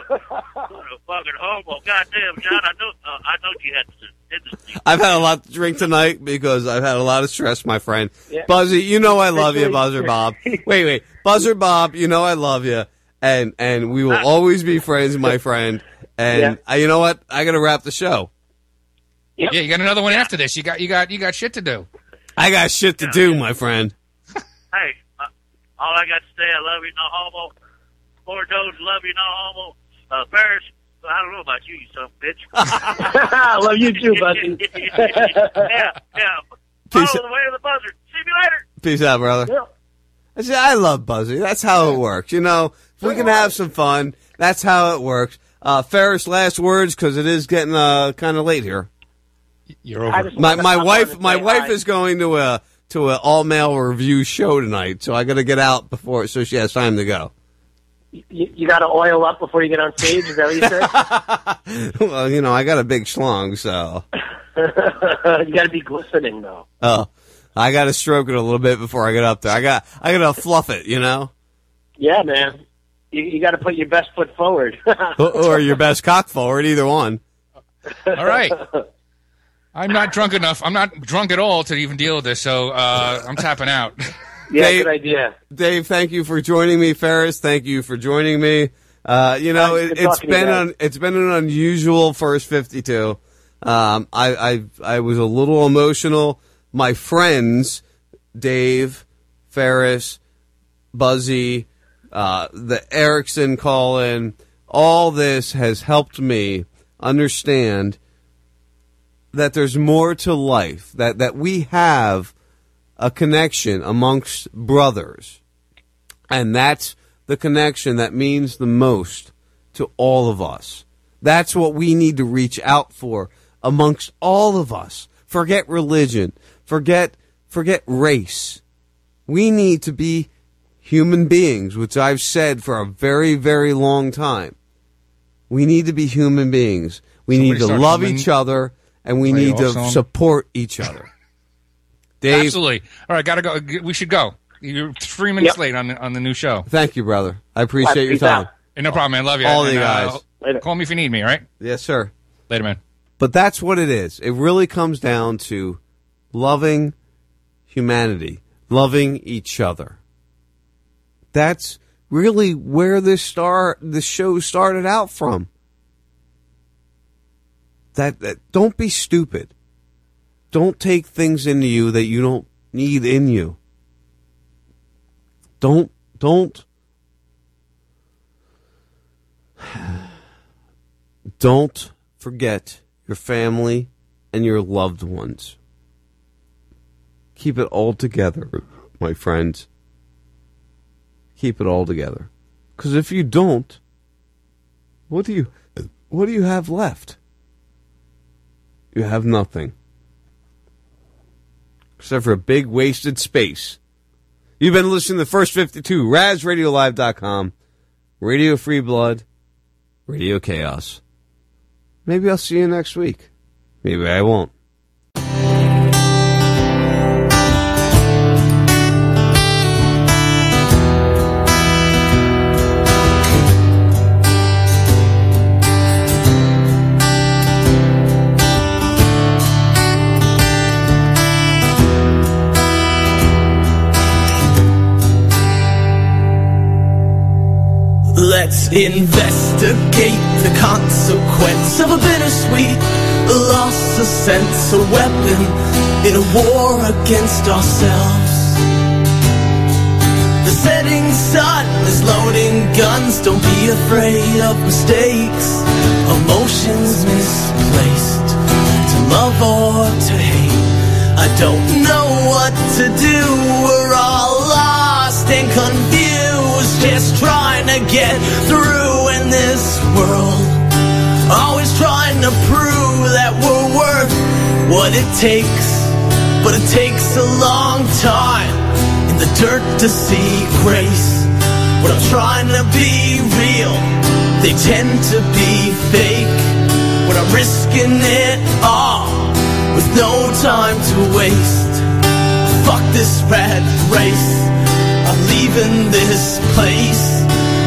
Fucking homo. Goddamn, John, I know, uh, I know you had to. I've had a lot to drink tonight because I've had a lot of stress, my friend. Yeah. Buzzy, you know I love you, Buzzer Bob. Wait, wait, Buzzer Bob, you know I love you, and and we will always be friends, my friend. And uh, you know what? I got to wrap the show. Yeah, you got another one after this. You got you got you got shit to do. I got shit to do, my friend. Hey, uh, all I got to say, I love you, no homo. Four toes, love you, no homo. Uh, Ferris, I don't know about you, you son of a bitch. I love you too, buddy. yeah, yeah. Peace- Follow the way of the buzzard. See you later. Peace out, brother. I said, I love Buzzy. That's how it works. You know, if we can have some fun, that's how it works. Uh, Ferris, last words because it is getting uh, kind of late here. You're I just My my wife my wife hi. is going to a to an all male review show tonight, so I got to get out before so she has time to go. You, you got to oil up before you get on stage. Is that what you said? well, you know, I got a big schlong, so you got to be glistening though. oh, I got to stroke it a little bit before I get up there. I got I got to fluff it, you know, Yeah, man. You, you got to put your best foot forward. or, or your best cock forward, either one. All right. I'm not drunk enough. I'm not drunk at all to even deal with this, so uh, I'm tapping out. Yeah, Dave, good idea. Dave, thank you for joining me. Ferris, thank you for joining me. Uh, you know, Good it, it's talking to you been guys. an it's been an unusual first fifty two. Um, I, I I was a little emotional. My friends, Dave, Ferris, Buzzy, uh, the Erickson call in, all this has helped me understand that there's more to life. That that we have a connection amongst brothers. And that's the connection that means the most to all of us. That's what we need to reach out for amongst all of us. Forget religion. Forget forget race. We need to be human beings, which I've said for a very, very long time. We need to be human beings. We Somebody need to love humming- each other and we need to song. support each other. Dave, Absolutely. All right, gotta go. We should go. You're three minutes Yep. late on the, on the new show. Thank you, brother. I appreciate your time. Hey, no problem, man. Love you. All And, you uh, guys. call me if you need me. All right. Yes, sir. Later, man. But that's what it is. It really comes down to loving humanity, loving each other. That's really where this star this show started out from. That, that don't be stupid. Don't take things into you that you don't need in you. Don't don't don't forget your family and your loved ones. Keep it all together, my friends. Keep it all together. Cuz if you don't, what do you what do you have left? You have nothing. Except for a big wasted space. You've been listening to the first 52, RazRadioLive.com, Radio Free Blood, Radio Chaos. Maybe I'll see you next week. Maybe I won't. Let's investigate the consequence of a bittersweet loss of sense, a weapon in a war against ourselves. The setting sun is loading guns, don't be afraid of mistakes, emotions misplaced, to love or to hate. I don't know what to do, we're all lost and confused, just trying to get through in this world. Always trying to prove that we're worth what it takes. But it takes a long time in the dirt to see grace. When I'm trying to be real, they tend to be fake. When I'm risking it all with no time to waste. Fuck this rat race. I'm leaving this place.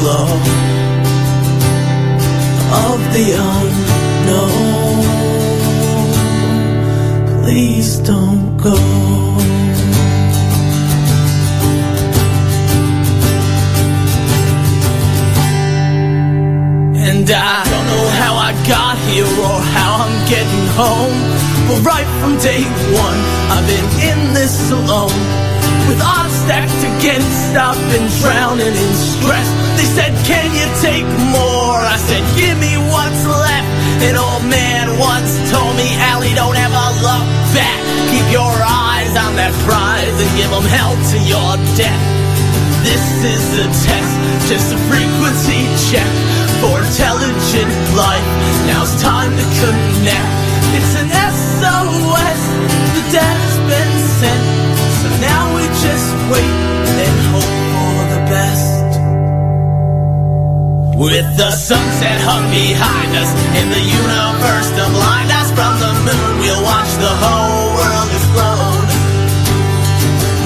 Glow of the unknown. Please don't go. And I don't know how I got here or how I'm getting home. But right from day one, I've been in this alone. With odds stacked against, I've been drowning in stress. They said, Can you take more? I said, Give me what's left. An old man once told me, Allie, don't ever look back. Keep your eyes on that prize and give them hell to your death. This is a test, just a frequency check for intelligent life. Now it's time to connect. It's an SOS, the data's been sent. Just wait and hope for the best. With the sunset hung behind us and the universe to blind us from the moon, we'll watch the whole world explode.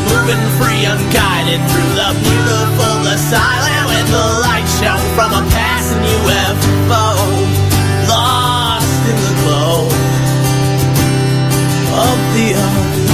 Moving free, unguided through the beautiful, silent, with the light show from a passing UFO. Lost in the glow of the unknown.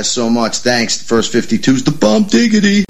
Guys so much. Thanks. The first 52's the bump diggity.